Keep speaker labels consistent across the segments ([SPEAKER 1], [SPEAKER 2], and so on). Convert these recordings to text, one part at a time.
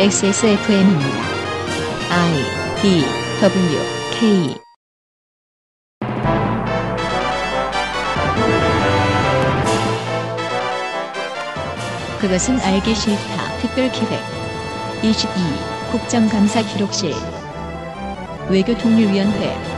[SPEAKER 1] XSFM입니다. I D W K 그것은 알기 싫다. 특별 기획 22 국정감사 기록실 외교통일위원회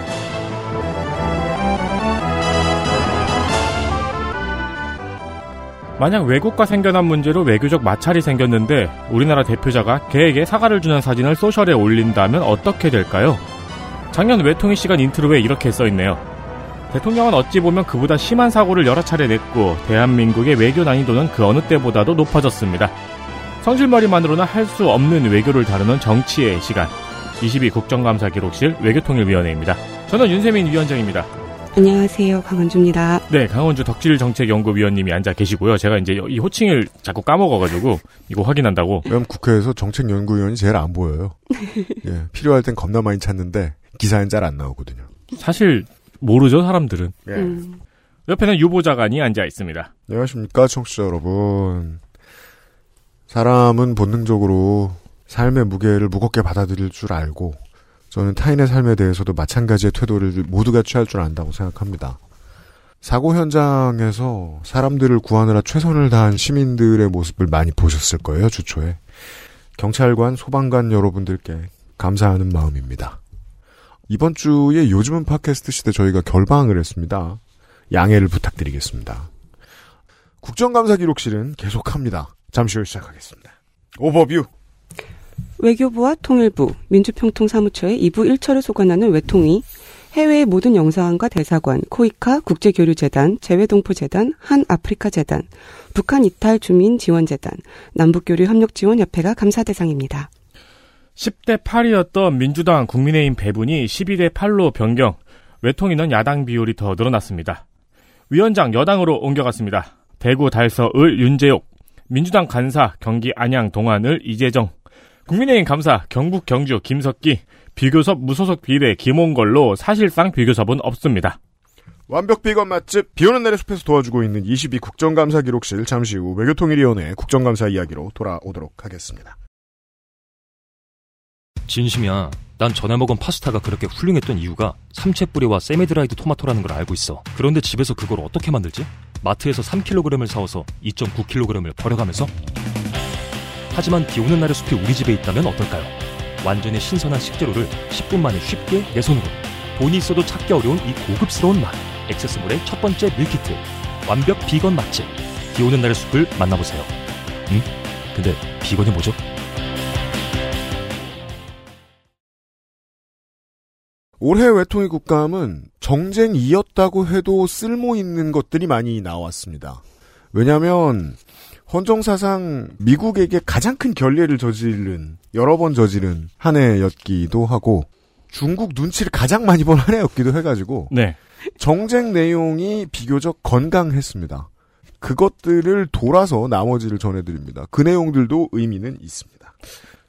[SPEAKER 2] 만약 외국과 생겨난 문제로 외교적 마찰이 생겼는데 우리나라 대표자가 개에게 사과를 주는 사진을 social에 올린다면 어떻게 될까요? 작년 외통위 시간 intro에 이렇게 써있네요. 대통령은 어찌 보면 그보다 심한 사고를 여러 차례 냈고 대한민국의 외교 난이도는 그 어느 때보다도 높아졌습니다. 성질머리만으로는 할 수 없는 외교를 다루는 정치의 시간. 22 국정감사 기록실 외교통일위원회입니다. 저는 윤세민 위원장입니다.
[SPEAKER 3] 안녕하세요. 강원주입니다.
[SPEAKER 2] 네, 강원주 덕질정책연구위원님이 앉아 계시고요. 제가 이제 이 호칭을 자꾸 까먹어가지고 이거 확인한다고.
[SPEAKER 4] 왜냐면 국회에서 정책연구위원이 제일 안 보여요. 예, 필요할 땐 겁나 많이 찾는데 기사엔 잘 안 나오거든요.
[SPEAKER 2] 사실 모르죠 사람들은.
[SPEAKER 4] 예.
[SPEAKER 3] 음,
[SPEAKER 2] 옆에는 유보자관이 앉아 있습니다.
[SPEAKER 4] 안녕하십니까 청취자 여러분. 사람은 본능적으로 삶의 무게를 무겁게 받아들일 줄 알고 저는 타인의 삶에 대해서도 마찬가지의 태도를 모두가 취할 줄 안다고 생각합니다. 사고 현장에서 사람들을 구하느라 최선을 다한 시민들의 모습을 많이 보셨을 거예요, 주초에. 경찰관, 소방관 여러분들께 감사하는 마음입니다. 이번 주에 요즘은 팟캐스트 시대 저희가 결방을 했습니다. 양해를 부탁드리겠습니다. 국정감사 기록실은 계속합니다. 잠시 후 시작하겠습니다. 오버뷰.
[SPEAKER 3] 외교부와 통일부, 민주평통사무처의 2부 1처를 소관하는 외통위, 해외의 모든 영사관과 대사관, 코이카, 국제교류재단, 재외동포재단, 한아프리카재단, 북한 이탈 주민 지원재단, 남북교류협력지원협회가 감사 대상입니다.
[SPEAKER 2] 10대 8이었던 민주당 국민의힘 배분이 12대 8로 변경. 외통위는 야당 비율이 더 늘어났습니다. 위원장 여당으로 옮겨갔습니다. 대구 달서 을 윤재옥, 민주당 간사 경기 안양 동안을 이재정, 국민의힘 감사 경북 경주 김석기, 비교섭 무소속 비례 김홍걸로 사실상 비교섭은 없습니다.
[SPEAKER 4] 완벽 비건 맛집 비오는 날의 숲에서 도와주고 있는 22 국정감사 기록실 잠시 후 외교통일위원회 국정감사 이야기로 돌아오도록 하겠습니다.
[SPEAKER 5] 진심이야. 난 전에 먹은 파스타가 그렇게 훌륭했던 이유가 삼채 뿌리와 세미드라이드 토마토라는 걸 알고 있어. 그런데 집에서 그걸 어떻게 만들지? 마트에서 3kg을 사와서 2.9kg을 버려가면서? 하지만 비 오는 날의 숲이 우리 집에 있다면 어떨까요? 완전히 신선한 식재료를 10분 만에 쉽게 내 손으로. 돈이 있어도 찾기 어려운 이 고급스러운 맛. 액세스몰의 첫 번째 밀키트. 완벽 비건 맛집. 비 오는 날의 숲을 만나보세요. 응? 근데 비건이 뭐죠?
[SPEAKER 4] 올해 외통위 국감은 정쟁이었다고 해도 쓸모 있는 것들이 많이 나왔습니다. 왜냐하면 헌정 사상 미국에게 가장 큰 결례를 저지른 여러 번 저지른 한 해였기도 하고 중국 눈치를 가장 많이 본 한 해였기도 해가지고
[SPEAKER 2] 네.
[SPEAKER 4] 정쟁 내용이 비교적 건강했습니다. 그것들을 돌아서 나머지를 전해드립니다. 그 내용들도 의미는 있습니다.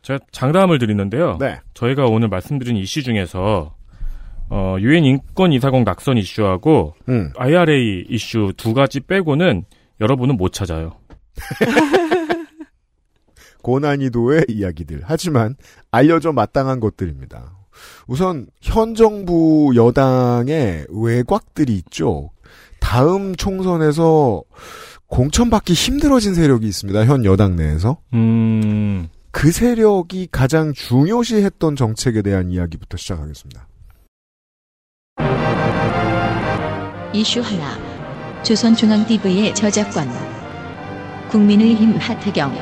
[SPEAKER 2] 제가 장담을 드리는데요.
[SPEAKER 4] 네.
[SPEAKER 2] 저희가 오늘 말씀드린 이슈 중에서 어, 유엔 인권 이사국 낙선 이슈하고
[SPEAKER 4] 음.
[SPEAKER 2] IRA 이슈 두 가지 빼고는 여러분은 못 찾아요.
[SPEAKER 4] 고난이도의 이야기들. 하지만 알려져 마땅한 것들입니다. 우선 현 정부 여당의 외곽들이 있죠. 다음 총선에서 공천받기 힘들어진 세력이 있습니다. 현 여당 내에서.
[SPEAKER 2] 음,
[SPEAKER 4] 그 세력이 가장 중요시했던 정책에 대한 이야기부터 시작하겠습니다.
[SPEAKER 1] 이슈 하나 조선중앙TV의 저작권 국민의힘 하태경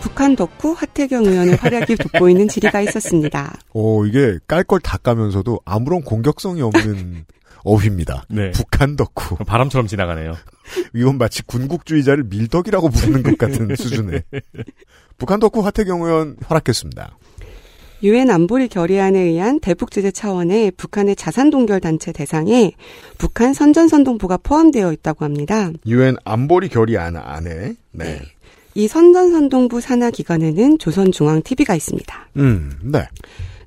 [SPEAKER 3] 북한 덕후 하태경 의원의 활약이 돋보이는 질의가 있었습니다.
[SPEAKER 4] 어, 이게 깔 걸 다 까면서도 아무런 공격성이 없는 어휘입니다.
[SPEAKER 2] 네.
[SPEAKER 4] 북한 덕후.
[SPEAKER 2] 바람처럼 지나가네요.
[SPEAKER 4] 이건 마치 군국주의자를 밀덕이라고 부르는 것 같은 수준의. 북한 덕후 하태경 의원 허락했습니다.
[SPEAKER 3] 유엔 안보리 결의안에 의한 대북 제재 차원의 북한의 자산 동결 단체 대상에 북한 선전선동부가 포함되어 있다고 합니다.
[SPEAKER 4] 유엔 안보리 결의안 안에 네.
[SPEAKER 3] 이 선전선동부 산하 기관에는 조선중앙TV가 있습니다.
[SPEAKER 4] 음, 네.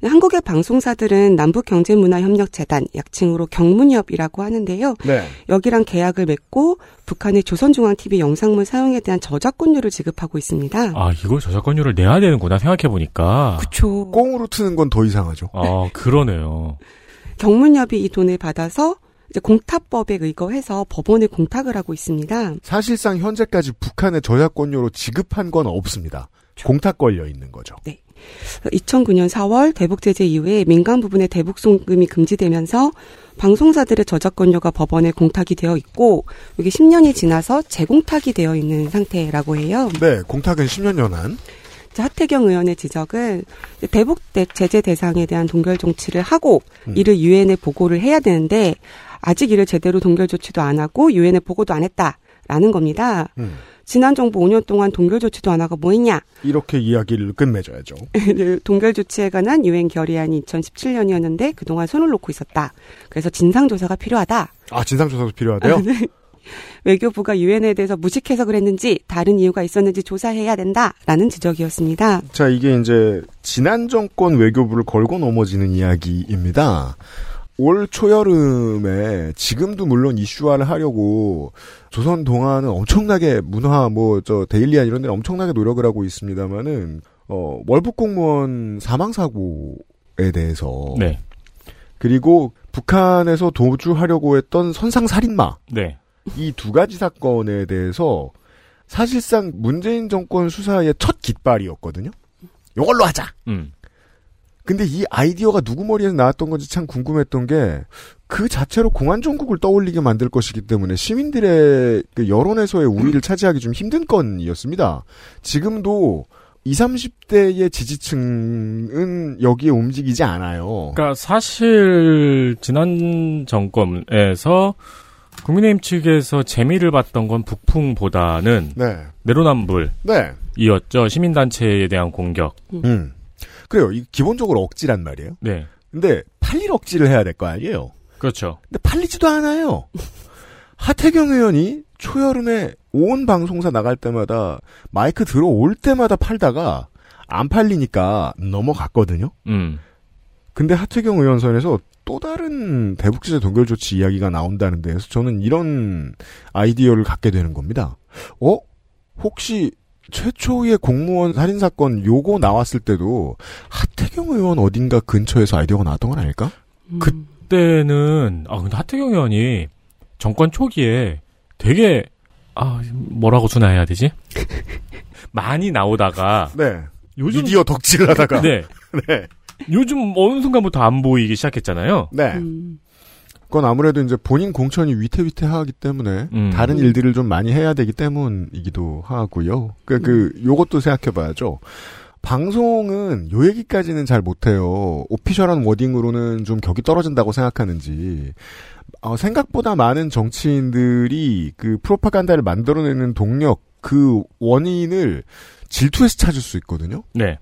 [SPEAKER 3] 한국의 방송사들은 남북경제문화협력재단, 약칭으로 경문협이라고 하는데요.
[SPEAKER 4] 네.
[SPEAKER 3] 여기랑 계약을 맺고 북한의 조선중앙TV 영상물 사용에 대한 저작권료를 지급하고 있습니다.
[SPEAKER 2] 아, 이걸 저작권료를 내야 되는구나, 생각해보니까.
[SPEAKER 3] 그쵸.
[SPEAKER 4] 꽁으로 트는 건 더 이상하죠.
[SPEAKER 2] 아, 그러네요.
[SPEAKER 3] 경문협이 이 돈을 받아서 이제 공탁법에 의거해서 법원에 공탁을 하고 있습니다.
[SPEAKER 4] 사실상 현재까지 북한의 저작권료로 지급한 건 없습니다. 공탁 걸려 있는 거죠.
[SPEAKER 3] 2009년 4월 대북 제재 이후에 민간 부분의 대북 송금이 금지되면서 방송사들의 저작권료가 법원에 공탁이 되어 있고 이게 10년이 지나서 재공탁이 되어 있는 상태라고 해요.
[SPEAKER 4] 네, 공탁은 10년 연한.
[SPEAKER 3] 하태경 의원의 지적은 대북 대- 제재 대상에 대한 동결 정치를 하고
[SPEAKER 4] 음.
[SPEAKER 3] 이를 유엔에 보고를 해야 되는데 아직 이를 제대로 동결 조치도 안 하고 유엔에 보고도 안 했다라는 겁니다.
[SPEAKER 4] 음.
[SPEAKER 3] 지난 정부 5년 동안 동결 조치도 안 하고 뭐 했냐?
[SPEAKER 4] 이렇게 이야기를 끝맺어야죠.
[SPEAKER 3] 동결 조치에 관한 유엔 결의안이 2017년이었는데 그동안 손을 놓고 있었다. 그래서 진상 조사가 필요하다.
[SPEAKER 4] 아, 진상조사도 필요하대요?
[SPEAKER 3] 외교부가 유엔에 대해서 무식해서 그랬는지 다른 이유가 있었는지 조사해야 된다라는 지적이었습니다.
[SPEAKER 4] 자, 이게 이제 지난 정권 외교부를 걸고 넘어지는 이야기입니다. 올 초여름에 지금도 물론 이슈화를 하려고 조선 동아는 엄청나게 문화 뭐 저 데일리안 이런 데는 엄청나게 노력을 하고 있습니다만은 어 월북 공무원 사망 사고에 대해서
[SPEAKER 2] 네.
[SPEAKER 4] 그리고 북한에서 도주하려고 했던 선상 살인마
[SPEAKER 2] 네.
[SPEAKER 4] 이 두 가지 사건에 대해서 사실상 문재인 정권 수사의 첫 깃발이었거든요. 이걸로 하자.
[SPEAKER 2] 음.
[SPEAKER 4] 근데 이 아이디어가 누구 머리에서 나왔던 건지 참 궁금했던 게 그 자체로 공안 정국을 떠올리게 만들 것이기 때문에 시민들의 그 여론에서의 우위를 차지하기 좀 힘든 건이었습니다. 지금도 20, 30대의 지지층은 여기에 움직이지 않아요.
[SPEAKER 2] 그러니까 사실 지난 정권에서 국민의힘 측에서 재미를 봤던 건 북풍보다는
[SPEAKER 4] 네.
[SPEAKER 2] 내로남불이었죠.
[SPEAKER 4] 네.
[SPEAKER 2] 시민단체에 대한 공격.
[SPEAKER 4] 음. 그래요. 이 기본적으로 억지란 말이에요.
[SPEAKER 2] 네.
[SPEAKER 4] 근데 팔릴 억지를 해야 될 거 아니에요.
[SPEAKER 2] 그렇죠.
[SPEAKER 4] 근데 팔리지도 않아요. 하태경 의원이 초여름에 온 방송사 나갈 때마다 마이크 들어올 때마다 팔다가 안 팔리니까 넘어갔거든요.
[SPEAKER 2] 음.
[SPEAKER 4] 근데 하태경 의원 선에서 또 다른 대북제재 동결 조치 이야기가 나온다는 데에서 저는 이런 아이디어를 갖게 되는 겁니다. 어? 혹시 최초의 공무원 살인 사건 요거 나왔을 때도 하태경 의원 어딘가 근처에서 아이디어가 나왔던 건 아닐까?
[SPEAKER 2] 그- 그때는 아 근데 하태경 의원이 정권 초기에 되게 아 뭐라고 전화해야 되지? 많이 나오다가
[SPEAKER 4] 네.
[SPEAKER 2] 요즘
[SPEAKER 4] 미디어 덕질을 하다가
[SPEAKER 2] 네
[SPEAKER 4] 네.
[SPEAKER 2] 요즘 어느 순간부터 안 보이기 시작했잖아요.
[SPEAKER 4] 네.
[SPEAKER 3] 음,
[SPEAKER 4] 그건 아무래도 이제 본인 공천이 위태위태하기 때문에
[SPEAKER 2] 음.
[SPEAKER 4] 다른 일들을 좀 많이 해야 되기 때문이기도 하고요. 그, 그, 요것도 생각해봐야죠. 방송은 요 얘기까지는 잘 못해요. 오피셜한 워딩으로는 좀 격이 떨어진다고 생각하는지. 어, 생각보다 많은 정치인들이 그 프로파간다를 만들어내는 동력, 그 원인을 질투에서 찾을 수 있거든요.
[SPEAKER 2] 네.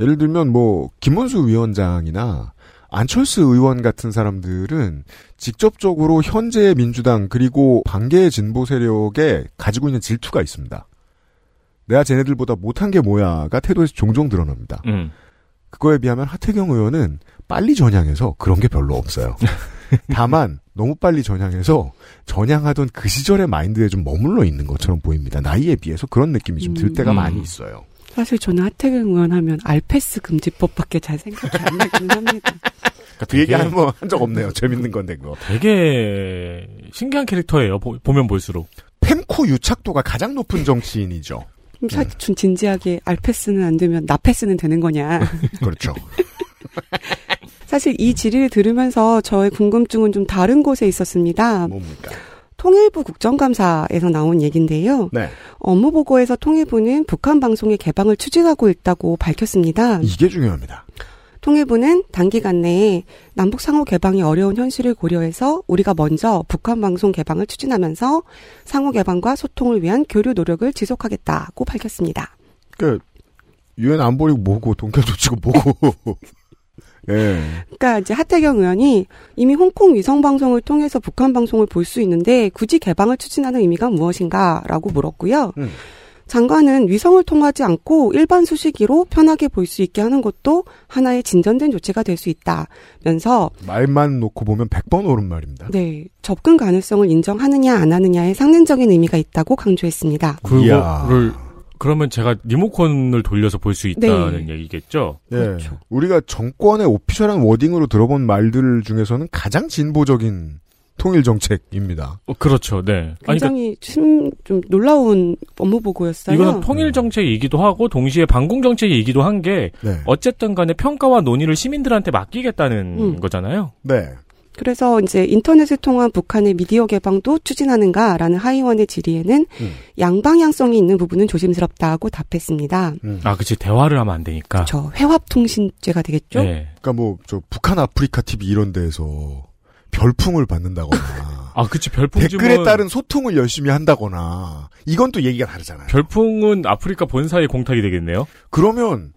[SPEAKER 4] 예를 들면 뭐 김문수 위원장이나 안철수 의원 같은 사람들은 직접적으로 현재의 민주당 그리고 반개의 진보 세력에 가지고 있는 질투가 있습니다. 내가 쟤네들보다 못한 게 뭐야가 태도에서 종종 드러납니다.
[SPEAKER 2] 음.
[SPEAKER 4] 그거에 비하면 하태경 의원은 빨리 전향해서 그런 게 별로 없어요. 다만 너무 빨리 전향해서 전향하던 그 시절의 마인드에 좀 머물러 있는 것처럼 보입니다. 나이에 비해서 그런 느낌이 좀 들 때가
[SPEAKER 2] 음.
[SPEAKER 4] 많이 있어요.
[SPEAKER 3] 사실 저는 하태경 의원 하면 알페스 금지법밖에 잘 생각이 안 나긴 합니다.
[SPEAKER 2] 그러니까
[SPEAKER 4] 그 얘기
[SPEAKER 2] 되게,
[SPEAKER 4] 한번 한적 없네요. 재밌는 건데 그거.
[SPEAKER 2] 되게 신기한 캐릭터예요. 보, 보면 볼수록.
[SPEAKER 4] 펜코 유착도가 가장 높은 정치인이죠.
[SPEAKER 3] 사실 좀 진지하게 알페스는 안 되면 나페스는 되는 거냐.
[SPEAKER 4] 그렇죠.
[SPEAKER 3] 사실 이 질의를 들으면서 저의 궁금증은 좀 다른 곳에 있었습니다.
[SPEAKER 4] 뭡니까?
[SPEAKER 3] 통일부 국정감사에서 나온 얘기인데요.
[SPEAKER 4] 네.
[SPEAKER 3] 업무 보고에서 통일부는 북한 방송의 개방을 추진하고 있다고 밝혔습니다.
[SPEAKER 4] 이게 중요합니다.
[SPEAKER 3] 통일부는 단기간 내에 남북 상호 개방이 어려운 현실을 고려해서 우리가 먼저 북한 방송 개방을 추진하면서 상호 개방과 소통을 위한 교류 노력을 지속하겠다고 밝혔습니다.
[SPEAKER 4] 그 유엔 안보리고 뭐고 동결 조치고 뭐고. 예.
[SPEAKER 3] 그러니까 이제 하태경 의원이 이미 홍콩 위성 방송을 통해서 북한 방송을 볼 수 있는데 굳이 개방을 추진하는 의미가 무엇인가라고 물었고요.
[SPEAKER 4] 음.
[SPEAKER 3] 장관은 위성을 통하지 않고 일반 수시기로 편하게 볼 수 있게 하는 것도 하나의 진전된 조치가 될 수 있다면서
[SPEAKER 4] 말만 놓고 보면 100번 옳은 말입니다.
[SPEAKER 3] 네, 접근 가능성을 인정하느냐 안 하느냐의 상징적인 의미가 있다고 강조했습니다.
[SPEAKER 2] 그거를 그러면 제가 리모컨을 돌려서 볼 수 있다는
[SPEAKER 3] 네.
[SPEAKER 2] 얘기겠죠?
[SPEAKER 4] 예.
[SPEAKER 3] 그렇죠.
[SPEAKER 4] 우리가 정권의 오피셜한 워딩으로 들어본 말들 중에서는 가장 진보적인 통일 정책입니다.
[SPEAKER 2] 어, 그렇죠. 네. 아니, 그러니까
[SPEAKER 3] 굉장히 심, 좀 놀라운 업무 보고였어요.
[SPEAKER 2] 이거는 통일 정책이기도 하고 동시에 방공 정책이기도 한게
[SPEAKER 4] 네.
[SPEAKER 2] 어쨌든 간에 평가와 논의를 시민들한테 맡기겠다는
[SPEAKER 3] 음.
[SPEAKER 2] 거잖아요.
[SPEAKER 4] 네.
[SPEAKER 3] 그래서 이제 인터넷을 통한 북한의 미디어 개방도 추진하는가라는 하의원의 질의에는
[SPEAKER 4] 음.
[SPEAKER 3] 양방향성이 있는 부분은 조심스럽다고 답했습니다.
[SPEAKER 4] 음.
[SPEAKER 2] 아, 그치. 대화를 하면 안 되니까.
[SPEAKER 3] 저 회합통신죄가 되겠죠?
[SPEAKER 2] 네.
[SPEAKER 4] 그러니까 뭐 저 북한 아프리카 TV 이런 데에서 별풍을 받는다거나
[SPEAKER 2] 아, 그치. 별풍
[SPEAKER 4] 댓글에 따른 소통을 열심히 한다거나 이건 또 얘기가 다르잖아요.
[SPEAKER 2] 별풍은 아프리카 본사의 공탁이 되겠네요.
[SPEAKER 4] 그러면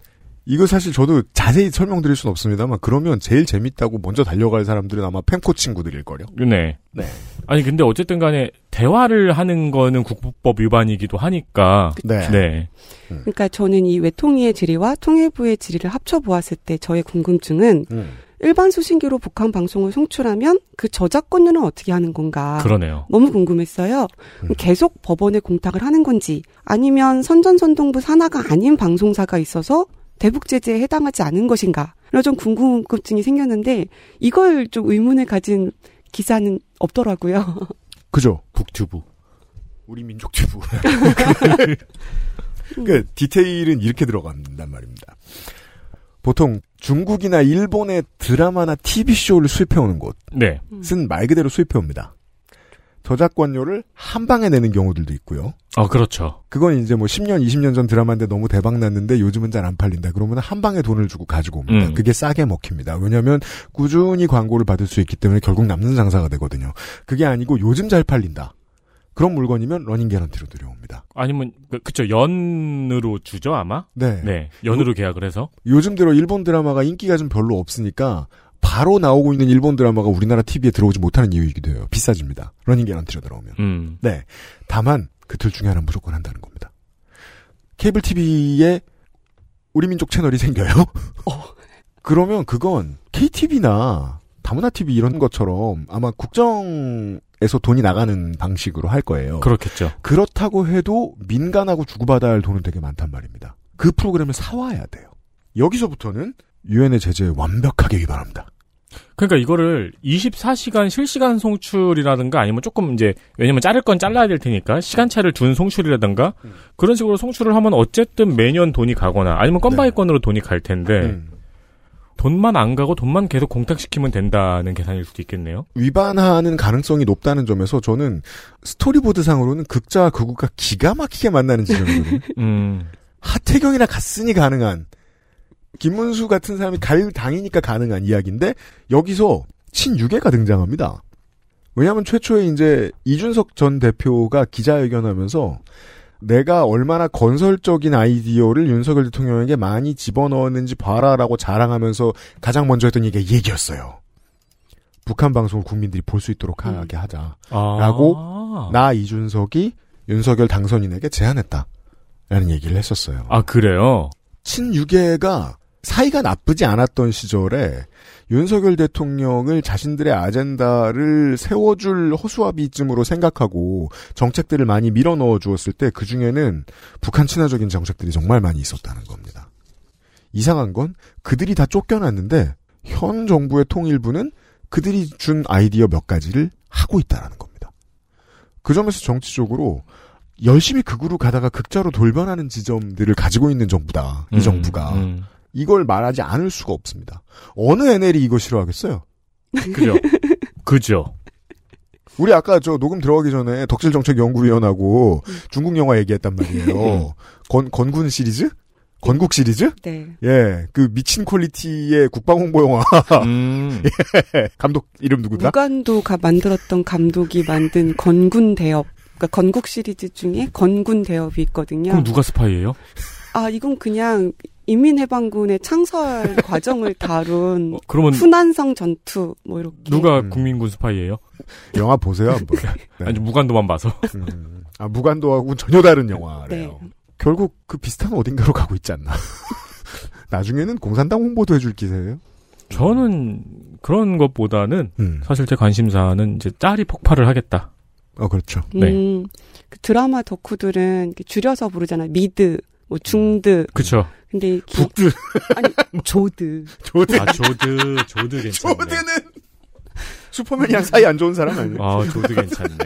[SPEAKER 4] 이거 사실 저도 자세히 설명드릴 수는 없습니다만 그러면 제일 재밌다고 먼저 달려갈 사람들은 아마 펜코 친구들일 거요.
[SPEAKER 2] 네.
[SPEAKER 4] 네.
[SPEAKER 2] 아니 근데 어쨌든 간에 대화를 하는 거는 국부법 위반이기도 하니까.
[SPEAKER 4] 네.
[SPEAKER 2] 네.
[SPEAKER 3] 그러니까 저는 이 외통위의 질의와 통일부의 질의를 합쳐 보았을 때 저의 궁금증은
[SPEAKER 4] 음.
[SPEAKER 3] 일반 수신기로 북한 방송을 송출하면 그 저작권료는 어떻게 하는 건가?
[SPEAKER 2] 그러네요.
[SPEAKER 3] 너무 궁금했어요.
[SPEAKER 4] 음.
[SPEAKER 3] 계속 법원에 공탁을 하는 건지 아니면 선전선동부 산하가 아닌 방송사가 있어서 대북 제재에 해당하지 않은 것인가? 이런 좀 궁금증이 생겼는데 이걸 좀 의문을 가진 기사는 없더라고요.
[SPEAKER 4] 그죠.
[SPEAKER 2] 북튜브.
[SPEAKER 4] 우리 민족 튜브. 그 디테일은 이렇게 들어간단 말입니다. 보통 중국이나 일본의 드라마나 TV 쇼를 수입해오는
[SPEAKER 2] 네.
[SPEAKER 4] 곳은 말 그대로 수입해옵니다. 저작권료를 한 방에 내는 경우들도 있고요.
[SPEAKER 2] 아, 그렇죠.
[SPEAKER 4] 그건 이제 뭐 10년, 20년 전 드라마인데 너무 대박 났는데 요즘은 잘 안 팔린다. 그러면 한 방에 돈을 주고 가지고 옵니다.
[SPEAKER 2] 음.
[SPEAKER 4] 그게 싸게 먹힙니다. 왜냐하면 꾸준히 광고를 받을 수 있기 때문에 결국 남는 장사가 되거든요. 그게 아니고 요즘 잘 팔린다. 그런 물건이면 러닝 개런티로 들여옵니다.
[SPEAKER 2] 아니면 그- 그쵸 연으로 주죠 아마.
[SPEAKER 4] 네.
[SPEAKER 2] 네. 연으로 계약을 해서.
[SPEAKER 4] 요즘 들어 일본 드라마가 인기가 좀 별로 없으니까 바로 나오고 있는 일본 드라마가 우리나라 TV에 들어오지 못하는 이유이기도 해요. 비싸집니다. 러닝 개런티로 들어오면.
[SPEAKER 2] 음.
[SPEAKER 4] 네. 다만 그 둘 중에 하나 는 무조건 한다는 겁니다. 케이블 TV에 우리 민족 채널이 생겨요. 그러면 그건 KTV나 다문화 TV 이런 것처럼 아마 국정에서 돈이 나가는 방식으로 할 거예요.
[SPEAKER 2] 그렇겠죠.
[SPEAKER 4] 그렇다고 해도 민간하고 주고받아야 할 돈은 되게 많단 말입니다. 그 프로그램을 사와야 돼요. 여기서부터는 유엔의 제재에 완벽하게 위반합니다.
[SPEAKER 2] 그러니까 이거를 24시간 실시간 송출이라든가 아니면 조금 이제 왜냐면 자를 건 잘라야 될 테니까 시간차를 둔 송출이라든가
[SPEAKER 4] 음.
[SPEAKER 2] 그런 식으로 송출을 하면 어쨌든 매년 돈이 가거나 아니면 건바이건으로 돈이 갈 텐데
[SPEAKER 4] 음.
[SPEAKER 2] 돈만 안 가고 돈만 계속 공탁시키면 된다는 계산일 수도 있겠네요.
[SPEAKER 4] 위반하는 가능성이 높다는 점에서 저는 스토리보드상으로는 극자와 극우가 기가 막히게 만나는 지점이거든요.
[SPEAKER 2] 음.
[SPEAKER 4] 하태경이나 갔으니 가능한 김문수 같은 사람이 갈 당이니까 가능한 이야기인데 여기서 친유계가 등장합니다. 왜냐하면 최초에 이제 이준석 전 대표가 기자회견하면서 내가 얼마나 건설적인 아이디어를 윤석열 대통령에게 많이 집어넣었는지 봐라라고 자랑하면서 가장 먼저 했던 얘기가 이 얘기였어요. 북한 방송을 국민들이 볼 수 있도록 하게 하자.
[SPEAKER 2] 아.
[SPEAKER 4] 라고 나 이준석이 윤석열 당선인에게 제안했다. 라는 얘기를 했었어요.
[SPEAKER 2] 아 그래요.
[SPEAKER 4] 친유계가 사이가 나쁘지 않았던 시절에 윤석열 대통령을 자신들의 아젠다를 세워줄 허수아비쯤으로 생각하고 정책들을 많이 밀어 넣어 주었을 때 그 중에는 북한 친화적인 정책들이 정말 많이 있었다는 겁니다. 이상한 건 그들이 다 쫓겨났는데 현 정부의 통일부는 그들이 준 아이디어 몇 가지를 하고 있다라는 겁니다. 그 점에서 정치적으로 열심히 극으로 가다가 극자로 돌변하는 지점들을 가지고 있는 정부다. 이
[SPEAKER 2] 음,
[SPEAKER 4] 정부가.
[SPEAKER 2] 음.
[SPEAKER 4] 이걸 말하지 않을 수가 없습니다. 어느 NL이 이거 싫어하겠어요?
[SPEAKER 2] 그죠. 그죠.
[SPEAKER 4] 우리 아까 저 녹음 들어가기 전에 덕질정책연구위원하고 중국 영화 얘기했단 말이에요. 건, 건군 시리즈? 건국 시리즈?
[SPEAKER 3] 네.
[SPEAKER 4] 예, 그 미친 quality의 국방 홍보 영화.
[SPEAKER 2] 음.
[SPEAKER 4] 감독 이름 누구다?
[SPEAKER 3] 무간도가 만들었던 감독이 만든 건군 대업. 그러니까 건국 시리즈 중에 건군 대업이 있거든요.
[SPEAKER 2] 그럼 누가 스파이예요?
[SPEAKER 3] 아, 이건 그냥 인민해방군의 창설 과정을 다룬
[SPEAKER 2] 어, 그러면
[SPEAKER 3] 후난성 전투 뭐 이렇게
[SPEAKER 2] 누가
[SPEAKER 4] 음.
[SPEAKER 2] 국민군 스파이예요?
[SPEAKER 4] 영화 보세요 한번. 네.
[SPEAKER 2] 아니 무관도만 봐서.
[SPEAKER 4] 음, 아 무관도하고 전혀 다른 영화래요.
[SPEAKER 3] 네.
[SPEAKER 4] 결국 그 비슷한 어딘가로 가고 있지 않나. 나중에는 공산당 홍보도 해줄 기세예요.
[SPEAKER 2] 저는 그런 것보다는
[SPEAKER 4] 음.
[SPEAKER 2] 사실 제 관심사는 이제 짤이 폭발을 하겠다.
[SPEAKER 4] 어 그렇죠.
[SPEAKER 2] 네.
[SPEAKER 3] 음, 그 드라마 덕후들은 줄여서 부르잖아요. 미드, 뭐 중드.
[SPEAKER 2] 그쵸.
[SPEAKER 3] 근데 이 기-
[SPEAKER 4] 북들
[SPEAKER 3] 아니 조드.
[SPEAKER 4] 조드
[SPEAKER 2] 아, 조드, 조드 괜찮네.
[SPEAKER 4] 조드는 슈퍼맨이랑 사이 안 좋은 사람 아니에요?
[SPEAKER 2] 아, 조드 괜찮네.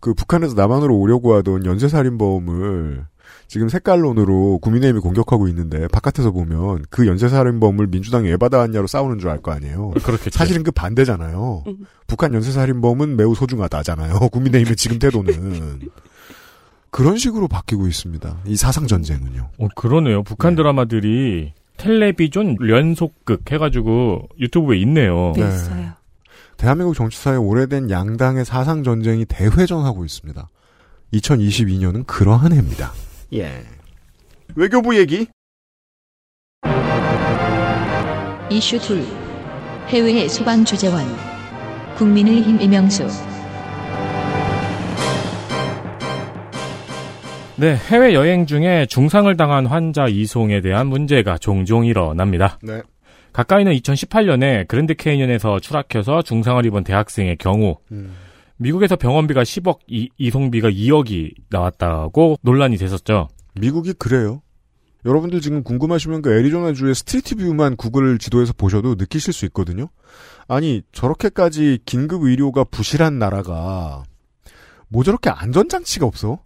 [SPEAKER 4] 그 북한에서 남한으로 오려고 하던 연쇄살인범을 지금 색깔론으로 국민의힘이 공격하고 있는데 바깥에서 보면 그 연쇄살인범을 민주당이 왜 받아왔냐로 싸우는 줄 알 거 아니에요.
[SPEAKER 2] 그렇겠죠.
[SPEAKER 4] 사실은 그 반대잖아요.
[SPEAKER 3] 음.
[SPEAKER 4] 북한 연쇄살인범은 매우 소중하다잖아요. 국민의힘의 지금 태도는. 그런 식으로 바뀌고 있습니다. 이 사상 전쟁은요.
[SPEAKER 2] 어, 그러네요. 북한
[SPEAKER 4] 네.
[SPEAKER 2] 드라마들이 텔레비전 연속극 해가지고 유튜브에 있네요.
[SPEAKER 3] 네,
[SPEAKER 4] 네.
[SPEAKER 3] 있어요.
[SPEAKER 4] 대한민국 정치사에 오래된 양당의 사상 전쟁이 대회전하고 있습니다. 2022년은 그러한 해입니다. 예. 외교부 얘기?
[SPEAKER 1] 이슈 둘. 해외 소방 주재원. 국민의힘 이명수.
[SPEAKER 2] 네, 해외 여행 중에 중상을 당한 환자 이송에 대한 문제가 종종 일어납니다.
[SPEAKER 4] 네.
[SPEAKER 2] 가까이는 2018년에 그랜드 캐니언에서 추락해서 중상을 입은 대학생의 경우
[SPEAKER 4] 음.
[SPEAKER 2] 미국에서 병원비가 10억, 이, 이송비가 2억이 나왔다고 논란이 됐었죠.
[SPEAKER 4] 미국이 그래요. 여러분들 지금 궁금하시면 그 애리조나주의 Street View만 구글 지도에서 보셔도 느끼실 수 있거든요. 아니 저렇게까지 긴급 의료가 부실한 나라가 뭐 저렇게 안전장치가 없어?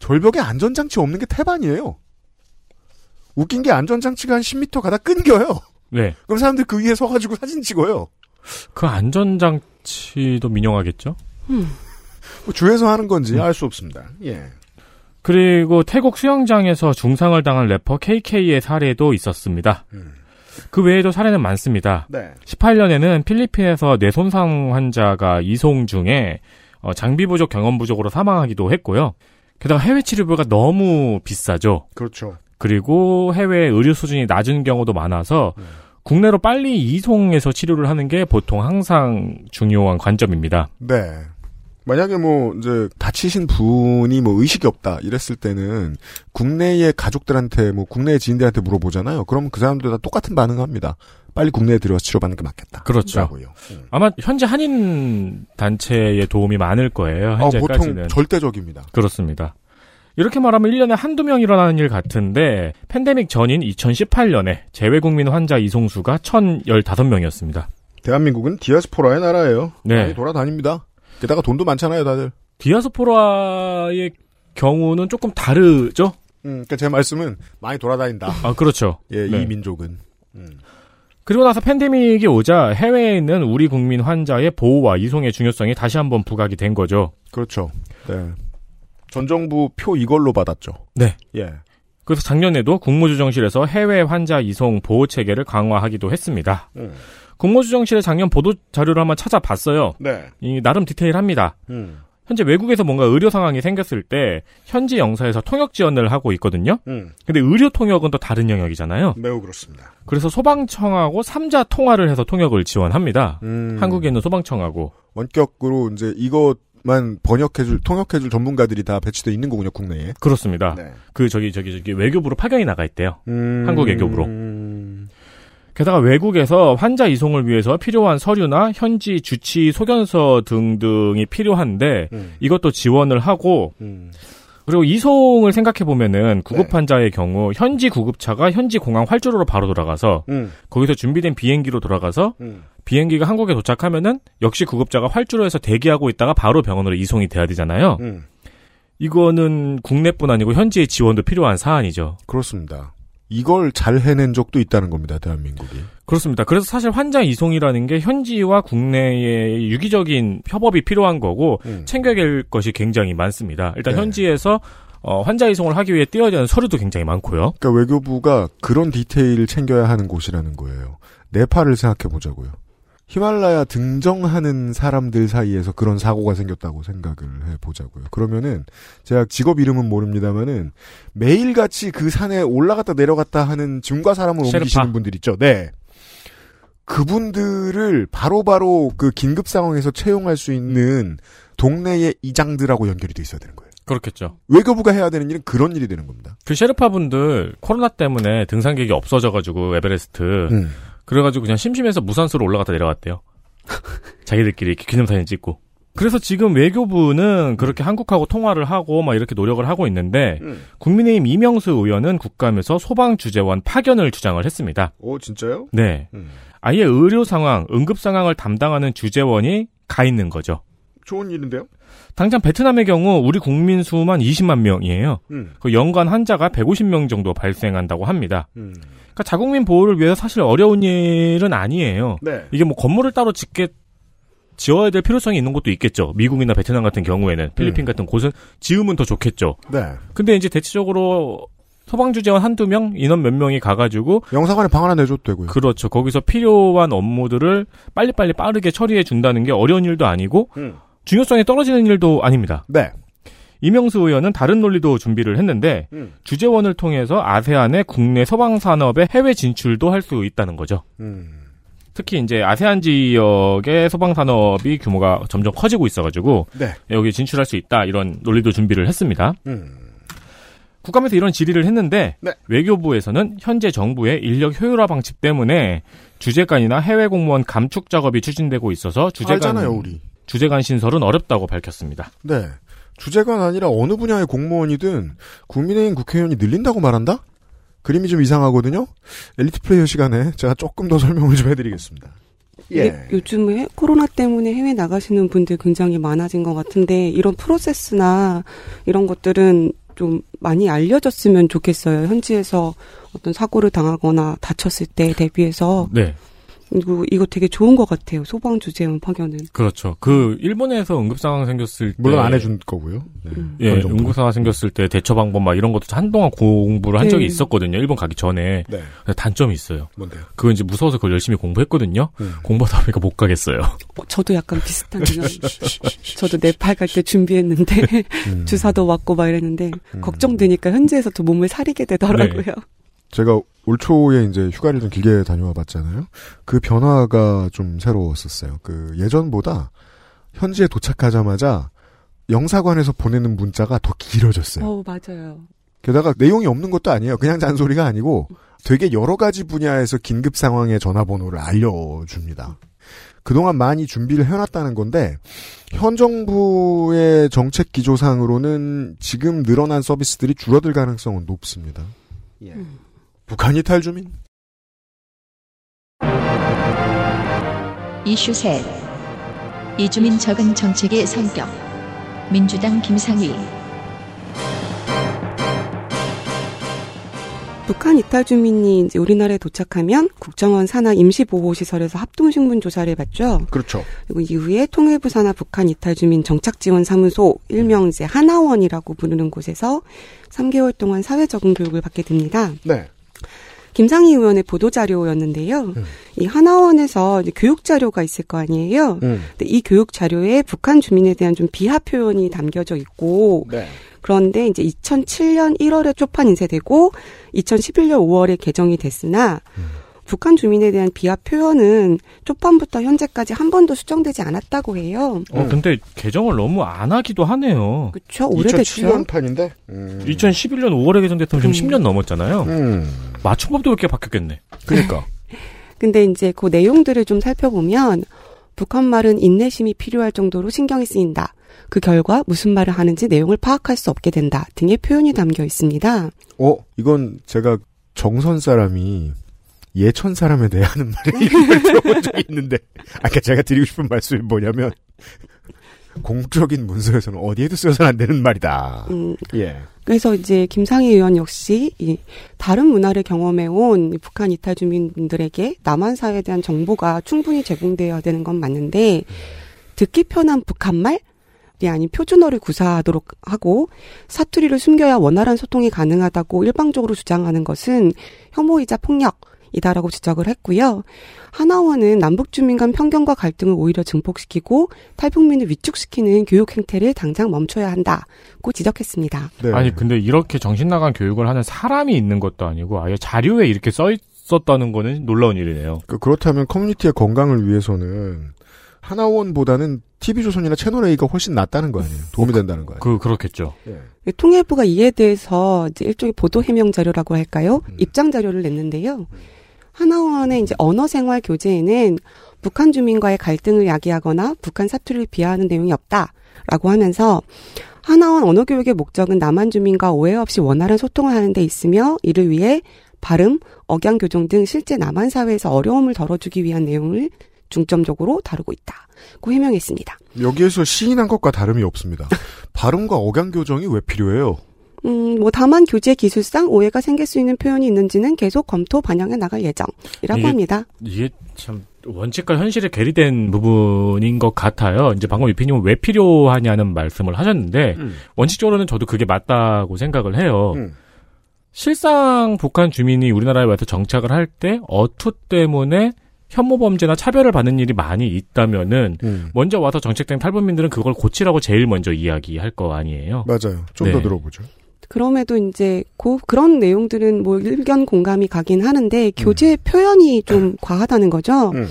[SPEAKER 4] 절벽에 안전장치 없는 게 태반이에요. 웃긴 게 안전장치가 한 10m 가다 끊겨요.
[SPEAKER 2] 네,
[SPEAKER 4] 그럼 사람들 그 위에 서가지고 사진 찍어요.
[SPEAKER 2] 그 안전장치도 민영하겠죠.
[SPEAKER 3] 음.
[SPEAKER 4] 뭐 주에서 하는 건지 알수 없습니다. 예.
[SPEAKER 2] 그리고 태국 수영장에서 중상을 당한 래퍼 KK의 사례도 있었습니다.
[SPEAKER 4] 음.
[SPEAKER 2] 그 외에도 사례는 많습니다.
[SPEAKER 4] 네.
[SPEAKER 2] 18년에는 필리핀에서 뇌손상 환자가 이송 중에 어, 장비 부족, 경험 부족으로 사망하기도 했고요. 게다가 해외 치료비가 너무 비싸죠.
[SPEAKER 4] 그렇죠.
[SPEAKER 2] 그리고 해외 의료 수준이 낮은 경우도 많아서
[SPEAKER 4] 음.
[SPEAKER 2] 국내로 빨리 이송해서 치료를 하는 게 보통 항상 중요한 관점입니다.
[SPEAKER 4] 네. 만약에 뭐 이제 다치신 분이 뭐 의식이 없다 이랬을 때는 국내의 가족들한테 뭐 국내의 지인들한테 물어보잖아요. 그럼 그 사람들 다 똑같은 반응합니다. 빨리 국내에 들어와서 치료받는 게 맞겠다.
[SPEAKER 2] 그렇죠.
[SPEAKER 4] 라고요. 음.
[SPEAKER 2] 아마 현재 한인 단체의 도움이 많을 거예요.
[SPEAKER 4] 아,
[SPEAKER 2] 현재까지는.
[SPEAKER 4] 보통 절대적입니다.
[SPEAKER 2] 그렇습니다. 이렇게 말하면 1년에 한두 명 일어나는 일 같은데 팬데믹 전인 2018년에 재외국민 환자 이송수가 1015명이었습니다.
[SPEAKER 4] 대한민국은 디아스포라의 나라예요.
[SPEAKER 2] 네.
[SPEAKER 4] 많이 돌아다닙니다. 게다가 돈도 많잖아요, 다들.
[SPEAKER 2] 디아스포라의 경우는 조금 다르죠?
[SPEAKER 4] 음, 그러니까 제 말씀은 많이 돌아다닌다.
[SPEAKER 2] 아, 그렇죠.
[SPEAKER 4] 예,
[SPEAKER 2] 네.
[SPEAKER 4] 이 민족은. 음.
[SPEAKER 2] 그리고 나서 팬데믹이 오자 해외에 있는 우리 국민 환자의 보호와 이송의 중요성이 다시 한번 부각이 된 거죠.
[SPEAKER 4] 그렇죠. 네. 전 정부 표 이걸로 받았죠.
[SPEAKER 2] 네.
[SPEAKER 4] 예.
[SPEAKER 2] 그래서 작년에도 국무조정실에서 해외 환자 이송 보호 체계를 강화하기도 했습니다.
[SPEAKER 4] 음.
[SPEAKER 2] 국무조정실의 작년 보도 자료를 한번 찾아봤어요.
[SPEAKER 4] 네.
[SPEAKER 2] 이 나름 디테일합니다.
[SPEAKER 4] 음.
[SPEAKER 2] 현재 외국에서 뭔가 의료 상황이 생겼을 때 현지 영사에서 통역 지원을 하고 있거든요.
[SPEAKER 4] 음.
[SPEAKER 2] 근데 의료 통역은 또 다른 영역이잖아요.
[SPEAKER 4] 매우 그렇습니다.
[SPEAKER 2] 그래서 소방청하고 삼자 통화를 해서 통역을 지원합니다.
[SPEAKER 4] 음.
[SPEAKER 2] 한국에 있는 소방청하고
[SPEAKER 4] 원격으로 이제 이것만 번역해줄, 통역해줄 전문가들이 다 배치돼 있는 거군요, 국내에.
[SPEAKER 2] 그렇습니다.
[SPEAKER 4] 네.
[SPEAKER 2] 그 저기 저기 저기 외교부로 파견이 나가 있대요.
[SPEAKER 4] 음.
[SPEAKER 2] 한국 외교부로.
[SPEAKER 4] 음.
[SPEAKER 2] 게다가 외국에서 환자 이송을 위해서 필요한 서류나 현지 주치 소견서 등등이 필요한데
[SPEAKER 4] 음.
[SPEAKER 2] 이것도 지원을 하고
[SPEAKER 4] 음.
[SPEAKER 2] 그리고 이송을 생각해 보면은 구급
[SPEAKER 4] 네.
[SPEAKER 2] 환자의 경우 현지 구급차가 현지 공항 활주로로 바로 돌아가서
[SPEAKER 4] 음.
[SPEAKER 2] 거기서 준비된 비행기로 돌아가서
[SPEAKER 4] 음.
[SPEAKER 2] 비행기가 한국에 도착하면은 역시 구급자가 활주로에서 대기하고 있다가 바로 병원으로 이송이 돼야 되잖아요.
[SPEAKER 4] 음.
[SPEAKER 2] 이거는 국내뿐 아니고 현지의 지원도 필요한 사안이죠.
[SPEAKER 4] 그렇습니다. 이걸 잘 해낸 적도 있다는 겁니다, 대한민국이.
[SPEAKER 2] 그렇습니다. 그래서 사실 환자 이송이라는 게 현지와 국내의 유기적인 협업이 필요한 거고
[SPEAKER 4] 음.
[SPEAKER 2] 챙겨야 될 것이 굉장히 많습니다. 일단
[SPEAKER 4] 네.
[SPEAKER 2] 현지에서 어, 환자 이송을 하기 위해 띄어야 되는 서류도 굉장히 많고요.
[SPEAKER 4] 그러니까 외교부가 그런 디테일을 챙겨야 하는 곳이라는 거예요. 네팔을 생각해 보자고요. 히말라야 등정하는 사람들 사이에서 그런 사고가 생겼다고 생각을 해 보자고요. 그러면은 제가 직업 이름은 모릅니다만은 매일같이 그 산에 올라갔다 내려갔다 하는 짐과 사람을
[SPEAKER 2] 셰르파.
[SPEAKER 4] 옮기시는 분들 있죠. 네. 그분들을 바로바로 그 긴급 상황에서 채용할 수 있는 동네의 이장들하고 연결이 돼 있어야 되는 거예요.
[SPEAKER 2] 그렇겠죠.
[SPEAKER 4] 외교부가 해야 되는 일은 그런 일이 되는 겁니다.
[SPEAKER 2] 그 셰르파 분들 코로나 때문에 등산객이 없어져가지고 에베레스트
[SPEAKER 4] 음.
[SPEAKER 2] 그래가지고 그냥 심심해서 무산소로 올라갔다 내려갔대요. 자기들끼리 이렇게 기념사진 찍고. 그래서 지금 외교부는 그렇게 한국하고 통화를 하고 막 이렇게 노력을 하고 있는데
[SPEAKER 4] 음.
[SPEAKER 2] 국민의힘 이명수 의원은 국감에서 소방 주재원 파견을 주장을 했습니다.
[SPEAKER 4] 오 진짜요?
[SPEAKER 2] 네.
[SPEAKER 4] 음.
[SPEAKER 2] 아예 의료 상황, 응급 상황을 담당하는 주재원이 가 있는 거죠.
[SPEAKER 4] 좋은 일인데요.
[SPEAKER 2] 당장 베트남의 경우 우리 국민 수만 20만 명이에요.
[SPEAKER 4] 음.
[SPEAKER 2] 그 연간 환자가 150명 정도 발생한다고 합니다.
[SPEAKER 4] 음.
[SPEAKER 2] 그러니까 자국민 보호를 위해서 사실 어려운 일은 아니에요.
[SPEAKER 4] 네.
[SPEAKER 2] 이게 뭐 건물을 따로 짓게 지어야 될 필요성이 있는 것도 있겠죠. 미국이나 베트남 같은 경우에는 필리핀
[SPEAKER 4] 음.
[SPEAKER 2] 같은 곳은 지으면 더 좋겠죠.
[SPEAKER 4] 네.
[SPEAKER 2] 근데 이제 대체적으로 소방주재원 한두 명 인원 몇 명이 가가지고
[SPEAKER 4] 영사관에 방 하나 내줘도 되고요.
[SPEAKER 2] 그렇죠. 거기서 필요한 업무들을 빨리빨리 빠르게 처리해 준다는 게 어려운 일도 아니고
[SPEAKER 4] 음.
[SPEAKER 2] 중요성이 떨어지는 일도 아닙니다.
[SPEAKER 4] 네.
[SPEAKER 2] 이명수 의원은 다른 논리도 준비를 했는데
[SPEAKER 4] 음.
[SPEAKER 2] 주재원을 통해서 아세안의 국내 소방 산업의 해외 진출도 할 수 있다는 거죠.
[SPEAKER 4] 음.
[SPEAKER 2] 특히 이제 아세안 지역의 소방 산업이 규모가 점점 커지고 있어가지고
[SPEAKER 4] 네.
[SPEAKER 2] 여기 진출할 수 있다 이런 논리도 준비를 했습니다.
[SPEAKER 4] 음.
[SPEAKER 2] 국감에서 이런 질의를 했는데
[SPEAKER 4] 네.
[SPEAKER 2] 외교부에서는 현재 정부의 인력 효율화 방침 때문에 주재관이나 해외 공무원 감축 작업이 추진되고 있어서 주재관
[SPEAKER 4] 알잖아요, 우리.
[SPEAKER 2] 주재관 신설은 어렵다고 밝혔습니다.
[SPEAKER 4] 네. 주제가 아니라 어느 분야의 공무원이든 국민의힘 국회의원이 늘린다고 말한다? 그림이 좀 이상하거든요? 엘리트 플레이어 시간에 제가 조금 더 설명을 좀 해드리겠습니다. 예.
[SPEAKER 3] 이게 요즘 에 코로나 때문에 해외 나가시는 분들 굉장히 많아진 것 같은데 이런 프로세스나 이런 것들은 좀 많이 알려졌으면 좋겠어요. 현지에서 어떤 사고를 당하거나 다쳤을 때 대비해서
[SPEAKER 2] 네,
[SPEAKER 3] 이거, 이거 되게 좋은 것 같아요. 소방 주재원 파견은.
[SPEAKER 2] 그렇죠. 그 일본에서 응급 상황 생겼을 때
[SPEAKER 4] 물론 안 해준 거고요. 네.
[SPEAKER 3] 음.
[SPEAKER 2] 예. 응급 상황 생겼을 때 대처 방법 막 이런 것도 한동안 공부를 한 적이
[SPEAKER 3] 네.
[SPEAKER 2] 있었거든요. 일본 가기 전에
[SPEAKER 4] 네.
[SPEAKER 2] 단점이 있어요.
[SPEAKER 4] 뭔데요?
[SPEAKER 2] 그거 이제 무서워서 그걸 열심히 공부했거든요.
[SPEAKER 4] 음.
[SPEAKER 2] 공부하다 보니까 못 가겠어요.
[SPEAKER 3] 어, 저도 약간 비슷한 경험. 저도 네팔 갈 때 준비했는데
[SPEAKER 4] 음.
[SPEAKER 3] 주사도 맞고 막 이랬는데
[SPEAKER 4] 음.
[SPEAKER 3] 걱정되니까 현지에서도 몸을 사리게 되더라고요.
[SPEAKER 4] 제가 올 초에 이제 휴가를 좀 길게 다녀와 봤잖아요. 그 변화가 좀 새로웠었어요. 그 예전보다 현지에 도착하자마자 영사관에서 보내는 문자가 더 길어졌어요.
[SPEAKER 3] 어 맞아요.
[SPEAKER 4] 게다가 내용이 없는 것도 아니에요. 그냥 잔소리가 아니고 되게 여러 가지 분야에서 긴급 상황의 전화번호를 알려줍니다. 그동안 많이 준비를 해놨다는 건데 현 정부의 정책 기조상으로는 지금 늘어난 서비스들이 줄어들 가능성은 높습니다. 예. 북한 이탈 주민
[SPEAKER 1] 이슈 셋 이주민 적은 정책의 성격 민주당 김상희
[SPEAKER 3] 북한 이탈 주민이 이제 우리나라에 도착하면 국정원 산하 임시보호시설에서 합동신분 조사를 받죠.
[SPEAKER 4] 그렇죠.
[SPEAKER 3] 그리고 이후에 통일부 산하 북한 이탈 주민 정착지원사무소 일명 이제 하나원이라고 부르는 곳에서 3개월 동안 사회 적응 교육을 받게 됩니다.
[SPEAKER 4] 네.
[SPEAKER 3] 김상희 의원의 보도 자료였는데요.
[SPEAKER 4] 음.
[SPEAKER 3] 이 하나원에서 이제 교육 자료가 있을 거 아니에요.
[SPEAKER 4] 음.
[SPEAKER 3] 근데 이 교육 자료에 북한 주민에 대한 좀 비하 표현이 담겨져 있고
[SPEAKER 4] 네.
[SPEAKER 3] 그런데 이제 2007년 1월에 초판 인쇄되고 2011년 5월에 개정이 됐으나
[SPEAKER 4] 음.
[SPEAKER 3] 북한 주민에 대한 비하 표현은 초판부터 현재까지 한 번도 수정되지 않았다고 해요.
[SPEAKER 2] 어,
[SPEAKER 4] 음.
[SPEAKER 2] 근데 개정을 너무 안 하기도 하네요.
[SPEAKER 3] 그렇죠. 오래됐죠.
[SPEAKER 4] 2007년 판인데. 음.
[SPEAKER 2] 2011년 5월에 개정됐으면 지금
[SPEAKER 3] 음.
[SPEAKER 2] 10년 넘었잖아요.
[SPEAKER 4] 음.
[SPEAKER 2] 맞춤법도 그렇게 바뀌었겠네.
[SPEAKER 4] 그러니까.
[SPEAKER 3] 근데 이제 그 내용들을 좀 살펴보면 북한 말은 인내심이 필요할 정도로 신경이 쓰인다. 그 결과 무슨 말을 하는지 내용을 파악할 수 없게 된다. 등의 표현이 담겨 있습니다.
[SPEAKER 4] 어, 이건 제가 정선 사람이 예천 사람에 대해 하는 말을 들어본 적이 있는데, 아까 제가 드리고 싶은 말씀이 뭐냐면, 공적인 문서에서는 어디에도 쓰여서는 안 되는 말이다.
[SPEAKER 3] 음,
[SPEAKER 4] 예.
[SPEAKER 3] 그래서 이제 김상희 의원 역시 이 다른 문화를 경험해온 이 북한 이탈 주민분들에게 남한 사회에 대한 정보가 충분히 제공되어야 되는 건 맞는데 듣기 편한 북한말 이 아닌 표준어를 구사하도록 하고 사투리를 숨겨야 원활한 소통이 가능하다고 일방적으로 주장하는 것은 혐오이자 폭력 이다라고 지적을 했고요. 하나원은 남북 주민 간 편견과 갈등을 오히려 증폭시키고 탈북민을 위축시키는 교육 행태를 당장 멈춰야 한다고 지적했습니다.
[SPEAKER 4] 네.
[SPEAKER 2] 아니 근데 이렇게 정신 나간 교육을 하는 사람이 있는 것도 아니고 아예 자료에 이렇게 써 있었다는 거는 놀라운 일이네요.
[SPEAKER 4] 그, 그렇다면 커뮤니티의 건강을 위해서는, 하나원보다는 TV조선이나 채널A가 훨씬 낫다는 거 아니에요? 도움이 된다는 거예요.
[SPEAKER 2] 그 그렇겠죠.
[SPEAKER 4] 예.
[SPEAKER 3] 통일부가 이에 대해서 이제 일종의 보도 해명 자료라고 할까요?
[SPEAKER 4] 음.
[SPEAKER 3] 입장 자료를 냈는데요. 하나원의 이제 언어 생활 교재에는 북한 주민과의 갈등을 야기하거나 북한 사투리를 비하하는 내용이 없다라고 하면서 하나원 언어 교육의 목적은 남한 주민과 오해 없이 원활한 소통을 하는 데 있으며 이를 위해 발음, 억양 교정 등 실제 남한 사회에서 어려움을 덜어주기 위한 내용을 중점적으로 다루고 있다고 해명했습니다.
[SPEAKER 4] 여기에서 시인한 것과 다름이 없습니다. 발음과 억양 교정이 왜 필요해요?
[SPEAKER 3] 음, 뭐 다만 교재 기술상 오해가 생길 수 있는 표현이 있는지는 계속 검토 반영해 나갈 예정이라고
[SPEAKER 2] 이게-
[SPEAKER 3] 합니다.
[SPEAKER 2] 이게 참 원칙과 현실에 괴리된 부분인 것 같아요. 이제 방금 유피님은 왜 필요하냐는 말씀을 하셨는데
[SPEAKER 4] 음.
[SPEAKER 2] 원칙적으로는 저도 그게 맞다고 생각을 해요.
[SPEAKER 4] 음.
[SPEAKER 2] 실상 북한 주민이 우리나라에 와서 정착을 할 때 어투 때문에 혐오 범죄나 차별을 받는 일이 많이 있다면은
[SPEAKER 4] 음.
[SPEAKER 2] 먼저 와서 정책된 탈북민들은 그걸 고치라고 제일 먼저 이야기할 거 아니에요.
[SPEAKER 4] 맞아요. 좀더
[SPEAKER 2] 네.
[SPEAKER 4] 들어보죠.
[SPEAKER 3] 그럼에도 이제 고, 그런 내용들은 뭐 일견 공감이 가긴 하는데 교재 표현이 좀 과하다는 거죠.
[SPEAKER 4] 음.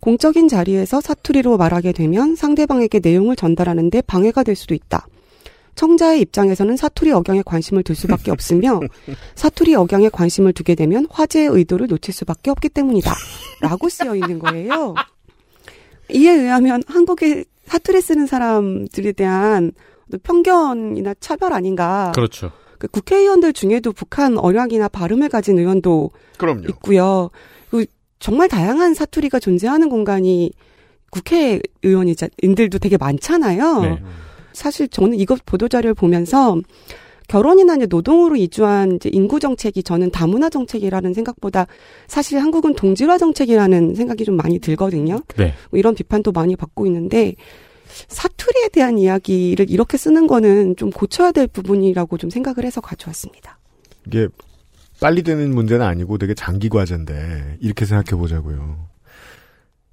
[SPEAKER 3] 공적인 자리에서 사투리로 말하게 되면 상대방에게 내용을 전달하는데 방해가 될 수도 있다. 청자의 입장에서는 사투리 억양에 관심을 둘 수밖에 없으며 사투리 억양에 관심을 두게 되면 화제의 의도를 놓칠 수밖에 없기 때문이다. 라고 쓰여 있는 거예요. 이에 의하면 한국에 사투리 쓰는 사람들에 대한 편견이나 차별 아닌가.
[SPEAKER 2] 그렇죠.
[SPEAKER 3] 그 국회의원들 중에도 북한 언양이나 발음을 가진 의원도
[SPEAKER 4] 그럼요.
[SPEAKER 3] 있고요. 그 정말 다양한 사투리가 존재하는 공간이 국회의원인들도 되게 많잖아요.
[SPEAKER 2] 네.
[SPEAKER 3] 사실 저는 이것 보도자료를 보면서 결혼이나 이제 노동으로 이주한 이제 인구 정책이 저는 다문화 정책이라는 생각보다 사실 한국은 동질화 정책이라는 생각이 좀 많이 들거든요.
[SPEAKER 2] 네.
[SPEAKER 3] 뭐 이런 비판도 많이 받고 있는데 사투리에 대한 이야기를 이렇게 쓰는 거는 좀 고쳐야 될 부분이라고 좀 생각을 해서 가져왔습니다.
[SPEAKER 4] 이게 빨리 되는 문제는 아니고 되게 장기 과제인데 이렇게 생각해 보자고요.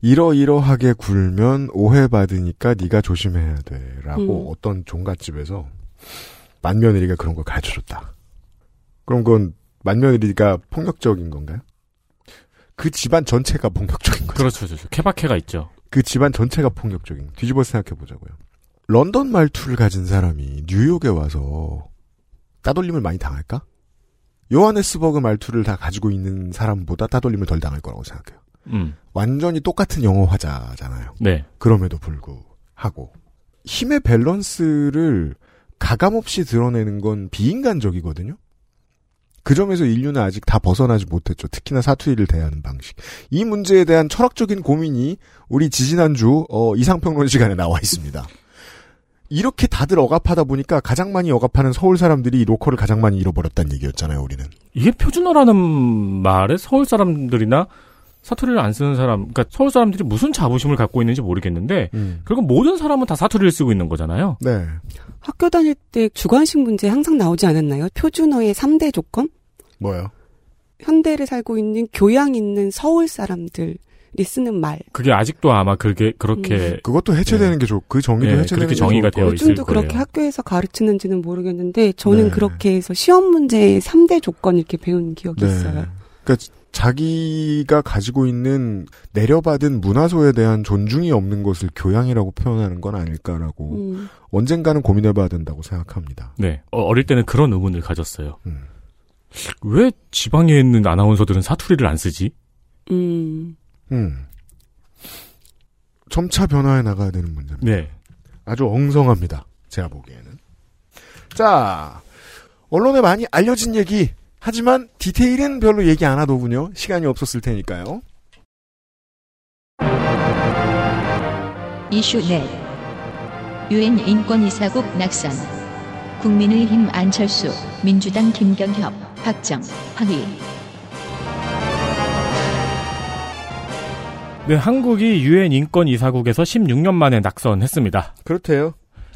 [SPEAKER 4] 이러이러하게 굴면 오해받으니까 네가 조심해야 돼라고
[SPEAKER 3] 음.
[SPEAKER 4] 어떤 종갓집에서 맏며느리가 그런 걸 가르쳐줬다. 그럼 그건 맏며느리가 폭력적인 건가요? 그 집안 전체가 폭력적인 거죠.
[SPEAKER 2] 그렇죠. 그렇죠. 케바케가 있죠.
[SPEAKER 4] 그 집안 전체가 폭력적인. 뒤집어 생각해 보자고요. 런던 말투를 가진 사람이 뉴욕에 와서 따돌림을 많이 당할까? 요하네스버그 말투를 다 가지고 있는 사람보다 따돌림을 덜 당할 거라고 생각해요.
[SPEAKER 2] 음.
[SPEAKER 4] 완전히 똑같은 영어 화자잖아요.
[SPEAKER 2] 네.
[SPEAKER 4] 그럼에도 불구하고 힘의 밸런스를 가감 없이 드러내는 건 비인간적이거든요. 그 점에서 인류는 아직 다 벗어나지 못했죠. 특히나 사투리를 대하는 방식. 이 문제에 대한 철학적인 고민이 우리 지지난주 어, 이상평론 시간에 나와 있습니다. 이렇게 다들 억압하다 보니까 가장 많이 억압하는 서울 사람들이 이 로컬을 가장 많이 잃어버렸다는 얘기였잖아요, 우리는.
[SPEAKER 2] 이게 표준어라는 말에 서울 사람들이나 사투리를 안 쓰는 사람, 그러니까 서울 사람들이 무슨 자부심을 갖고 있는지 모르겠는데
[SPEAKER 4] 음.
[SPEAKER 2] 결국 모든 사람은 다 사투리를 쓰고 있는 거잖아요.
[SPEAKER 4] 네.
[SPEAKER 3] 학교 다닐 때 주관식 문제 항상 나오지 않았나요? 표준어의 3대 조건?
[SPEAKER 4] 뭐요?
[SPEAKER 3] 현대를 살고 있는 교양 있는 서울 사람들이 쓰는 말.
[SPEAKER 2] 그게 아직도 아마 그게 그렇게
[SPEAKER 4] 그것도 해체되는 게 좋, 그 정의도
[SPEAKER 2] 네,
[SPEAKER 4] 해체되는
[SPEAKER 2] 그렇게
[SPEAKER 4] 게
[SPEAKER 2] 정의가
[SPEAKER 4] 좋을
[SPEAKER 2] 되어
[SPEAKER 4] 거예요.
[SPEAKER 2] 있을
[SPEAKER 3] 요즘도 그렇게. 학교에서 가르치는지는 모르겠는데 저는
[SPEAKER 4] 네.
[SPEAKER 3] 그렇게 해서 시험 문제의 3대 조건 이렇게 배운 기억이
[SPEAKER 4] 네.
[SPEAKER 3] 있어요.
[SPEAKER 4] 그러니까 자기가 가지고 있는 내려받은 문화소에 대한 존중이 없는 것을 교양이라고 표현하는 건 아닐까라고
[SPEAKER 3] 음.
[SPEAKER 4] 언젠가는 고민해봐야 된다고 생각합니다.
[SPEAKER 2] 네 어, 어릴 때는 그런 의문을 가졌어요.
[SPEAKER 4] 음.
[SPEAKER 2] 왜 지방에 있는 아나운서들은 사투리를 안 쓰지?
[SPEAKER 3] 음.
[SPEAKER 4] 음. 점차 변화해 나가야 되는 문제입니다.
[SPEAKER 2] 네.
[SPEAKER 4] 아주 엉성합니다. 제가 보기에는. 자, 언론에 많이 알려진 얘기. 하지만 디테일은 별로 얘기 안 하더군요. 시간이 없었을 테니까요.
[SPEAKER 1] 이슈 넷 유엔 인권이사국 낙선 국민의힘 안철수 민주당 김경협 박정 황희
[SPEAKER 2] 네, 한국이 유엔 인권 이사국에서 16년 만에 낙선했습니다.
[SPEAKER 4] 그렇대요.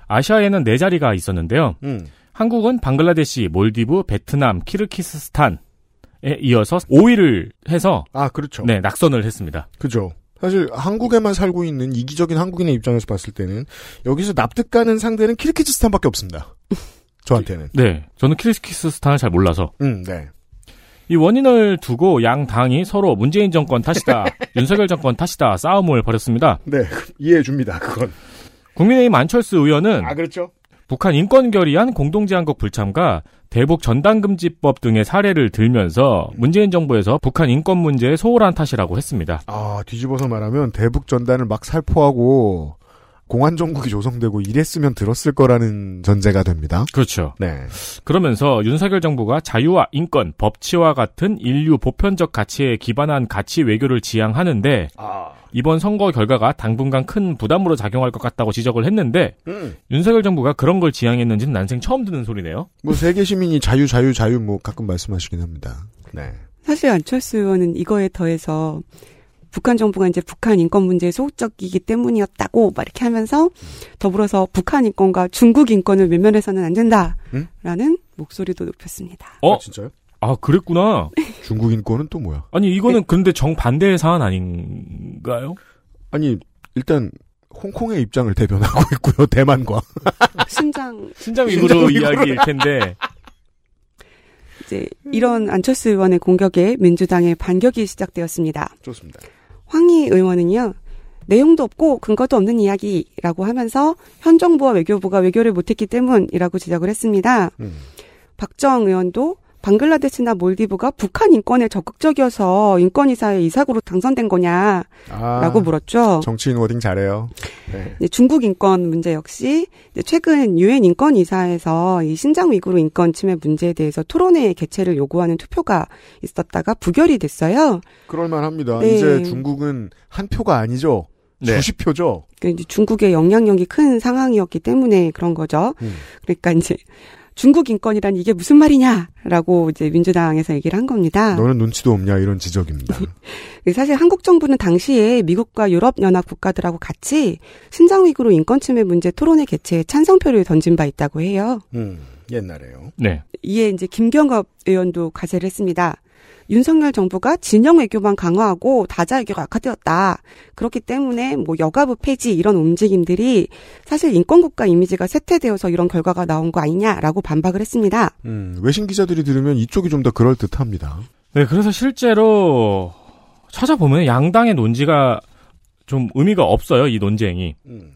[SPEAKER 2] 아시아에는 네 자리가 있었는데요.
[SPEAKER 4] 음.
[SPEAKER 2] 한국은 방글라데시, 몰디브, 베트남, 키르키스스탄에 이어서 5위를 해서
[SPEAKER 4] 아, 그렇죠.
[SPEAKER 2] 네, 낙선을 했습니다.
[SPEAKER 4] 그죠. 사실 한국에만 살고 있는 이기적인 한국인의 입장에서 봤을 때는 여기서 납득 가는 상대는 키르키즈스탄밖에 없습니다. 저한테는.
[SPEAKER 2] 네, 저는 키르키스스탄을 잘 몰라서
[SPEAKER 4] 음, 네.
[SPEAKER 2] 이 원인을 두고 양 당이 서로 문재인 정권 탓이다, 윤석열 정권 탓이다 싸움을 벌였습니다.
[SPEAKER 4] 네, 이해해 줍니다. 그건.
[SPEAKER 2] 국민의힘 안철수 의원은
[SPEAKER 4] 아 그렇죠.
[SPEAKER 2] 북한 인권 결의안 공동제안국 불참과 대북 전단금지법 등의 사례를 들면서 문재인 정부에서 북한 인권 문제에 소홀한 탓이라고 했습니다.
[SPEAKER 4] 아 뒤집어서 말하면 대북 전단을 막 살포하고 공안 정국이 조성되고 이랬으면 들었을 거라는 전제가 됩니다.
[SPEAKER 2] 그렇죠.
[SPEAKER 4] 네.
[SPEAKER 2] 그러면서 윤석열 정부가 자유와 인권, 법치와 같은 인류 보편적 가치에 기반한 가치 외교를 지향하는데
[SPEAKER 4] 아.
[SPEAKER 2] 이번 선거 결과가 당분간 큰 부담으로 작용할 것 같다고 지적을 했는데
[SPEAKER 4] 음.
[SPEAKER 2] 윤석열 정부가 그런 걸 지향했는지는 난생 처음 듣는 소리네요.
[SPEAKER 4] 뭐 세계 시민이 자유 자유 자유 뭐 가끔 말씀하시긴 합니다. 네.
[SPEAKER 3] 사실 안철수 의원은 이거에 더해서 북한 정부가 이제 북한 인권 문제에 소극적이기 때문이었다고 막 이렇게 하면서 더불어서 북한 인권과 중국 인권을 외면해서는 안 된다라는
[SPEAKER 4] 음?
[SPEAKER 3] 목소리도 높였습니다.
[SPEAKER 2] 어?
[SPEAKER 4] 아, 진짜요?
[SPEAKER 2] 아 그랬구나.
[SPEAKER 4] 중국 인권은 또 뭐야?
[SPEAKER 2] 아니 이거는 그런데 정반대의 사안 아닌가요?
[SPEAKER 4] 아니 일단 홍콩의 입장을 대변하고 있고요. 대만과.
[SPEAKER 3] 신장
[SPEAKER 2] 신장 위구르 이야기일 텐데
[SPEAKER 3] 이제 이런 안철수 의원의 공격에 민주당의 반격이 시작되었습니다.
[SPEAKER 4] 좋습니다.
[SPEAKER 3] 황희 의원은요. 내용도 없고 근거도 없는 이야기라고 하면서 현 정부와 외교부가 외교를 못했기 때문이라고 지적을 했습니다.
[SPEAKER 4] 음.
[SPEAKER 3] 박정 의원도 방글라데시나 몰디브가 북한 인권에 적극적이어서 인권이사의 이사구로 당선된 거냐라고
[SPEAKER 4] 아,
[SPEAKER 3] 물었죠.
[SPEAKER 4] 정치인 워딩 잘해요. 네.
[SPEAKER 3] 중국 인권 문제 역시 최근 유엔 인권 이사에서 이 신장 위구르 인권 침해 문제에 대해서 토론회 개최를 요구하는 투표가 있었다가 부결이 됐어요.
[SPEAKER 4] 그럴만합니다.
[SPEAKER 3] 네.
[SPEAKER 4] 이제 중국은 한 표가 아니죠.
[SPEAKER 2] 네.
[SPEAKER 4] 수십 표죠.
[SPEAKER 3] 그러니까 중국의 영향력이 큰 상황이었기 때문에 그런 거죠.
[SPEAKER 4] 음.
[SPEAKER 3] 그러니까 이제 중국 인권이란 이게 무슨 말이냐라고 이제 민주당에서 얘기를 한 겁니다.
[SPEAKER 4] 너는 눈치도 없냐 이런 지적입니다.
[SPEAKER 3] 사실 한국 정부는 당시에 미국과 유럽 연합 국가들하고 같이 신장 위구르 인권 침해 문제 토론회 개최에 찬성표를 던진 바 있다고 해요.
[SPEAKER 4] 음, 옛날에요.
[SPEAKER 2] 네.
[SPEAKER 3] 이에 이제 김경업 의원도 가세를 했습니다. 윤석열 정부가 진영 외교만 강화하고 다자 외교가 악화되었다. 그렇기 때문에 뭐 여가부 폐지 이런 움직임들이 사실 인권국가 이미지가 쇠퇴되어서 이런 결과가 나온 거 아니냐라고 반박을 했습니다.
[SPEAKER 4] 음, 외신 기자들이 들으면 이쪽이 좀 더 그럴 듯합니다.
[SPEAKER 2] 네, 그래서 실제로 찾아보면 양당의 논지가 좀 의미가 없어요, 이 논쟁이.
[SPEAKER 4] 음.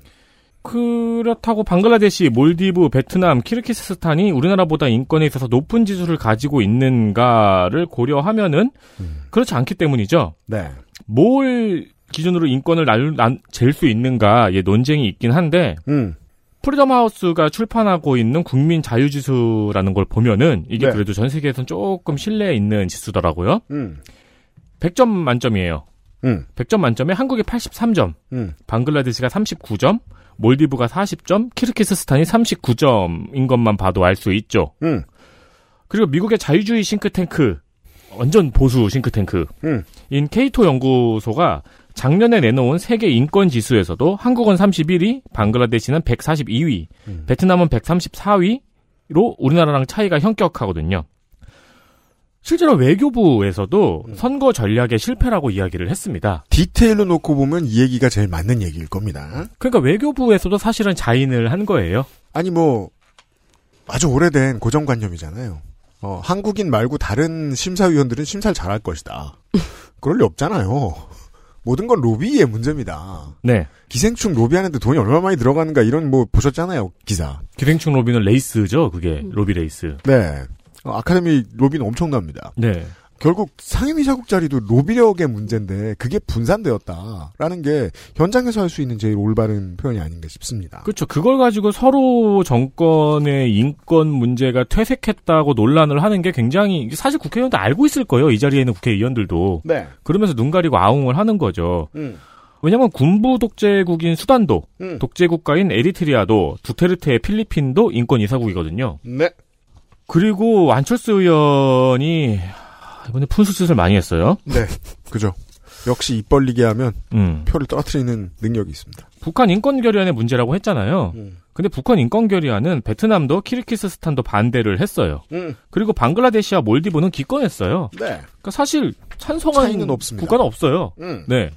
[SPEAKER 2] 그렇다고 방글라데시, 몰디브, 베트남, 키르기스스탄이 우리나라보다 인권에 있어서 높은 지수를 가지고 있는가를 고려하면은
[SPEAKER 4] 음.
[SPEAKER 2] 그렇지 않기 때문이죠.
[SPEAKER 4] 네.
[SPEAKER 2] 뭘 기준으로 인권을 잴수 있는가의 논쟁이 있긴 한데
[SPEAKER 4] 음.
[SPEAKER 2] Freedom House가 출판하고 있는 국민 자유 지수라는 걸 보면은 이게
[SPEAKER 4] 네.
[SPEAKER 2] 그래도 전 세계에선 조금 신뢰 있는 지수더라고요.
[SPEAKER 4] 음.
[SPEAKER 2] 100점 만점이에요.
[SPEAKER 4] 음.
[SPEAKER 2] 100점 만점에 한국이 83점,
[SPEAKER 4] 음.
[SPEAKER 2] 방글라데시가 39점, 몰디브가 40점, 키르키스스탄이 39점인 것만 봐도 알 수 있죠.
[SPEAKER 4] 음.
[SPEAKER 2] 그리고 미국의 자유주의 싱크탱크, 완전 보수 싱크탱크인
[SPEAKER 4] 음.
[SPEAKER 2] 케이토 연구소가 작년에 내놓은 세계 인권 지수에서도 한국은 31위, 방글라데시는 142위,
[SPEAKER 4] 음.
[SPEAKER 2] 베트남은 134위로 우리나라랑 차이가 현격하거든요. 실제로 외교부에서도
[SPEAKER 4] 음.
[SPEAKER 2] 선거 전략의 실패라고 이야기를 했습니다.
[SPEAKER 4] 디테일로 놓고 보면 이 얘기가 제일 맞는 얘기일 겁니다.
[SPEAKER 2] 그러니까 외교부에서도 사실은 자인을 한 거예요.
[SPEAKER 4] 아니 뭐 아주 오래된 고정관념이잖아요. 어, 한국인 말고 다른 심사위원들은 심사를 잘할 것이다. 그럴 리 없잖아요. 모든 건 로비의 문제입니다.
[SPEAKER 2] 네.
[SPEAKER 4] 기생충 로비하는데 돈이 얼마 많이 들어가는가 이런 뭐 보셨잖아요 기사.
[SPEAKER 2] 기생충 로비는 레이스죠, 그게. 로비 레이스.
[SPEAKER 4] 네. 어, 아카데미 로비는 엄청납니다.
[SPEAKER 2] 네.
[SPEAKER 4] 결국 상임이사국 자리도 로비력의 문제인데 그게 분산되었다라는 게 현장에서 할 수 있는 제일 올바른 표현이 아닌가 싶습니다.
[SPEAKER 2] 그렇죠. 그걸 가지고 서로 정권의 인권 문제가 퇴색했다고 논란을 하는 게 굉장히 사실 국회의원도 알고 있을 거예요. 이 자리에 있는 국회의원들도.
[SPEAKER 4] 네.
[SPEAKER 2] 그러면서 눈 가리고 아웅을 하는 거죠.
[SPEAKER 4] 음.
[SPEAKER 2] 왜냐하면 군부 독재국인 수단도
[SPEAKER 4] 음.
[SPEAKER 2] 독재 국가인 에리트리아도 두테르테의 필리핀도 인권 이사국이거든요.
[SPEAKER 4] 네.
[SPEAKER 2] 그리고 안철수 의원이 이번에 푼수짓을 많이 했어요.
[SPEAKER 4] 네. 그죠. 역시 입 벌리게 하면
[SPEAKER 2] 음.
[SPEAKER 4] 표를 떨어뜨리는 능력이 있습니다.
[SPEAKER 2] 북한 인권 결의안의 문제라고 했잖아요.
[SPEAKER 4] 음.
[SPEAKER 2] 근데 북한 인권 결의안은 베트남도 키르키스스탄도 반대를 했어요.
[SPEAKER 4] 음.
[SPEAKER 2] 그리고 방글라데시와 몰디브는 기권했어요.
[SPEAKER 4] 네.
[SPEAKER 2] 그러니까 사실 찬성한
[SPEAKER 4] 차이는 없습니다.
[SPEAKER 2] 국가는 없어요.
[SPEAKER 4] 음.
[SPEAKER 2] 네.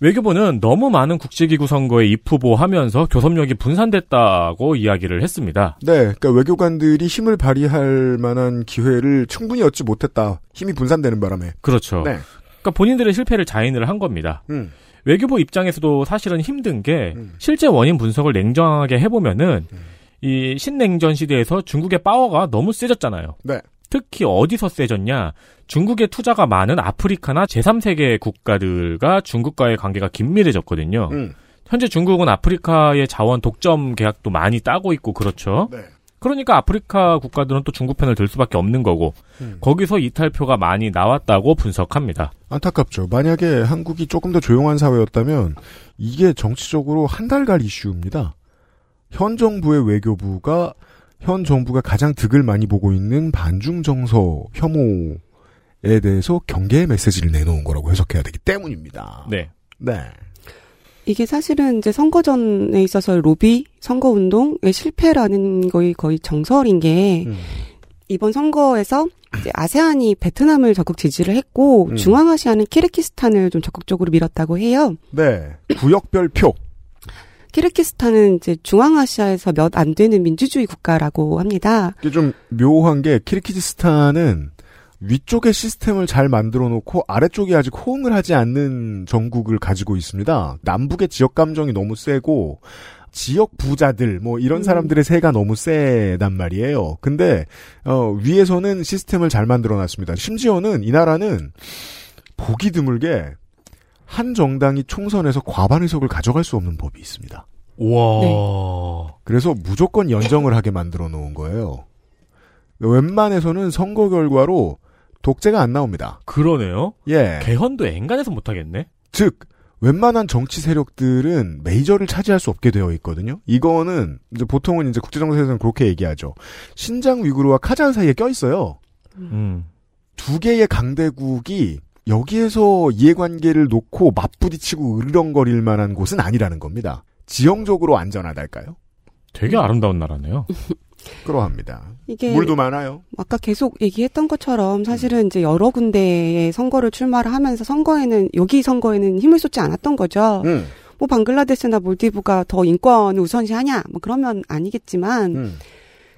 [SPEAKER 2] 외교부는 너무 많은 국제기구 선거에 입후보하면서 교섭력이 분산됐다고 이야기를 했습니다.
[SPEAKER 4] 네, 그러니까 외교관들이 힘을 발휘할 만한 기회를 충분히 얻지 못했다. 힘이 분산되는 바람에.
[SPEAKER 2] 그렇죠.
[SPEAKER 4] 네.
[SPEAKER 2] 그러니까 본인들의 실패를 자인을 한 겁니다.
[SPEAKER 4] 음.
[SPEAKER 2] 외교부 입장에서도 사실은 힘든 게
[SPEAKER 4] 음.
[SPEAKER 2] 실제 원인 분석을 냉정하게 해보면은
[SPEAKER 4] 음.
[SPEAKER 2] 이 신냉전 시대에서 중국의 파워가 너무 세졌잖아요.
[SPEAKER 4] 네.
[SPEAKER 2] 특히 어디서 세졌냐? 중국의 투자가 많은 아프리카나 제3세계 국가들과 중국과의 관계가 긴밀해졌거든요.
[SPEAKER 4] 음.
[SPEAKER 2] 현재 중국은 아프리카의 자원 독점 계약도 많이 따고 있고 그렇죠.
[SPEAKER 4] 네.
[SPEAKER 2] 그러니까 아프리카 국가들은 또 중국 편을 들 수밖에 없는 거고
[SPEAKER 4] 음.
[SPEAKER 2] 거기서 이탈표가 많이 나왔다고 분석합니다.
[SPEAKER 4] 안타깝죠. 만약에 한국이 조금 더 조용한 사회였다면 이게 정치적으로 한 달 갈 이슈입니다. 현 정부의 외교부가 현 정부가 가장 득을 많이 보고 있는 반중 정서 혐오에 대해서 경계의 메시지를 내놓은 거라고 해석해야 되기 때문입니다.
[SPEAKER 2] 네.
[SPEAKER 4] 네.
[SPEAKER 3] 이게 사실은 이제 선거전에 있어서 로비 선거 운동의 실패라는 거의 거의 정설인 게
[SPEAKER 4] 음.
[SPEAKER 3] 이번 선거에서 이제 아세안이 베트남을 적극 지지를 했고
[SPEAKER 4] 음.
[SPEAKER 3] 중앙아시아는 키르키스탄을 좀 적극적으로 밀었다고 해요.
[SPEAKER 4] 네. 구역별 표.
[SPEAKER 3] 키르키스탄은 이제 중앙아시아에서 몇 안 되는 민주주의 국가라고 합니다.
[SPEAKER 4] 이게 좀 묘한 게 키르키즈스탄은 위쪽의 시스템을 잘 만들어 놓고 아래쪽이 아직 호응을 하지 않는 정국을 가지고 있습니다. 남북의 지역 감정이 너무 세고 지역 부자들 뭐 이런
[SPEAKER 3] 음.
[SPEAKER 4] 사람들의 세가 너무 세단 말이에요. 근데 어 위에서는 시스템을 잘 만들어 놨습니다. 심지어는 이 나라는 보기 드물게 한 정당이 총선에서 과반 의석을 가져갈 수 없는 법이 있습니다.
[SPEAKER 2] 와.
[SPEAKER 3] 네.
[SPEAKER 4] 그래서 무조건 연정을 하게 만들어 놓은 거예요. 웬만해서는 선거 결과로 독재가 안 나옵니다.
[SPEAKER 2] 그러네요.
[SPEAKER 4] 예.
[SPEAKER 2] 개헌도 앵간해서 못 하겠네.
[SPEAKER 4] 즉, 웬만한 정치 세력들은 메이저를 차지할 수 없게 되어 있거든요. 이거는 이제 보통은 이제 국제정세에서는 그렇게 얘기하죠. 신장 위구르와 카자흐 사이에 껴 있어요.
[SPEAKER 2] 음.
[SPEAKER 4] 두 개의 강대국이 여기에서 이해관계를 놓고 맞부딪히고 으르렁거릴 만한 곳은 아니라는 겁니다. 지형적으로 안전하달까요?
[SPEAKER 2] 되게 아름다운 나라네요.
[SPEAKER 4] 그러합니다.
[SPEAKER 3] 이게
[SPEAKER 4] 물도 많아요.
[SPEAKER 3] 아까 계속 얘기했던 것처럼 사실은 이제 여러 군데의 선거를 출마를 하면서 선거에는 여기 선거에는 힘을 쏟지 않았던 거죠.
[SPEAKER 4] 음,
[SPEAKER 3] 뭐 방글라데시나 몰디브가 더 인권을 우선시하냐? 뭐 그러면 아니겠지만
[SPEAKER 4] 음.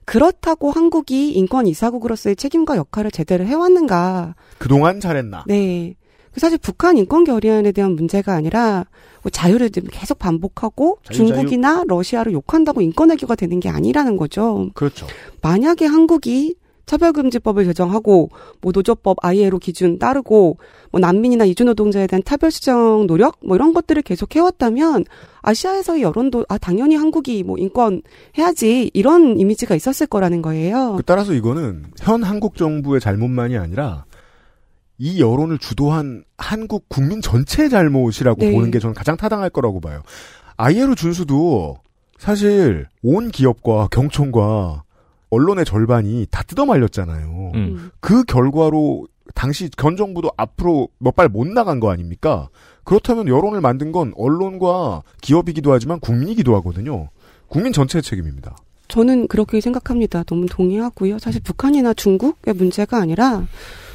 [SPEAKER 3] 그렇다고 한국이 인권 이사국으로서의 책임과 역할을 제대로 해왔는가?
[SPEAKER 4] 그동안 잘했나?
[SPEAKER 3] 네. 그 사실 북한 인권 결의안에 대한 문제가 아니라 뭐 자유를 계속 반복하고
[SPEAKER 4] 자유,
[SPEAKER 3] 중국이나 러시아를 욕한다고 인권 외교가 되는 게 아니라는 거죠.
[SPEAKER 4] 그렇죠.
[SPEAKER 3] 만약에 한국이 차별금지법을 제정하고 뭐 노조법 ILO 기준 따르고 뭐 난민이나 이주 노동자에 대한 차별 수정 노력 뭐 이런 것들을 계속 해왔다면 아시아에서의 여론도 아 당연히 한국이 뭐 인권 해야지 이런 이미지가 있었을 거라는 거예요.
[SPEAKER 4] 그 따라서 이거는 현 한국 정부의 잘못만이 아니라 이 여론을 주도한 한국 국민 전체의 잘못이라고
[SPEAKER 3] 네.
[SPEAKER 4] 보는 게 저는 가장 타당할 거라고 봐요. 아이에로 준수도 사실 온 기업과 경총과 언론의 절반이 다 뜯어 말렸잖아요.
[SPEAKER 2] 음.
[SPEAKER 4] 그 결과로 당시 전 정부도 앞으로 몇 발 못 나간 거 아닙니까? 그렇다면 여론을 만든 건 언론과 기업이기도 하지만 국민이기도 하거든요. 국민 전체의 책임입니다.
[SPEAKER 3] 저는 그렇게 생각합니다. 너무 동의하고요. 사실 북한이나 중국의 문제가 아니라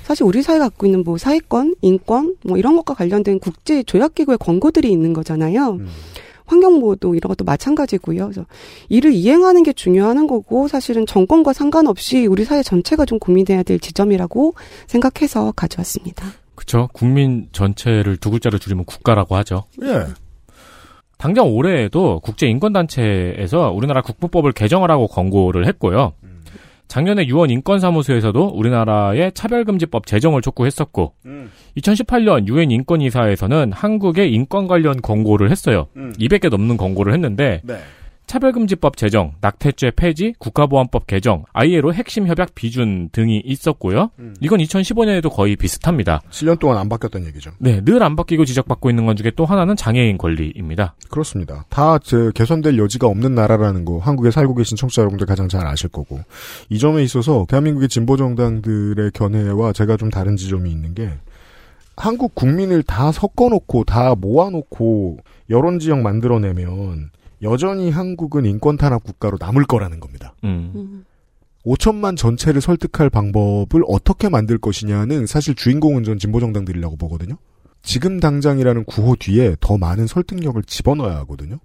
[SPEAKER 3] 사실 우리 사회가 갖고 있는 뭐 사회권, 인권 뭐 이런 것과 관련된 국제 조약 기구의 권고들이 있는 거잖아요.
[SPEAKER 4] 음.
[SPEAKER 3] 환경보호도 이런 것도 마찬가지고요. 그래서 이를 이행하는 게 중요한 거고 사실은 정권과 상관없이 우리 사회 전체가 좀 고민해야 될 지점이라고 생각해서 가져왔습니다.
[SPEAKER 2] 그쵸. 국민 전체를 두 글자로 줄이면 국가라고 하죠.
[SPEAKER 4] 예.
[SPEAKER 2] 당장 올해에도 국제인권단체에서 우리나라 국부법을 개정하라고 권고를 했고요.
[SPEAKER 4] 음.
[SPEAKER 2] 작년에 유엔 인권사무소에서도 우리나라의 차별금지법 제정을 촉구했었고, 2018년 유엔 인권이사에서는 한국의 인권 관련 권고를 했어요.
[SPEAKER 4] 음.
[SPEAKER 2] 200개 넘는 권고를 했는데,
[SPEAKER 4] 네.
[SPEAKER 2] 차별금지법 제정, 낙태죄 폐지, 국가보안법 개정, ILO 핵심 협약 비준 등이 있었고요.
[SPEAKER 4] 음.
[SPEAKER 2] 이건 2015년에도 거의 비슷합니다.
[SPEAKER 4] 7년 동안 안 바뀌었던 얘기죠.
[SPEAKER 2] 네, 늘 안 바뀌고 지적받고 있는 것 중에 또 하나는 장애인 권리입니다.
[SPEAKER 4] 그렇습니다. 다 제, 개선될 여지가 없는 나라라는 거 한국에 살고 계신 청취자 여러분들 가장 잘 아실 거고 이 점에 있어서 대한민국의 진보 정당들의 견해와 제가 좀 다른 지점이 있는 게 한국 국민을 다 섞어놓고 다 모아놓고 여론 지역 만들어내면 여전히 한국은 인권 탄압 국가로 남을 거라는 겁니다.
[SPEAKER 2] 음.
[SPEAKER 4] 5천만 전체를 설득할 방법을 어떻게 만들 것이냐는 사실 주인공은 전 진보 정당들이라고 보거든요. 지금 당장이라는 구호 뒤에 더 많은 설득력을 집어넣어야 하거든요.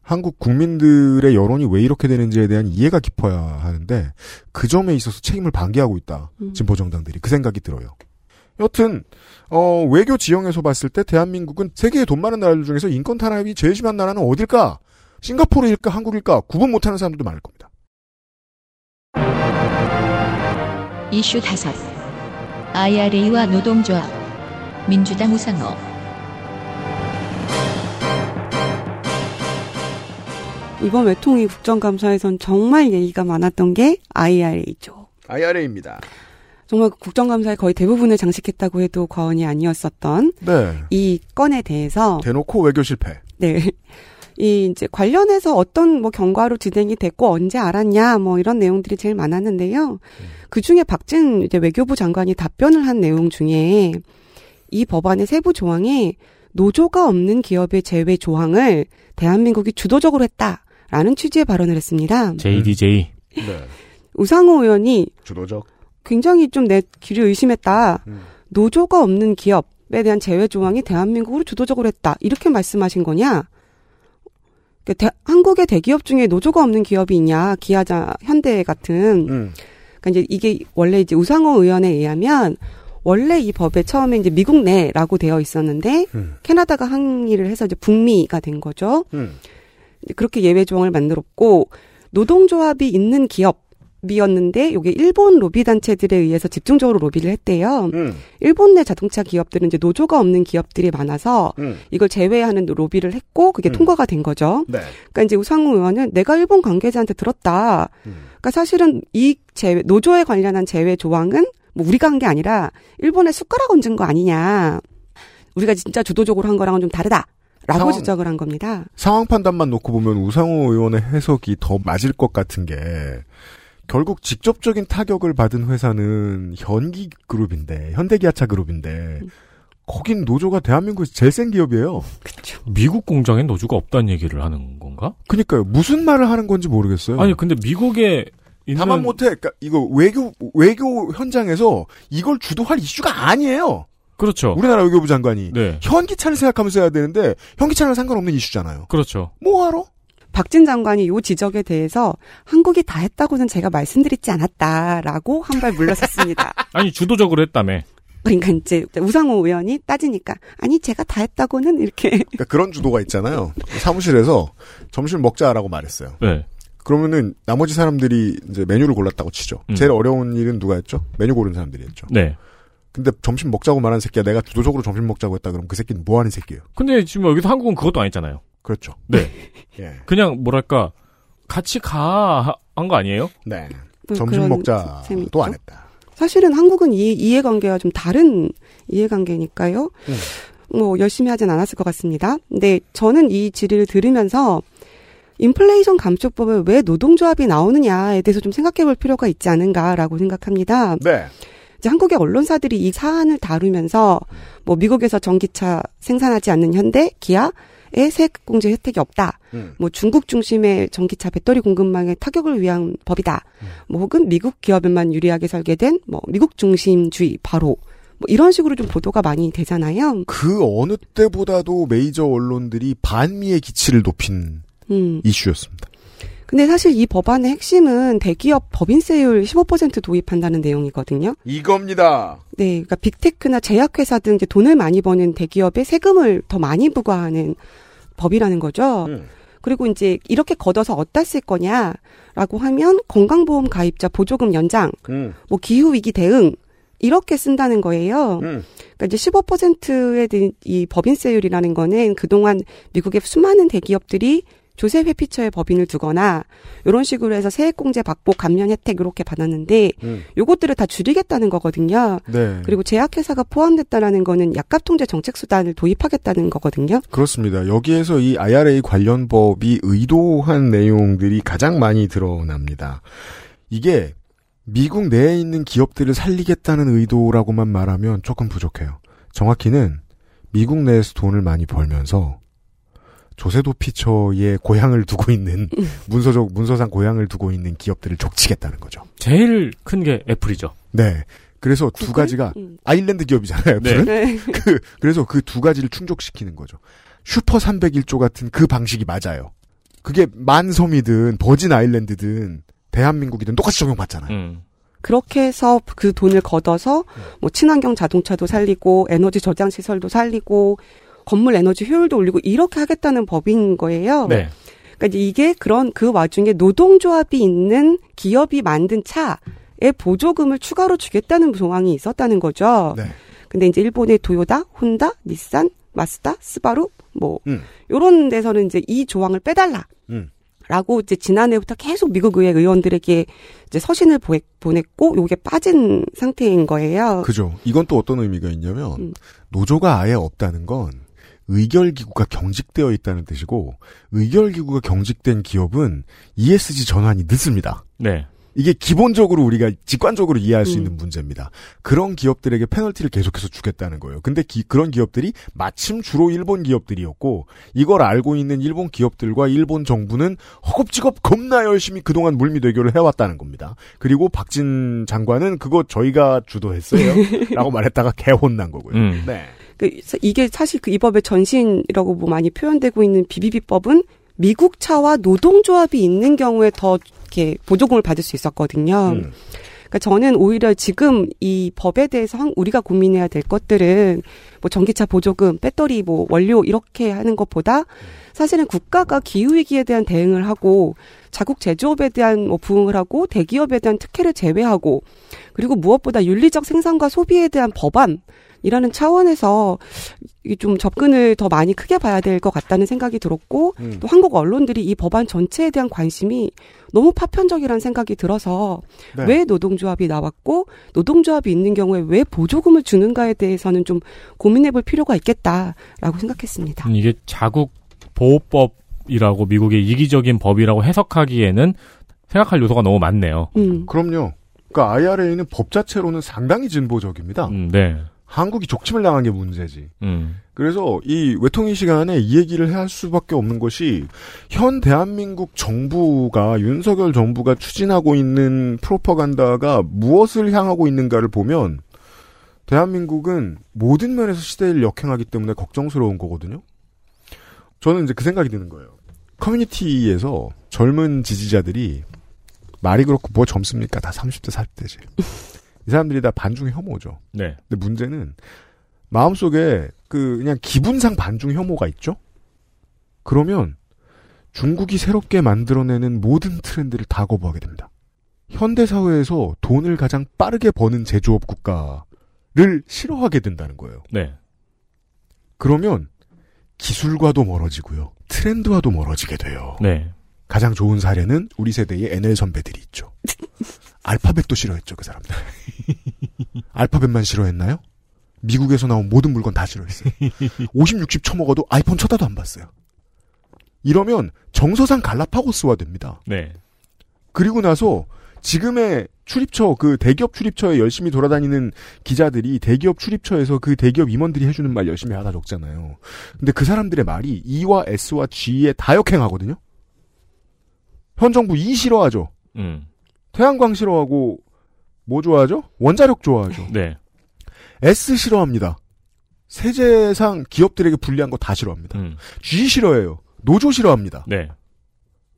[SPEAKER 4] 한국 국민들의 여론이 왜 이렇게 되는지에 대한 이해가 깊어야 하는데 그 점에 있어서 책임을 방기하고 있다.
[SPEAKER 3] 음.
[SPEAKER 4] 진보 정당들이 그 생각이 들어요. 여튼 어, 외교 지형에서 봤을 때 대한민국은 세계의 돈 많은 나라들 중에서 인권 탄압이 제일 심한 나라는 어딜까? 싱가포르일까 한국일까 구분 못하는 사람들도 많을 겁니다.
[SPEAKER 1] 이슈 다섯 IRA와 노동조합 민주당 우상호
[SPEAKER 3] 이번 외통위 국정감사에선 정말 얘기가 많았던 게 IRA죠.
[SPEAKER 4] IRA입니다.
[SPEAKER 3] 정말 국정감사의 거의 대부분을 장식했다고 해도 과언이 아니었었던
[SPEAKER 4] 네.
[SPEAKER 3] 이 건에 대해서
[SPEAKER 4] 대놓고 외교 실패.
[SPEAKER 3] 네. 이 이제 관련해서 어떤 뭐 경과로 진행이 됐고 언제 알았냐 뭐 이런 내용들이 제일 많았는데요. 그 중에 박진 이제 외교부 장관이 답변을 한 내용 중에 이 법안의 세부 조항에 노조가 없는 기업의 제외 조항을 대한민국이 주도적으로 했다라는 취지의 발언을 했습니다.
[SPEAKER 2] JDJ.
[SPEAKER 4] 네.
[SPEAKER 3] 우상호 의원이
[SPEAKER 4] 주도적.
[SPEAKER 3] 굉장히 좀내 귀를 의심했다.
[SPEAKER 4] 음.
[SPEAKER 3] 노조가 없는 기업에 대한 제외 조항이 대한민국으로 주도적으로 했다. 이렇게 말씀하신 거냐? 그 대- 한국의 대기업 중에 노조가 없는 기업이 있냐? 기아자, 현대 같은.
[SPEAKER 4] 음.
[SPEAKER 3] 그러니까 이제 이게 원래 이제 우상호 의원에 의하면 원래 이 법에 처음에 이제 미국 내라고 되어 있었는데
[SPEAKER 4] 음.
[SPEAKER 3] 캐나다가 항의를 해서 이제 북미가 된 거죠.
[SPEAKER 4] 음.
[SPEAKER 3] 그렇게 예외 조항을 만들었고 노동조합이 있는 기업 이었는데 이게 일본 로비 단체들에 의해서 집중적으로 로비를 했대요.
[SPEAKER 4] 음.
[SPEAKER 3] 일본 내 자동차 기업들은 이제 노조가 없는 기업들이 많아서
[SPEAKER 4] 음.
[SPEAKER 3] 이걸 제외하는 로비를 했고 그게
[SPEAKER 4] 음.
[SPEAKER 3] 통과가 된 거죠.
[SPEAKER 4] 네.
[SPEAKER 3] 그러니까 이제 우상호 의원은 내가 일본 관계자한테 들었다.
[SPEAKER 4] 음.
[SPEAKER 3] 그러니까 사실은 이 제외 노조에 관련한 제외 조항은 뭐 우리가 한 게 아니라 일본에 숟가락 얹은 거 아니냐. 우리가 진짜 주도적으로 한 거랑은 좀 다르다. 라고
[SPEAKER 4] 상황-
[SPEAKER 3] 지적을 한 겁니다.
[SPEAKER 4] 상황 판단만 놓고 보면 우상호 의원의 해석이 더 맞을 것 같은 게 결국 직접적인 타격을 받은 회사는 현기 그룹인데 현대기아차 그룹인데 거긴 노조가 대한민국에서 제일 센 기업이에요.
[SPEAKER 3] 그렇죠.
[SPEAKER 2] 미국 공장엔 노조가 없다는 얘기를 하는 건가?
[SPEAKER 4] 그러니까요. 무슨 말을 하는 건지 모르겠어요.
[SPEAKER 2] 아니 근데 미국에 있는
[SPEAKER 4] 다만 못해. 그러니까 이거 외교 외교 현장에서 이걸 주도할 이슈가 아니에요.
[SPEAKER 2] 그렇죠.
[SPEAKER 4] 우리나라 외교부 장관이
[SPEAKER 2] 네.
[SPEAKER 4] 현기차를 생각하면서 해야 되는데 현기차랑 상관없는 이슈잖아요.
[SPEAKER 2] 그렇죠.
[SPEAKER 4] 뭐하러?
[SPEAKER 3] 박진 장관이 요 지적에 대해서 한국이 다 했다고는 제가 말씀드리지 않았다라고 한 발 물러섰습니다.
[SPEAKER 2] 아니 주도적으로 했다며.
[SPEAKER 3] 그러니까 이제 우상호 의원이 따지니까 아니 제가 다 했다고는 이렇게
[SPEAKER 4] 그러니까 그런 주도가 있잖아요. 사무실에서 점심 먹자라고 말했어요.
[SPEAKER 2] 네.
[SPEAKER 4] 그러면은 나머지 사람들이 이제 메뉴를 골랐다고 치죠.
[SPEAKER 2] 음.
[SPEAKER 4] 제일 어려운 일은 누가 했죠? 메뉴 고른 사람들이 했죠.
[SPEAKER 2] 네.
[SPEAKER 4] 근데 점심 먹자고 말한 새끼야 내가 주도적으로 점심 먹자고 했다 그러면 그 새끼는 뭐 하는 새끼예요?
[SPEAKER 2] 근데 지금 여기서 한국은 그것도 안 했잖아요.
[SPEAKER 4] 그렇죠.
[SPEAKER 2] 네.
[SPEAKER 4] 예.
[SPEAKER 2] 그냥 뭐랄까 같이 가 한 거 아니에요?
[SPEAKER 4] 네.
[SPEAKER 3] 뭐
[SPEAKER 4] 점심 먹자도. 안 했다.
[SPEAKER 3] 사실은 한국은 이 이해관계가 좀 다른 이해관계니까요.
[SPEAKER 4] 음.
[SPEAKER 3] 뭐 열심히 하진 않았을 것 같습니다. 근데 저는 이 질의를 들으면서 인플레이션 감축법에 왜 노동조합이 나오느냐에 대해서 좀 생각해 볼 필요가 있지 않은가라고 생각합니다.
[SPEAKER 4] 네.
[SPEAKER 3] 이제 한국의 언론사들이 이 사안을 다루면서 뭐 미국에서 전기차 생산하지 않는 현대, 기아의 세액공제 혜택이 없다.
[SPEAKER 4] 음.
[SPEAKER 3] 뭐 중국 중심의 전기차 배터리 공급망의 타격을 위한 법이다. 뭐 혹은 미국 기업에만 유리하게 설계된 뭐 미국 중심주의 바로 뭐 이런 식으로 좀 보도가 많이 되잖아요.
[SPEAKER 4] 그 어느 때보다도 메이저 언론들이 반미의 기치를 높인
[SPEAKER 3] 음.
[SPEAKER 4] 이슈였습니다.
[SPEAKER 3] 근데 사실 이 법안의 핵심은 대기업 법인세율 15% 도입한다는 내용이거든요.
[SPEAKER 4] 이겁니다.
[SPEAKER 3] 네, 그러니까 빅테크나 제약회사 등 이제 돈을 많이 버는 대기업에 세금을 더 많이 부과하는 법이라는 거죠.
[SPEAKER 4] 음.
[SPEAKER 3] 그리고 이제 이렇게 걷어서 어디다 쓸 거냐라고 하면 건강보험 가입자 보조금 연장,
[SPEAKER 4] 음.
[SPEAKER 3] 뭐 기후 위기 대응 이렇게 쓴다는 거예요.
[SPEAKER 4] 음.
[SPEAKER 3] 그러니까 이제 15%의 이 법인세율이라는 거는 그동안 미국의 수많은 대기업들이 조세 회피처에 법인을 두거나 이런 식으로 해서 세액공제 받고 감면 혜택 이렇게 받았는데
[SPEAKER 4] 음.
[SPEAKER 3] 요것들을 다 줄이겠다는 거거든요.
[SPEAKER 4] 네.
[SPEAKER 3] 그리고 제약회사가 포함됐다라는 거는 약값 통제 정책 수단을 도입하겠다는 거거든요.
[SPEAKER 4] 그렇습니다. 여기에서 이 IRA 관련 법이 의도한 내용들이 가장 많이 드러납니다. 이게 미국 내에 있는 기업들을 살리겠다는 의도라고만 말하면 조금 부족해요. 정확히는 미국 내에서 돈을 많이 벌면서 조세도 피처에 고향을 두고 있는 문서적 문서상 고향을 두고 있는 기업들을 족치겠다는 거죠.
[SPEAKER 2] 제일 큰 게 애플이죠.
[SPEAKER 4] 네. 그래서 두
[SPEAKER 3] 구글?
[SPEAKER 4] 가지가
[SPEAKER 3] 음.
[SPEAKER 4] 아일랜드 기업이잖아요.
[SPEAKER 2] 네.
[SPEAKER 4] 애플은.
[SPEAKER 3] 네.
[SPEAKER 4] 그 그래서 그 두 가지를 충족시키는 거죠. 슈퍼 301조 같은 그 방식이 맞아요. 그게 만섬이든 버진 아일랜드든 대한민국이든 똑같이 적용받잖아요.
[SPEAKER 2] 음.
[SPEAKER 3] 그렇게 해서 그 돈을 걷어서 뭐 친환경 자동차도 살리고 에너지 저장 시설도 살리고 건물 에너지 효율도 올리고 이렇게 하겠다는 법인 거예요.
[SPEAKER 2] 네.
[SPEAKER 3] 그러니까 이제 이게 그런 그 와중에 노동조합이 있는 기업이 만든 차에 보조금을 추가로 주겠다는 조항이 있었다는 거죠.
[SPEAKER 4] 네.
[SPEAKER 3] 근데 이제 일본의 도요다, 혼다, 닛산, 마스다, 스바루 뭐
[SPEAKER 4] 음.
[SPEAKER 3] 요런 데서는 이제 이 조항을 빼달라.
[SPEAKER 4] 음.
[SPEAKER 3] 라고 이제 지난해부터 계속 미국 의회 의원들에게 이제 서신을 보냈- 보냈고 요게 빠진 상태인 거예요.
[SPEAKER 4] 그죠. 이건 또 어떤 의미가 있냐면
[SPEAKER 3] 음.
[SPEAKER 4] 노조가 아예 없다는 건 의결기구가 경직되어 있다는 뜻이고 의결기구가 경직된 기업은 ESG 전환이 늦습니다.
[SPEAKER 2] 네.
[SPEAKER 4] 이게 기본적으로 우리가 직관적으로 이해할 수
[SPEAKER 3] 음.
[SPEAKER 4] 있는 문제입니다. 그런 기업들에게 페널티를 계속해서 주겠다는 거예요. 근데 기- 그런 기업들이 마침 주로 일본 기업들이었고 이걸 알고 있는 일본 기업들과 일본 정부는 허겁지겁 겁나 열심히 그동안 물미대교를 해왔다는 겁니다. 그리고 박진 장관은 그거 저희가 주도했어요. 라고 말했다가 개혼난 거고요.
[SPEAKER 2] 음.
[SPEAKER 4] 네.
[SPEAKER 3] 그 이게 사실 그 이 법의 전신이라고 뭐 많이 표현되고 있는 비비비법은 미국 차와 노동조합이 있는 경우에 더 이렇게 보조금을 받을 수 있었거든요.
[SPEAKER 4] 음.
[SPEAKER 3] 그러니까 저는 오히려 지금 이 법에 대해서 한- 우리가 고민해야 될 것들은 뭐 전기차 보조금, 배터리 뭐 원료 이렇게 하는 것보다 사실은 국가가 기후 위기에 대한 대응을 하고 자국 제조업에 대한 뭐 부응을 하고 대기업에 대한 특혜를 제외하고 그리고 무엇보다 윤리적 생산과 소비에 대한 법안 이라는 차원에서 좀 접근을 더 많이 크게 봐야 될 것 같다는 생각이 들었고
[SPEAKER 4] 음.
[SPEAKER 3] 또 한국 언론들이 이 법안 전체에 대한 관심이 너무 파편적이라는 생각이 들어서
[SPEAKER 4] 네.
[SPEAKER 3] 왜 노동조합이 나왔고 노동조합이 있는 경우에 왜 보조금을 주는가에 대해서는 좀 고민해 볼 필요가 있겠다라고 생각했습니다.
[SPEAKER 2] 음, 이게 자국 보호법이라고 미국의 이기적인 법이라고 해석하기에는 생각할 요소가 너무 많네요.
[SPEAKER 3] 음.
[SPEAKER 4] 그럼요. 그러니까 IRA는 법 자체로는 상당히 진보적입니다.
[SPEAKER 2] 음, 네.
[SPEAKER 4] 한국이 족침을 당한 게 문제지.
[SPEAKER 2] 음.
[SPEAKER 4] 그래서 이 외통위 시간에 이 얘기를 할 수밖에 없는 것이 현 대한민국 정부가 윤석열 정부가 추진하고 있는 프로파간다가 무엇을 향하고 있는가를 보면 대한민국은 모든 면에서 시대를 역행하기 때문에 걱정스러운 거거든요. 저는 이제 그 생각이 드는 거예요. 커뮤니티에서 젊은 지지자들이 말이 그렇고 뭐 젊습니까? 다 30대, 40대지. 이 사람들이 다 반중 혐오죠.
[SPEAKER 2] 네.
[SPEAKER 4] 근데 문제는 마음속에 그 그냥 기분상 반중 혐오가 있죠. 그러면 중국이 새롭게 만들어내는 모든 트렌드를 다 거부하게 됩니다. 현대 사회에서 돈을 가장 빠르게 버는 제조업 국가를 싫어하게 된다는 거예요.
[SPEAKER 2] 네.
[SPEAKER 4] 그러면 기술과도 멀어지고요. 트렌드와도 멀어지게 돼요.
[SPEAKER 2] 네.
[SPEAKER 4] 가장 좋은 사례는 우리 세대의 NL 선배들이 있죠. 알파벳도 싫어했죠, 그 사람들. 알파벳만 싫어했나요? 미국에서 나온 모든 물건 다 싫어했어요. 50, 60 처먹어도 아이폰 쳐다도 안 봤어요. 이러면 정서상 갈라파고스화 됩니다.
[SPEAKER 2] 네.
[SPEAKER 4] 그리고 나서 지금의 출입처, 그 대기업 출입처에 열심히 돌아다니는 기자들이 대기업 출입처에서 그 대기업 임원들이 해주는 말 열심히 하다 적잖아요. 근데 그 사람들의 말이 E와 S와 G에 다 역행하거든요? 현 정부 E 싫어하죠?
[SPEAKER 2] 음.
[SPEAKER 4] 태양광 싫어하고, 뭐 좋아하죠? 원자력 좋아하죠.
[SPEAKER 2] 네.
[SPEAKER 4] S 싫어합니다. 세제상 기업들에게 불리한 거 다 싫어합니다.
[SPEAKER 2] 음.
[SPEAKER 4] G 싫어해요. 노조 싫어합니다.
[SPEAKER 2] 네.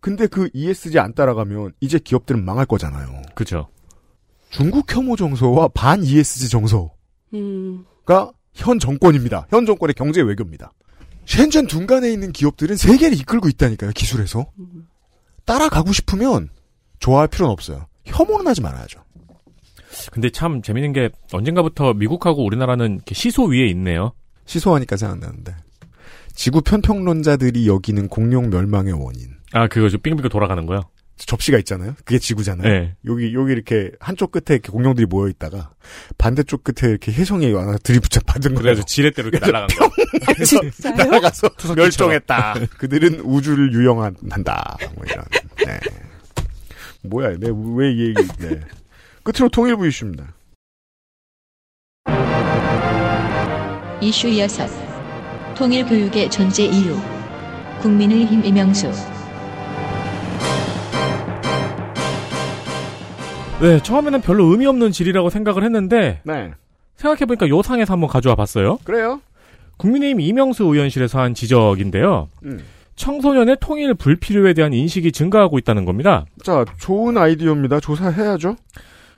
[SPEAKER 4] 근데 그 ESG 안 따라가면 이제 기업들은 망할 거잖아요.
[SPEAKER 2] 그죠.
[SPEAKER 4] 중국 혐오 정서와 반 ESG 정서가
[SPEAKER 3] 음.
[SPEAKER 4] 현 정권입니다. 현 정권의 경제 외교입니다. 셴전 둔간에 있는 기업들은 세계를 이끌고 있다니까요. 기술에서. 따라가고 싶으면 좋아할 필요는 없어요. 혐오는 하지 말아야죠.
[SPEAKER 2] 근데 참 재밌는 게 언젠가부터 미국하고 우리나라는 이렇게 시소 위에 있네요.
[SPEAKER 4] 시소하니까 생각나는데. 지구 편평론자들이 여기는 공룡 멸망의 원인.
[SPEAKER 2] 아, 그거 저 빙빙 돌아가는 거요?
[SPEAKER 4] 접시가 있잖아요. 그게 지구잖아요.
[SPEAKER 2] 네.
[SPEAKER 4] 여기 여기 이렇게 한쪽 끝에 이렇게 공룡들이 모여 있다가 반대쪽 끝에 이렇게 혜성이 와서 들이붙여 받은 거예요.
[SPEAKER 2] 그래가지고 지렛대로 이렇게 날아간 거.
[SPEAKER 3] 진짜요?
[SPEAKER 4] 날아가서 멸종했다. 그들은 우주를 유영한다. 뭐 이런. 네. 뭐야? 내 왜 이 얘기? 네. 끝으로 통일부 이슈입니다.
[SPEAKER 1] 이슈 여섯. 통일교육의 존재 이유. 국민의힘 이명수.
[SPEAKER 2] 네, 처음에는 별로 의미 없는 질이라고 생각을 했는데
[SPEAKER 4] 네.
[SPEAKER 2] 생각해보니까 요 상에서 한번 가져와 봤어요.
[SPEAKER 4] 그래요?
[SPEAKER 2] 국민의힘 이명수 의원실에서 한 지적인데요.
[SPEAKER 4] 음.
[SPEAKER 2] 청소년의 통일 불필요에 대한 인식이 증가하고 있다는 겁니다.
[SPEAKER 4] 자, 좋은 아이디어입니다. 조사해야죠.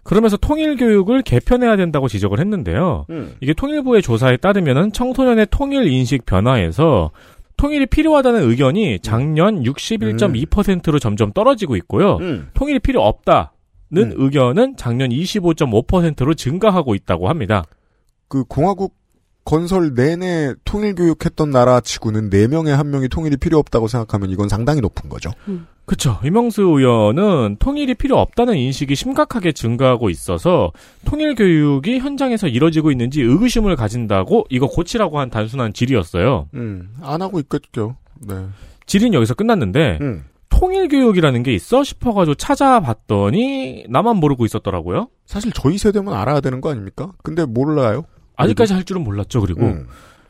[SPEAKER 2] 그러면서 통일 교육을 개편해야 된다고 지적을 했는데요.
[SPEAKER 4] 음.
[SPEAKER 2] 이게 통일부의 조사에 따르면은 청소년의 통일 인식 변화에서 통일이 필요하다는 의견이 작년 61.2%로 점점 떨어지고 있고요.
[SPEAKER 4] 음.
[SPEAKER 2] 통일이 필요 없다는
[SPEAKER 4] 음.
[SPEAKER 2] 의견은 작년 25.5%로 증가하고 있다고 합니다.
[SPEAKER 4] 그 공화국 건설 내내 통일 교육했던 나라 치고는 4명에 한 명이 통일이 필요 없다고 생각하면 이건 상당히 높은 거죠.
[SPEAKER 2] 그쵸. 이명수 의원은 통일이 필요 없다는 인식이 심각하게 증가하고 있어서 통일 교육이 현장에서 이뤄지고 있는지 의구심을 가진다고 이거 고치라고 한 단순한 질이었어요.
[SPEAKER 4] 음. 안 하고 있겠죠. 네.
[SPEAKER 2] 질은 여기서 끝났는데
[SPEAKER 4] 음.
[SPEAKER 2] 통일 교육이라는 게 있어 싶어가지고 찾아봤더니 나만 모르고 있었더라고요.
[SPEAKER 4] 사실 저희 세대면 알아야 되는 거 아닙니까? 근데 몰라요.
[SPEAKER 2] 아직까지 할 줄은 몰랐죠. 그리고
[SPEAKER 4] 음.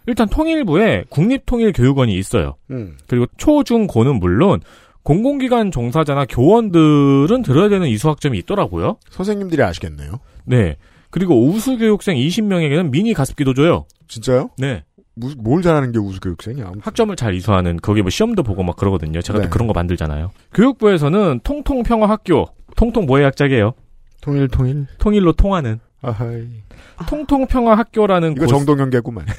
[SPEAKER 2] 일단 통일부에 국립통일교육원이 있어요.
[SPEAKER 4] 음.
[SPEAKER 2] 그리고 초, 중, 고는 물론 공공기관 종사자나 교원들은 들어야 되는 이수학점이 있더라고요.
[SPEAKER 4] 선생님들이 아시겠네요.
[SPEAKER 2] 네. 그리고 우수교육생 20명에게는 미니 가습기도 줘요.
[SPEAKER 4] 진짜요?
[SPEAKER 2] 네.
[SPEAKER 4] 무, 뭘 잘하는 게 우수교육생이야?
[SPEAKER 2] 학점을 잘 이수하는 거기 뭐 시험도 보고 막 그러거든요. 제가
[SPEAKER 4] 네.
[SPEAKER 2] 또 그런 거 만들잖아요. 교육부에서는 통통평화학교, 통통 뭐의 약자게요?
[SPEAKER 4] 통일 통일.
[SPEAKER 2] 통일로 통하는
[SPEAKER 4] 아하이.
[SPEAKER 2] 통통평화학교라는
[SPEAKER 4] 이거
[SPEAKER 2] 곳-
[SPEAKER 4] 정동영 개구만.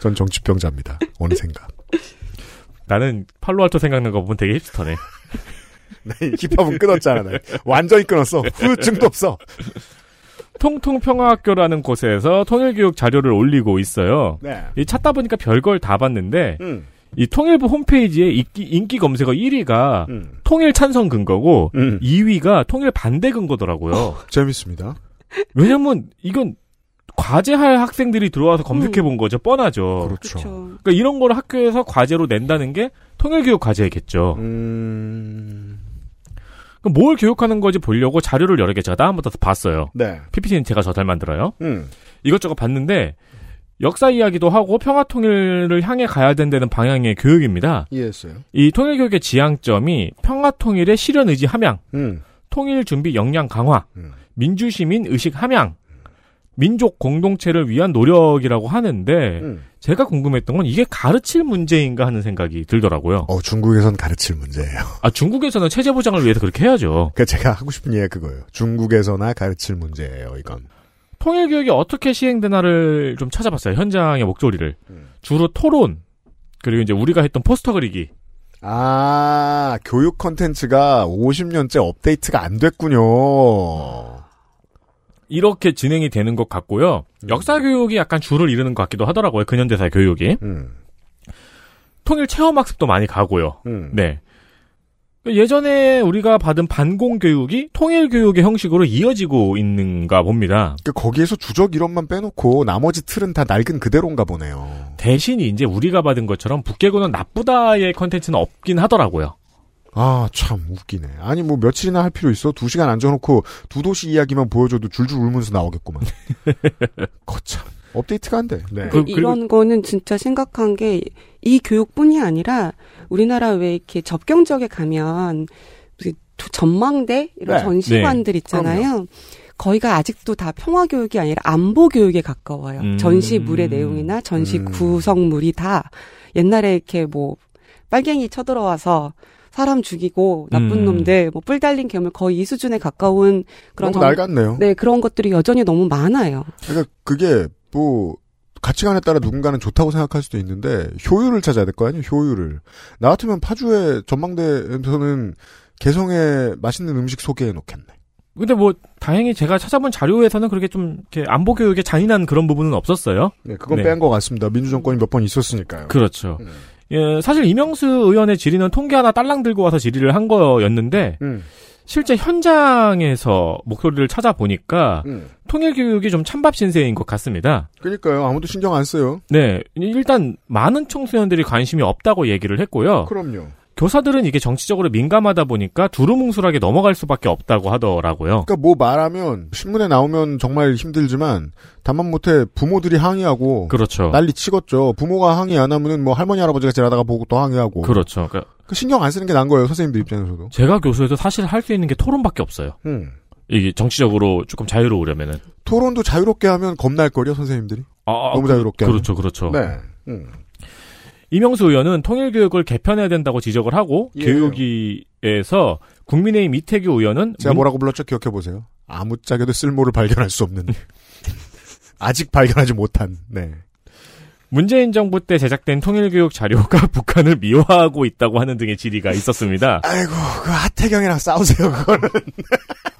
[SPEAKER 4] 전 정치병자입니다. 어느샌가.
[SPEAKER 2] 나는 팔로알토 생각난 거 보면 되게 힙스터네.
[SPEAKER 4] 힙합은 끊었잖아. 나. 완전히 끊었어. 후유증도 없어.
[SPEAKER 2] 통통평화학교라는 곳에서 통일교육 자료를 올리고 있어요.
[SPEAKER 4] 네.
[SPEAKER 2] 이 찾다 보니까 별걸 다 봤는데
[SPEAKER 4] 음.
[SPEAKER 2] 이 통일부 홈페이지에 인기, 인기 검색어 1위가
[SPEAKER 4] 음.
[SPEAKER 2] 통일 찬성 근거고
[SPEAKER 4] 음.
[SPEAKER 2] 2위가 통일 반대 근거더라고요.
[SPEAKER 4] 재밌습니다.
[SPEAKER 2] 왜냐면 이건 과제할 학생들이 들어와서 검색해 본 거죠. 뻔하죠.
[SPEAKER 4] 그렇죠.
[SPEAKER 3] 그렇죠.
[SPEAKER 2] 그러니까 이런 걸 학교에서 과제로 낸다는 게 통일교육 과제겠죠.
[SPEAKER 4] 음.
[SPEAKER 2] 그럼 뭘 교육하는 거지 보려고 자료를 여러 개 제가 다운받아서 봤어요.
[SPEAKER 4] 네.
[SPEAKER 2] PPT는 제가 저잘 만들어요.
[SPEAKER 4] 음.
[SPEAKER 2] 이것저것 봤는데 역사 이야기도 하고 평화 통일을 향해 가야 된다는 방향의 교육입니다.
[SPEAKER 4] 이해했어요.
[SPEAKER 2] 이 통일 교육의 지향점이 평화 통일의 실현 의지 함양,
[SPEAKER 4] 음.
[SPEAKER 2] 통일 준비 역량 강화,
[SPEAKER 4] 음.
[SPEAKER 2] 민주 시민 의식 함양, 민족 공동체를 위한 노력이라고 하는데
[SPEAKER 4] 음.
[SPEAKER 2] 제가 궁금했던 건 이게 가르칠 문제인가 하는 생각이 들더라고요.
[SPEAKER 4] 어, 중국에선 가르칠 문제예요.
[SPEAKER 2] 아 중국에서는 체제 보장을 위해서 그렇게 해야죠.
[SPEAKER 4] 그 제가 하고 싶은 얘기가 그거예요. 중국에서나 가르칠 문제예요, 이건.
[SPEAKER 2] 통일 교육이 어떻게 시행되나를 좀 찾아봤어요. 현장의 목소리를
[SPEAKER 4] 음.
[SPEAKER 2] 주로 토론 그리고 이제 우리가 했던 포스터 그리기
[SPEAKER 4] 아, 교육 컨텐츠가 50년째 업데이트가 안 됐군요.
[SPEAKER 2] 이렇게 진행이 되는 것 같고요.
[SPEAKER 4] 음.
[SPEAKER 2] 역사 교육이 약간 줄을 이루는 것 같기도 하더라고요. 근현대사 교육이
[SPEAKER 4] 음.
[SPEAKER 2] 통일 체험 학습도 많이 가고요.
[SPEAKER 4] 음.
[SPEAKER 2] 네. 예전에 우리가 받은 반공 교육이 통일 교육의 형식으로 이어지고 있는가 봅니다.
[SPEAKER 4] 그 거기에서 주적 이론만 빼놓고 나머지 틀은 다 낡은 그대로인가 보네요.
[SPEAKER 2] 대신 이제 우리가 받은 것처럼 북계고는 나쁘다의 컨텐츠는 없긴 하더라고요.
[SPEAKER 4] 아, 참 웃기네. 아니 뭐 며칠이나 할 필요 있어? 두 시간 앉아놓고 두 도시 이야기만 보여줘도 줄줄 울면서 나오겠구만. 거참 업데이트가 안 돼. 네.
[SPEAKER 2] 그-
[SPEAKER 3] 이런 거는 진짜 심각한 게 이 교육뿐이 아니라 우리나라 왜 이렇게 접경 지역에 가면 전망대 이런
[SPEAKER 4] 네.
[SPEAKER 3] 전시관들 있잖아요. 거기가 아직도 다 평화 교육이 아니라 안보 교육에 가까워요.
[SPEAKER 2] 음.
[SPEAKER 3] 전시물의 내용이나 전시
[SPEAKER 4] 음.
[SPEAKER 3] 구성물이 다 옛날에 이렇게 뭐 빨갱이 쳐들어와서 사람 죽이고 나쁜
[SPEAKER 2] 음.
[SPEAKER 3] 놈들 뭐 뿔 달린 괴물 거의 이 수준에 가까운 그런
[SPEAKER 4] 너무
[SPEAKER 3] 전-
[SPEAKER 4] 낡았네요.
[SPEAKER 3] 네 그런 것들이 여전히 너무 많아요.
[SPEAKER 4] 그러니까 그게 뭐 가치관에 따라 누군가는 좋다고 생각할 수도 있는데 효율을 찾아야 될 거 아니에요. 효율을. 나 같으면 파주의 전망대에서는 개성에 맛있는 음식 소개해 놓겠네.
[SPEAKER 2] 근데 뭐 다행히 제가 찾아본 자료에서는 그렇게 좀 이렇게 안보 교육에 잔인한 그런 부분은 없었어요.
[SPEAKER 4] 네, 그건
[SPEAKER 2] 네.
[SPEAKER 4] 뺀것 같습니다. 민주정권이 몇 번 있었으니까요.
[SPEAKER 2] 그렇죠.
[SPEAKER 4] 음.
[SPEAKER 2] 예, 사실 이명수 의원의 질의는 통계 하나 딸랑 들고 와서 질의를 한 거였는데
[SPEAKER 4] 음,
[SPEAKER 2] 실제 현장에서 목소리를 찾아보니까
[SPEAKER 4] 음.
[SPEAKER 2] 통일 교육이 좀 찬밥 신세인 것 같습니다.
[SPEAKER 4] 그러니까요. 아무도 신경 안 써요.
[SPEAKER 2] 네, 일단 많은 청소년들이 관심이 없다고 얘기를 했고요.
[SPEAKER 4] 그럼요.
[SPEAKER 2] 교사들은 이게 정치적으로 민감하다 보니까 두루뭉술하게 넘어갈 수밖에 없다고 하더라고요.
[SPEAKER 4] 그러니까 뭐 말하면 신문에 나오면 정말 힘들지만 다만 못해 부모들이 항의하고
[SPEAKER 2] 그렇죠.
[SPEAKER 4] 난리 치겠죠. 부모가 항의 안 하면은 뭐 할머니 할아버지가 지나다가 보고 또 항의하고.
[SPEAKER 2] 그렇죠. 그러니까
[SPEAKER 4] 그 신경 안 쓰는 게 나은 거예요 선생님들 입장에서도.
[SPEAKER 2] 제가 교수에도 사실 할 수 있는 게 토론밖에 없어요.
[SPEAKER 4] 음.
[SPEAKER 2] 이게 정치적으로 조금 자유로우려면은.
[SPEAKER 4] 토론도 자유롭게 하면 겁날 거요 선생님들이.
[SPEAKER 2] 아,
[SPEAKER 4] 너무 자유롭게. 하면.
[SPEAKER 2] 그렇죠, 그렇죠.
[SPEAKER 4] 네. 음.
[SPEAKER 2] 이명수 의원은 통일교육을 개편해야 된다고 지적을 하고
[SPEAKER 4] 예.
[SPEAKER 2] 교육위에서 국민의힘 이태규 의원은
[SPEAKER 4] 제가
[SPEAKER 2] 문-
[SPEAKER 4] 뭐라고 불렀죠 기억해 보세요. 아무짝에도 쓸모를 발견할 수 없는. 아직 발견하지 못한. 네.
[SPEAKER 2] 문재인 정부 때 제작된 통일교육 자료가 북한을 미화하고 있다고 하는 등의 질의가 있었습니다.
[SPEAKER 4] 아이고 그 하태경이랑 싸우세요 그거는.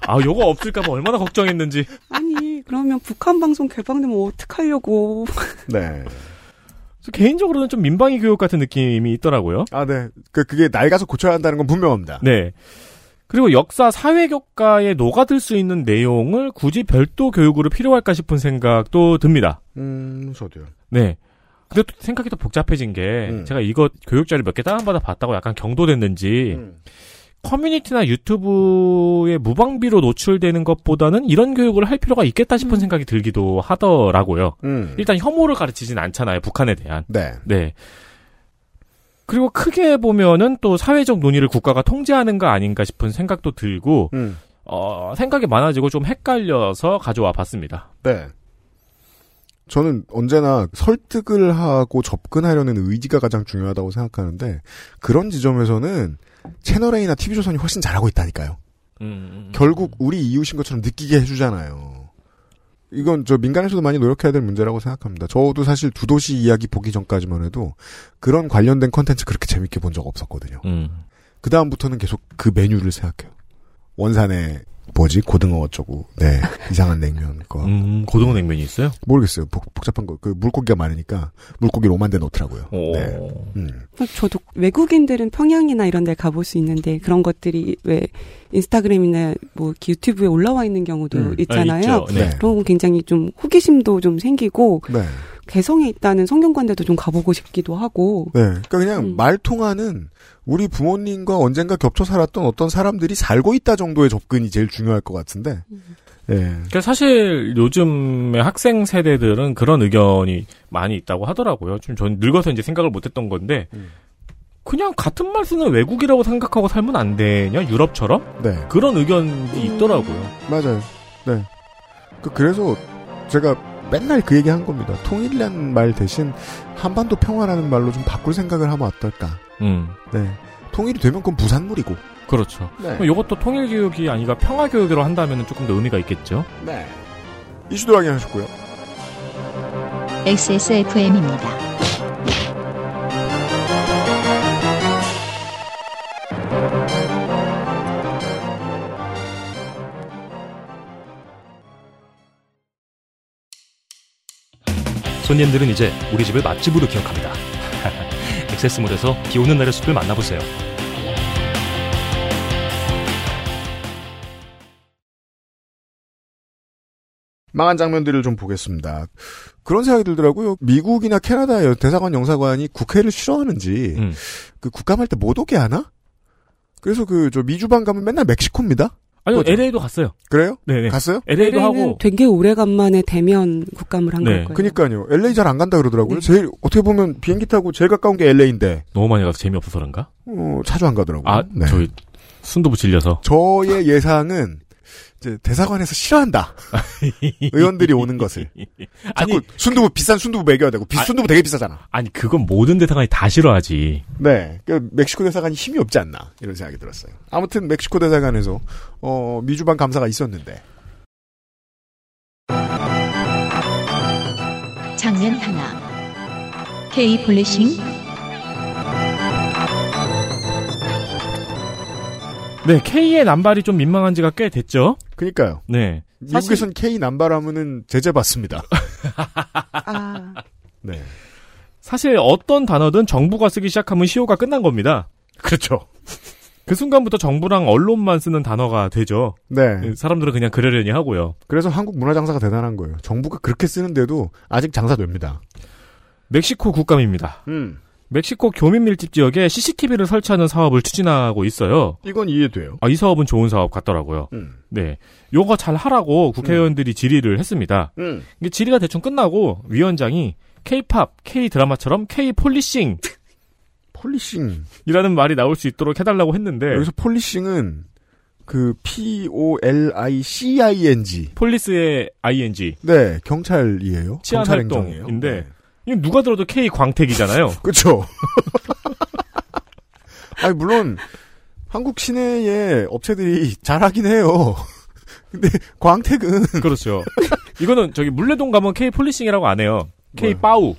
[SPEAKER 2] 아, 요거 없을까봐 얼마나 걱정했는지.
[SPEAKER 3] 아니 그러면 북한 방송 개방되면 어떡하려고.
[SPEAKER 4] 네.
[SPEAKER 2] 개인적으로는 좀 민방위 교육 같은 느낌이 있더라고요.
[SPEAKER 4] 아 네. 그 그게 낡아서 고쳐야 한다는 건 분명합니다.
[SPEAKER 2] 네. 그리고 역사 사회 교과에 녹아들 수 있는 내용을 굳이 별도 교육으로 필요할까 싶은 생각도 듭니다.
[SPEAKER 4] 음 저도요.
[SPEAKER 2] 네. 근데 또 생각이 더 복잡해진 게
[SPEAKER 4] 음.
[SPEAKER 2] 제가 이거 교육자를 몇개 다운받아 봤다고 약간 경도됐는지
[SPEAKER 4] 음.
[SPEAKER 2] 커뮤니티나 유튜브에 무방비로 노출되는 것보다는 이런 교육을 할 필요가 있겠다 싶은 생각이 들기도 하더라고요.
[SPEAKER 4] 음.
[SPEAKER 2] 일단 혐오를 가르치진 않잖아요. 북한에 대한.
[SPEAKER 4] 네.
[SPEAKER 2] 네. 그리고 크게 보면은 또 사회적 논의를 국가가 통제하는 거 아닌가 싶은 생각도 들고
[SPEAKER 4] 음.
[SPEAKER 2] 어, 생각이 많아지고 좀 헷갈려서 가져와 봤습니다.
[SPEAKER 4] 네. 저는 언제나 설득을 하고 접근하려는 의지가 가장 중요하다고 생각하는데 그런 지점에서는 채널A나 TV조선이 훨씬 잘하고 있다니까요.
[SPEAKER 2] 음,
[SPEAKER 4] 결국 우리 이웃인 것처럼 느끼게 해주잖아요. 이건 저 민간에서도 많이 노력해야 될 문제라고 생각합니다. 저도 사실 두 도시 이야기 보기 전까지만 해도 그런 관련된 컨텐츠 그렇게 재밌게 본 적 없었거든요.
[SPEAKER 2] 음.
[SPEAKER 4] 그 다음부터는 계속 그 메뉴를 생각해요. 원산에 뭐지 고등어 어쩌고 네 이상한 냉면 거
[SPEAKER 2] 음, 고등어 냉면이 있어요?
[SPEAKER 4] 모르겠어요. 복, 복잡한 거 그 물고기가 많으니까 물고기 로만데 넣더라고요.
[SPEAKER 2] 오.
[SPEAKER 4] 네. 음.
[SPEAKER 3] 저도 외국인들은 평양이나 이런 데 가볼 수 있는데 그런 것들이 왜 인스타그램이나 뭐 유튜브에 올라와 있는 경우도
[SPEAKER 4] 음.
[SPEAKER 3] 있잖아요.
[SPEAKER 2] 아. 네.
[SPEAKER 4] 네.
[SPEAKER 3] 그런 건 굉장히 좀 호기심도 좀 생기고
[SPEAKER 4] 네.
[SPEAKER 3] 개성에 있다는 성균관대도 좀 가보고 싶기도 하고
[SPEAKER 4] 네. 그러니까 그냥
[SPEAKER 3] 음.
[SPEAKER 4] 말 통하는 우리 부모님과 언젠가 겹쳐 살았던 어떤 사람들이 살고 있다 정도의 접근이 제일 중요할 것 같은데. 예.
[SPEAKER 2] 그러니까 사실 요즘의 학생 세대들은 그런 의견이 많이 있다고 하더라고요. 좀 전 늙어서 이제 생각을 못했던 건데
[SPEAKER 4] 음.
[SPEAKER 2] 그냥 같은 말 쓰는 외국이라고 생각하고 살면 안 되냐 유럽처럼
[SPEAKER 4] 네.
[SPEAKER 2] 그런 의견이 있더라고요.
[SPEAKER 4] 맞아요. 네. 그, 그래서 제가 맨날 그 얘기 한 겁니다. 통일이라는 말 대신 한반도 평화라는 말로 좀 바꿀 생각을 하면 어떨까.
[SPEAKER 2] 음
[SPEAKER 4] 네. 통일이 되면 그건 부산물이고.
[SPEAKER 2] 그렇죠.
[SPEAKER 4] 네.
[SPEAKER 2] 이것도 통일 교육이 아니라 평화 교육으로 한다면 조금 더 의미가 있겠죠.
[SPEAKER 4] 네. 이슈도 확인하셨고요.
[SPEAKER 1] XSFM입니다.
[SPEAKER 5] 손님들은 이제 우리 집을 맛집으로 기억합니다. 액세스몰에서 비 오는 날의 숲을 만나보세요.
[SPEAKER 4] 망한 장면들을 좀 보겠습니다. 그런 생각이 들더라고요. 미국이나 캐나다 대사관 영사관이 국회를 싫어하는지
[SPEAKER 2] 음.
[SPEAKER 4] 그 국감할 때 못 오게 하나? 그래서 그 저 미주방 가면 맨날 멕시코입니다.
[SPEAKER 2] 아니요
[SPEAKER 4] 그거죠.
[SPEAKER 2] LA도 갔어요.
[SPEAKER 4] 그래요?
[SPEAKER 2] 네네.
[SPEAKER 4] 갔어요?
[SPEAKER 2] LA도 하고
[SPEAKER 3] 되게 오래간만에 대면 국감을 한
[SPEAKER 2] 네.
[SPEAKER 3] 걸 거예요.
[SPEAKER 4] 그니까요. LA 잘 안 간다 그러더라고요.
[SPEAKER 3] 네.
[SPEAKER 4] 제일 어떻게 보면 비행기 타고 제일 가까운 게 LA인데
[SPEAKER 2] 너무 많이 가서 재미없어서 그런가?
[SPEAKER 4] 어, 자주 안 가더라고요.
[SPEAKER 2] 아
[SPEAKER 4] 네.
[SPEAKER 2] 저희 순두부 질려서
[SPEAKER 4] 저의 예상은 이제 대사관에서 싫어한다. 의원들이 오는 것을.
[SPEAKER 2] 아니
[SPEAKER 4] 자꾸 순두부 비싼 순두부 먹여야 되고 비,
[SPEAKER 2] 아-
[SPEAKER 4] 순두부 되게 비싸잖아.
[SPEAKER 2] 아니 그건 모든 대사관이 다 싫어하지.
[SPEAKER 4] 네, 그 멕시코 대사관이 힘이 없지 않나 이런 생각이 들었어요. 아무튼 멕시코 대사관에서 어, 미주방 감사가 있었는데
[SPEAKER 1] 장면 하나. K 폴리싱
[SPEAKER 2] 네 K의 남발이 좀 민망한 지가 꽤 됐죠.
[SPEAKER 4] 그니까요.
[SPEAKER 2] 네.
[SPEAKER 4] 미국에선 K 남발하면은 제재 받습니다.
[SPEAKER 3] 아,
[SPEAKER 4] 네,
[SPEAKER 2] 사실 어떤 단어든 정부가 쓰기 시작하면 시효가 끝난 겁니다.
[SPEAKER 4] 그렇죠.
[SPEAKER 2] 그 순간부터 정부랑 언론만 쓰는 단어가 되죠.
[SPEAKER 4] 네,
[SPEAKER 2] 사람들은 그냥 그러려니 하고요.
[SPEAKER 4] 그래서 한국 문화 장사가 대단한 거예요. 정부가 그렇게 쓰는데도 아직 장사됩니다.
[SPEAKER 2] 멕시코 국감입니다.
[SPEAKER 4] 음,
[SPEAKER 2] 멕시코 교민 밀집 지역에 CCTV를 설치하는 사업을 추진하고 있어요.
[SPEAKER 4] 이건 이해돼요.
[SPEAKER 2] 아, 이 사업은 좋은 사업 같더라고요.
[SPEAKER 4] 음.
[SPEAKER 2] 네. 요거 잘 하라고 국회의원들이 질의를 했습니다.
[SPEAKER 4] 음.
[SPEAKER 2] 이게 질의가 대충 끝나고 위원장이 K-pop, K-드라마처럼
[SPEAKER 4] K-policing policing.
[SPEAKER 2] 이라는 말이 나올 수 있도록 해달라고 했는데
[SPEAKER 4] 여기서 policing은 그 P O L I C I N G.
[SPEAKER 2] police의 ING
[SPEAKER 4] 네, 경찰이에요.
[SPEAKER 2] 치안
[SPEAKER 4] 경찰.
[SPEAKER 2] 활동인데
[SPEAKER 4] 네.
[SPEAKER 2] 이거 누가 들어도 K 광택이잖아요.
[SPEAKER 4] 그렇죠. 아니 물론 한국 시내의 업체들이 잘하긴 해요. 근데 광택은
[SPEAKER 2] 그렇죠. 이거는 저기 문래동 가면 K 폴리싱이라고 안 해요. K 빠우.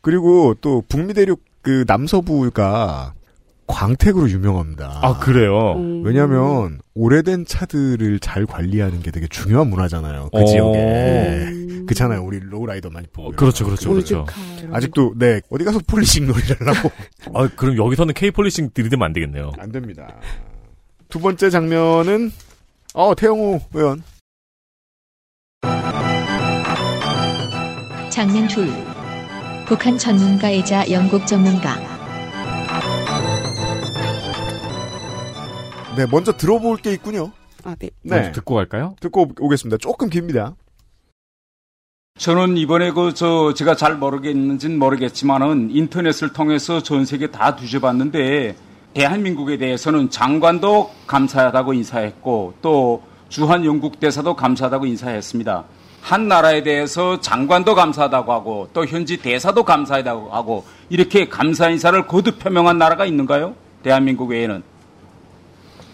[SPEAKER 4] 그리고 또 북미 대륙 그 남서부가 광택으로 유명합니다.
[SPEAKER 2] 아 그래요.
[SPEAKER 3] 음.
[SPEAKER 4] 왜냐하면 오래된 차들을 잘 관리하는 게 되게 중요한 문화잖아요. 그
[SPEAKER 2] 어.
[SPEAKER 4] 지역에.
[SPEAKER 3] 음.
[SPEAKER 4] 그렇잖아요. 우리 lowrider 많이 보고.
[SPEAKER 2] 어, 그렇죠, 그렇죠, 그렇죠.
[SPEAKER 4] 아직도 네 어디 가서 polishing 놀이를 하고
[SPEAKER 2] 아 그럼 여기서는 K polishing 들이대면 안 되겠네요.
[SPEAKER 4] 안 됩니다. 두 번째 장면은 어 태영호 의원
[SPEAKER 1] 장면 둘. 북한 전문가이자 영국 전문가.
[SPEAKER 4] 네 먼저 들어볼 게 있군요.
[SPEAKER 3] 아, 네.
[SPEAKER 4] 네
[SPEAKER 2] 먼저 듣고 갈까요?
[SPEAKER 4] 듣고 오겠습니다. 조금 깁니다.
[SPEAKER 6] 저는 이번에 그 저 제가 잘 모르겠는지는 모르겠지만은 인터넷을 통해서 전 세계 다 뒤져봤는데 대한민국에 대해서는 장관도 감사하다고 인사했고 또 주한 영국 대사도 감사하다고 인사했습니다. 한 나라에 대해서 장관도 감사하다고 하고 또 현지 대사도 감사하다고 하고 이렇게 감사 인사를 거듭 표명한 나라가 있는가요? 대한민국 외에는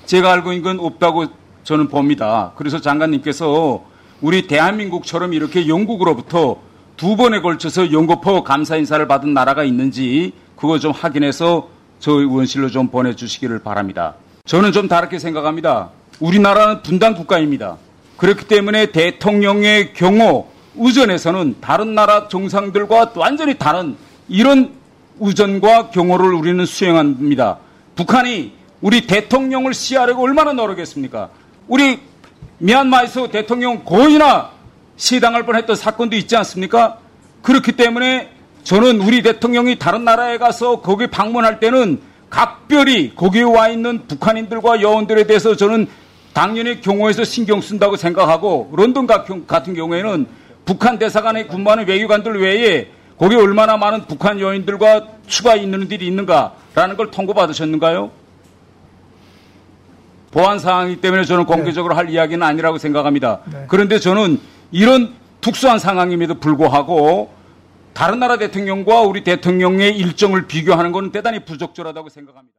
[SPEAKER 6] 제가 알고 있는 건 없다고 저는 봅니다. 그래서 장관님께서 우리 대한민국처럼 이렇게 영국으로부터 두 번에 걸쳐서 연거푸 감사 인사를 받은 나라가 있는지 그거 좀 확인해서 저희 의원실로 좀 보내주시기를 바랍니다. 저는 좀 다르게 생각합니다. 우리나라는 분단 국가입니다. 그렇기 때문에 대통령의 경호 우전에서는 다른 나라 정상들과 완전히 다른 이런 우전과 경호를 우리는 수행합니다. 북한이 우리 대통령을 시하려고 얼마나 노력했습니까? 우리 미얀마에서 대통령 고의나 시당할 뻔했던 사건도 있지 않습니까? 그렇기 때문에 저는 우리 대통령이 다른 나라에 가서 거기 방문할 때는 각별히 거기에 와 있는 북한인들과 여원들에 대해서 저는 당연히 경호에서 신경 쓴다고 생각하고 런던 같은 경우에는 북한 대사관에 근무하는 외교관들 외에 거기에 얼마나 많은 북한 여인들과 추가 있는들이 있는가라는 걸 통보받으셨는가요? 보안 상황이기 때문에 저는 공개적으로 할 이야기는 아니라고 생각합니다. 그런데 저는 이런 특수한 상황임에도 불구하고 다른 나라 대통령과 우리 대통령의 일정을 비교하는 것은 대단히 부적절하다고 생각합니다.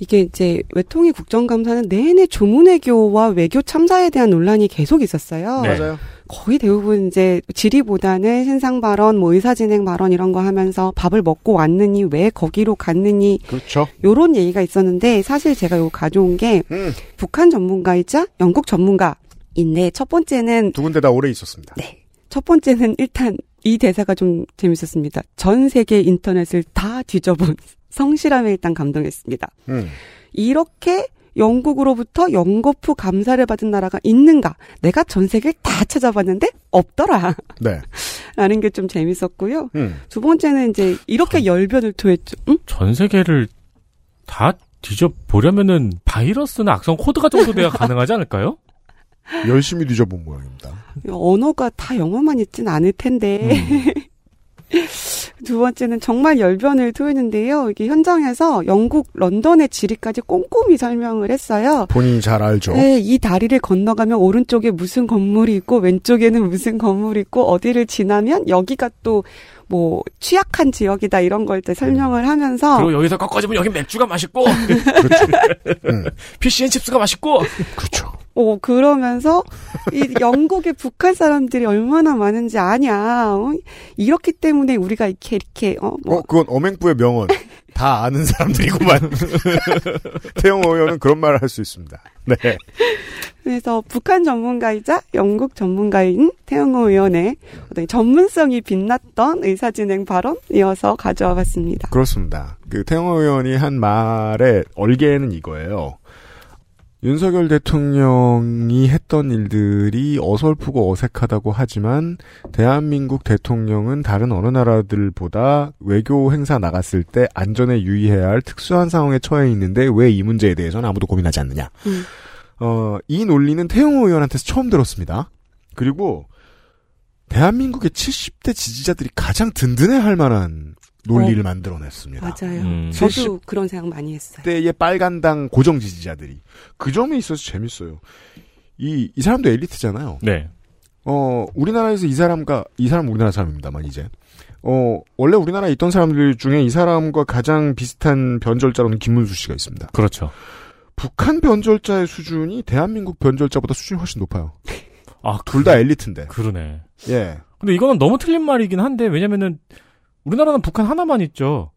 [SPEAKER 3] 이게 이제 외통위 국정감사는 내내 조문외교와 외교 참사에 대한 논란이 계속 있었어요.
[SPEAKER 2] 네.
[SPEAKER 4] 맞아요.
[SPEAKER 3] 거의 대부분 이제 질의보다는 신상 발언, 뭐 의사 진행 발언 이런 거 하면서 밥을 먹고 왔느니 왜 거기로 갔느니
[SPEAKER 4] 그렇죠.
[SPEAKER 3] 요런 얘기가 있었는데 사실 제가 요 가져온 게
[SPEAKER 4] 음,
[SPEAKER 3] 북한 전문가이자 영국 전문가인데 첫 번째는
[SPEAKER 4] 두 군데 다 오래 있었습니다.
[SPEAKER 3] 네. 첫 번째는 일단 이 대사가 좀 재밌었습니다. 전 세계 인터넷을 다 뒤져본 성실함에 일단 감동했습니다.
[SPEAKER 4] 음,
[SPEAKER 3] 이렇게 영국으로부터 영거푸 감사를 받은 나라가 있는가? 내가 전 세계를 다 찾아봤는데 없더라.
[SPEAKER 4] 네.
[SPEAKER 3] 라는 게 좀 재밌었고요.
[SPEAKER 4] 음,
[SPEAKER 3] 두 번째는 이제 이렇게 열변을 토했죠. 응?
[SPEAKER 2] 전 세계를 다 뒤져 보려면은 바이러스나 악성 코드가 정도 돼야 가능하지 않을까요?
[SPEAKER 4] 열심히 뒤져본 모양입니다.
[SPEAKER 3] 언어가 다 영어만 있진 않을 텐데.
[SPEAKER 4] 음.
[SPEAKER 3] 두 번째는 정말 열변을 토했는데요. 이게 현장에서 영국 런던의 지리까지 꼼꼼히 설명을 했어요.
[SPEAKER 4] 본인이 잘 알죠.
[SPEAKER 3] 네, 이 다리를 건너가면 오른쪽에 무슨 건물이 있고 왼쪽에는 무슨 건물이 있고 어디를 지나면 여기가 또 뭐 취약한 지역이다 이런 걸 때 설명을 하면서
[SPEAKER 2] 그리고 여기서 꺾어지면 여기 맥주가 맛있고
[SPEAKER 4] 그렇죠. 음,
[SPEAKER 2] fish and chips가 맛있고
[SPEAKER 4] 그렇죠.
[SPEAKER 3] 어 그러면서 이 영국의 북한 사람들이 얼마나 많은지 아냐. 어? 이렇기 때문에 우리가 이렇게 이렇게 어, 뭐
[SPEAKER 4] 어, 그건 어맹부의 명언. 다 아는 사람들이구만. 태영호 의원은 그런 말을 할 수 있습니다. 네.
[SPEAKER 3] 그래서 북한 전문가이자 영국 전문가인 태영호 의원의 어떤 전문성이 빛났던 의사진행 발언이어서 가져와 봤습니다.
[SPEAKER 4] 네. 그렇습니다. 그 태영호 의원이 한 말의 얼개는 이거예요. 윤석열 대통령이 했던 일들이 어설프고 어색하다고 하지만 대한민국 대통령은 다른 어느 나라들보다 외교 행사 나갔을 때 안전에 유의해야 할 특수한 상황에 처해 있는데 왜 이 문제에 대해서는 아무도 고민하지 않느냐.
[SPEAKER 3] 음.
[SPEAKER 4] 어, 이 논리는 태용호 의원한테서 처음 들었습니다. 그리고 대한민국의 70대 지지자들이 가장 든든해 할 만한 논리를 만들어냈습니다.
[SPEAKER 3] 맞아요.
[SPEAKER 2] 음.
[SPEAKER 3] 저도
[SPEAKER 4] 70
[SPEAKER 3] 그런 생각 많이 했어요.
[SPEAKER 4] 때의 빨간당 고정 지지자들이 그 점에 있어서 재밌어요. 이, 이 사람도 엘리트잖아요.
[SPEAKER 2] 네.
[SPEAKER 4] 어, 우리나라에서 이 사람과, 이 사람 은 우리나라 사람입니다만, 이제. 어, 원래 우리나라에 있던 사람들 중에 이 사람과 가장 비슷한 변절자로는 김문수 씨가 있습니다.
[SPEAKER 2] 그렇죠.
[SPEAKER 4] 북한 변절자의 수준이 대한민국 변절자보다 수준이 훨씬 높아요.
[SPEAKER 2] 아,
[SPEAKER 4] 둘 다 엘리트인데.
[SPEAKER 2] 그러네.
[SPEAKER 4] 예.
[SPEAKER 2] 근데 이거는 너무 틀린 말이긴 한데 왜냐면은 우리나라는 북한 하나만 있죠.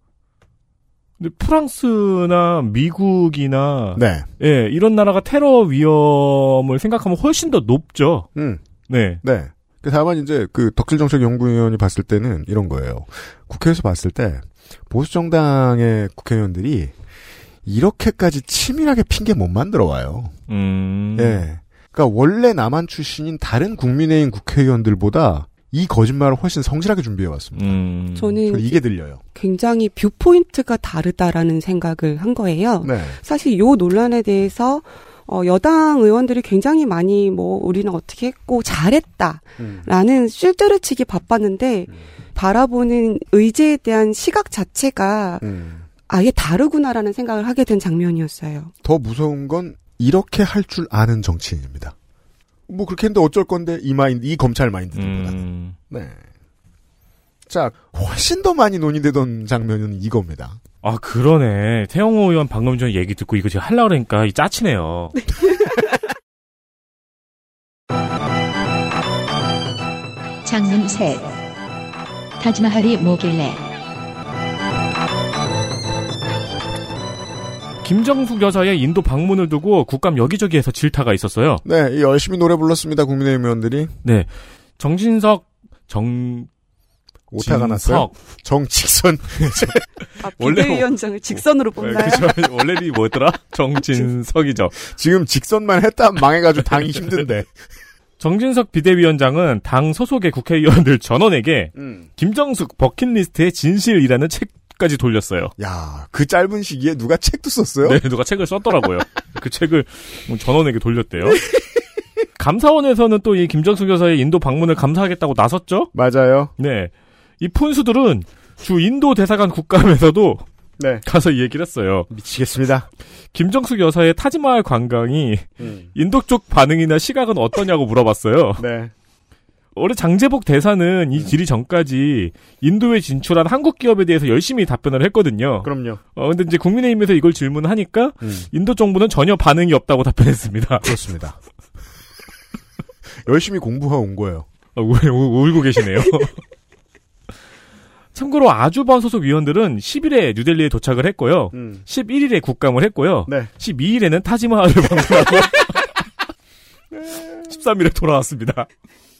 [SPEAKER 2] 근데 프랑스나 미국이나
[SPEAKER 4] 네.
[SPEAKER 2] 예, 이런 나라가 테러 위험을 생각하면 훨씬 더 높죠.
[SPEAKER 4] 음.
[SPEAKER 2] 네.
[SPEAKER 4] 네. 그 다만 이제 그 덕질 정책 연구위원이 봤을 때는 이런 거예요. 국회에서 봤을 때 보수 정당의 국회의원들이 이렇게까지 치밀하게 핑계 못 만들어 와요.
[SPEAKER 2] 음.
[SPEAKER 4] 예. 그러니까 원래 남한 출신인 다른 국민의힘 국회의원들보다 이 거짓말을 훨씬 성실하게 준비해 왔습니다.
[SPEAKER 2] 음.
[SPEAKER 3] 저는
[SPEAKER 4] 이게 들려요.
[SPEAKER 3] 굉장히 viewpoint가 다르다라는 생각을 한 거예요.
[SPEAKER 4] 네.
[SPEAKER 3] 사실 요 논란에 대해서 어, 여당 의원들이 굉장히 많이 뭐 우리는 어떻게 했고 잘했다라는 shield를 치기 바빴는데 바라보는 의제에 대한 시각 자체가
[SPEAKER 4] 음.
[SPEAKER 3] 아예 다르구나라는 생각을 하게 된 장면이었어요.
[SPEAKER 4] 더 무서운 건 이렇게 할 줄 아는 정치인입니다. 뭐 그렇게 했는데 어쩔 건데 이 마인드, 이 검찰 마인드들보다는.
[SPEAKER 2] 음.
[SPEAKER 4] 네. 자, 훨씬 더 많이 논의되던 장면은 이겁니다.
[SPEAKER 2] 아, 그러네. 태영호 의원 방금 전에 얘기 듣고 이거 제가 하려고 그러니까 이 짜치네요.
[SPEAKER 1] 장문 셋. 타지마할이 뭐길래
[SPEAKER 2] 김정숙 여사의 인도 방문을 두고 국감 여기저기에서 질타가 있었어요.
[SPEAKER 4] 네, 이 열심히 노래 불렀습니다. 국민의힘 의원들이.
[SPEAKER 2] 네. 정진석, 정,
[SPEAKER 4] 오타가 났어요. 정직선.
[SPEAKER 3] 아,
[SPEAKER 2] 원래
[SPEAKER 3] 비대위원장을 직선으로
[SPEAKER 2] 네,
[SPEAKER 3] 뽑나요?
[SPEAKER 2] 그죠. 원래는 뭐였더라? 정진석이죠.
[SPEAKER 4] 지금 직선만 했다 망해가지고 당이 힘든데.
[SPEAKER 2] 정진석 비대위원장은 당 소속의 국회의원들 전원에게
[SPEAKER 4] 음.
[SPEAKER 2] 김정숙 버킷리스트의 진실이라는 책 까지 돌렸어요.
[SPEAKER 4] 야, 그 짧은 시기에 누가 책도 썼어요?
[SPEAKER 2] 네, 누가 책을 썼더라고요. 그 책을 뭐 전원에게 돌렸대요. 감사원에서는 또 이 김정숙 여사의 인도 방문을 감사하겠다고 나섰죠?
[SPEAKER 4] 맞아요.
[SPEAKER 2] 네. 이 푼수들은 주 인도 대사관 국감에서도
[SPEAKER 4] 네.
[SPEAKER 2] 가서 이 얘기를 했어요.
[SPEAKER 4] 미치겠습니다.
[SPEAKER 2] 김정숙 여사의 타지마할 관광이
[SPEAKER 4] 음.
[SPEAKER 2] 인도 쪽 반응이나 시각은 어떠냐고 물어봤어요.
[SPEAKER 4] 네.
[SPEAKER 2] 원래 장재복 대사는 이 질의 전까지 인도에 진출한 한국 기업에 대해서 열심히 답변을 했거든요.
[SPEAKER 4] 그럼요.
[SPEAKER 2] 어, 근데 이제 국민의힘에서 이걸 질문하니까
[SPEAKER 4] 음.
[SPEAKER 2] 인도 정부는 전혀 반응이 없다고 답변했습니다.
[SPEAKER 4] 그렇습니다. 열심히 공부하고 온 거예요.
[SPEAKER 2] 어, 울, 울- 울고 계시네요. 참고로 아주반 소속 위원들은 10일에 뉴델리에 도착을 했고요.
[SPEAKER 4] 음.
[SPEAKER 2] 11일에 국감을 했고요.
[SPEAKER 4] 네.
[SPEAKER 2] 12일에는 타지마할을 방문하고 13일에 돌아왔습니다.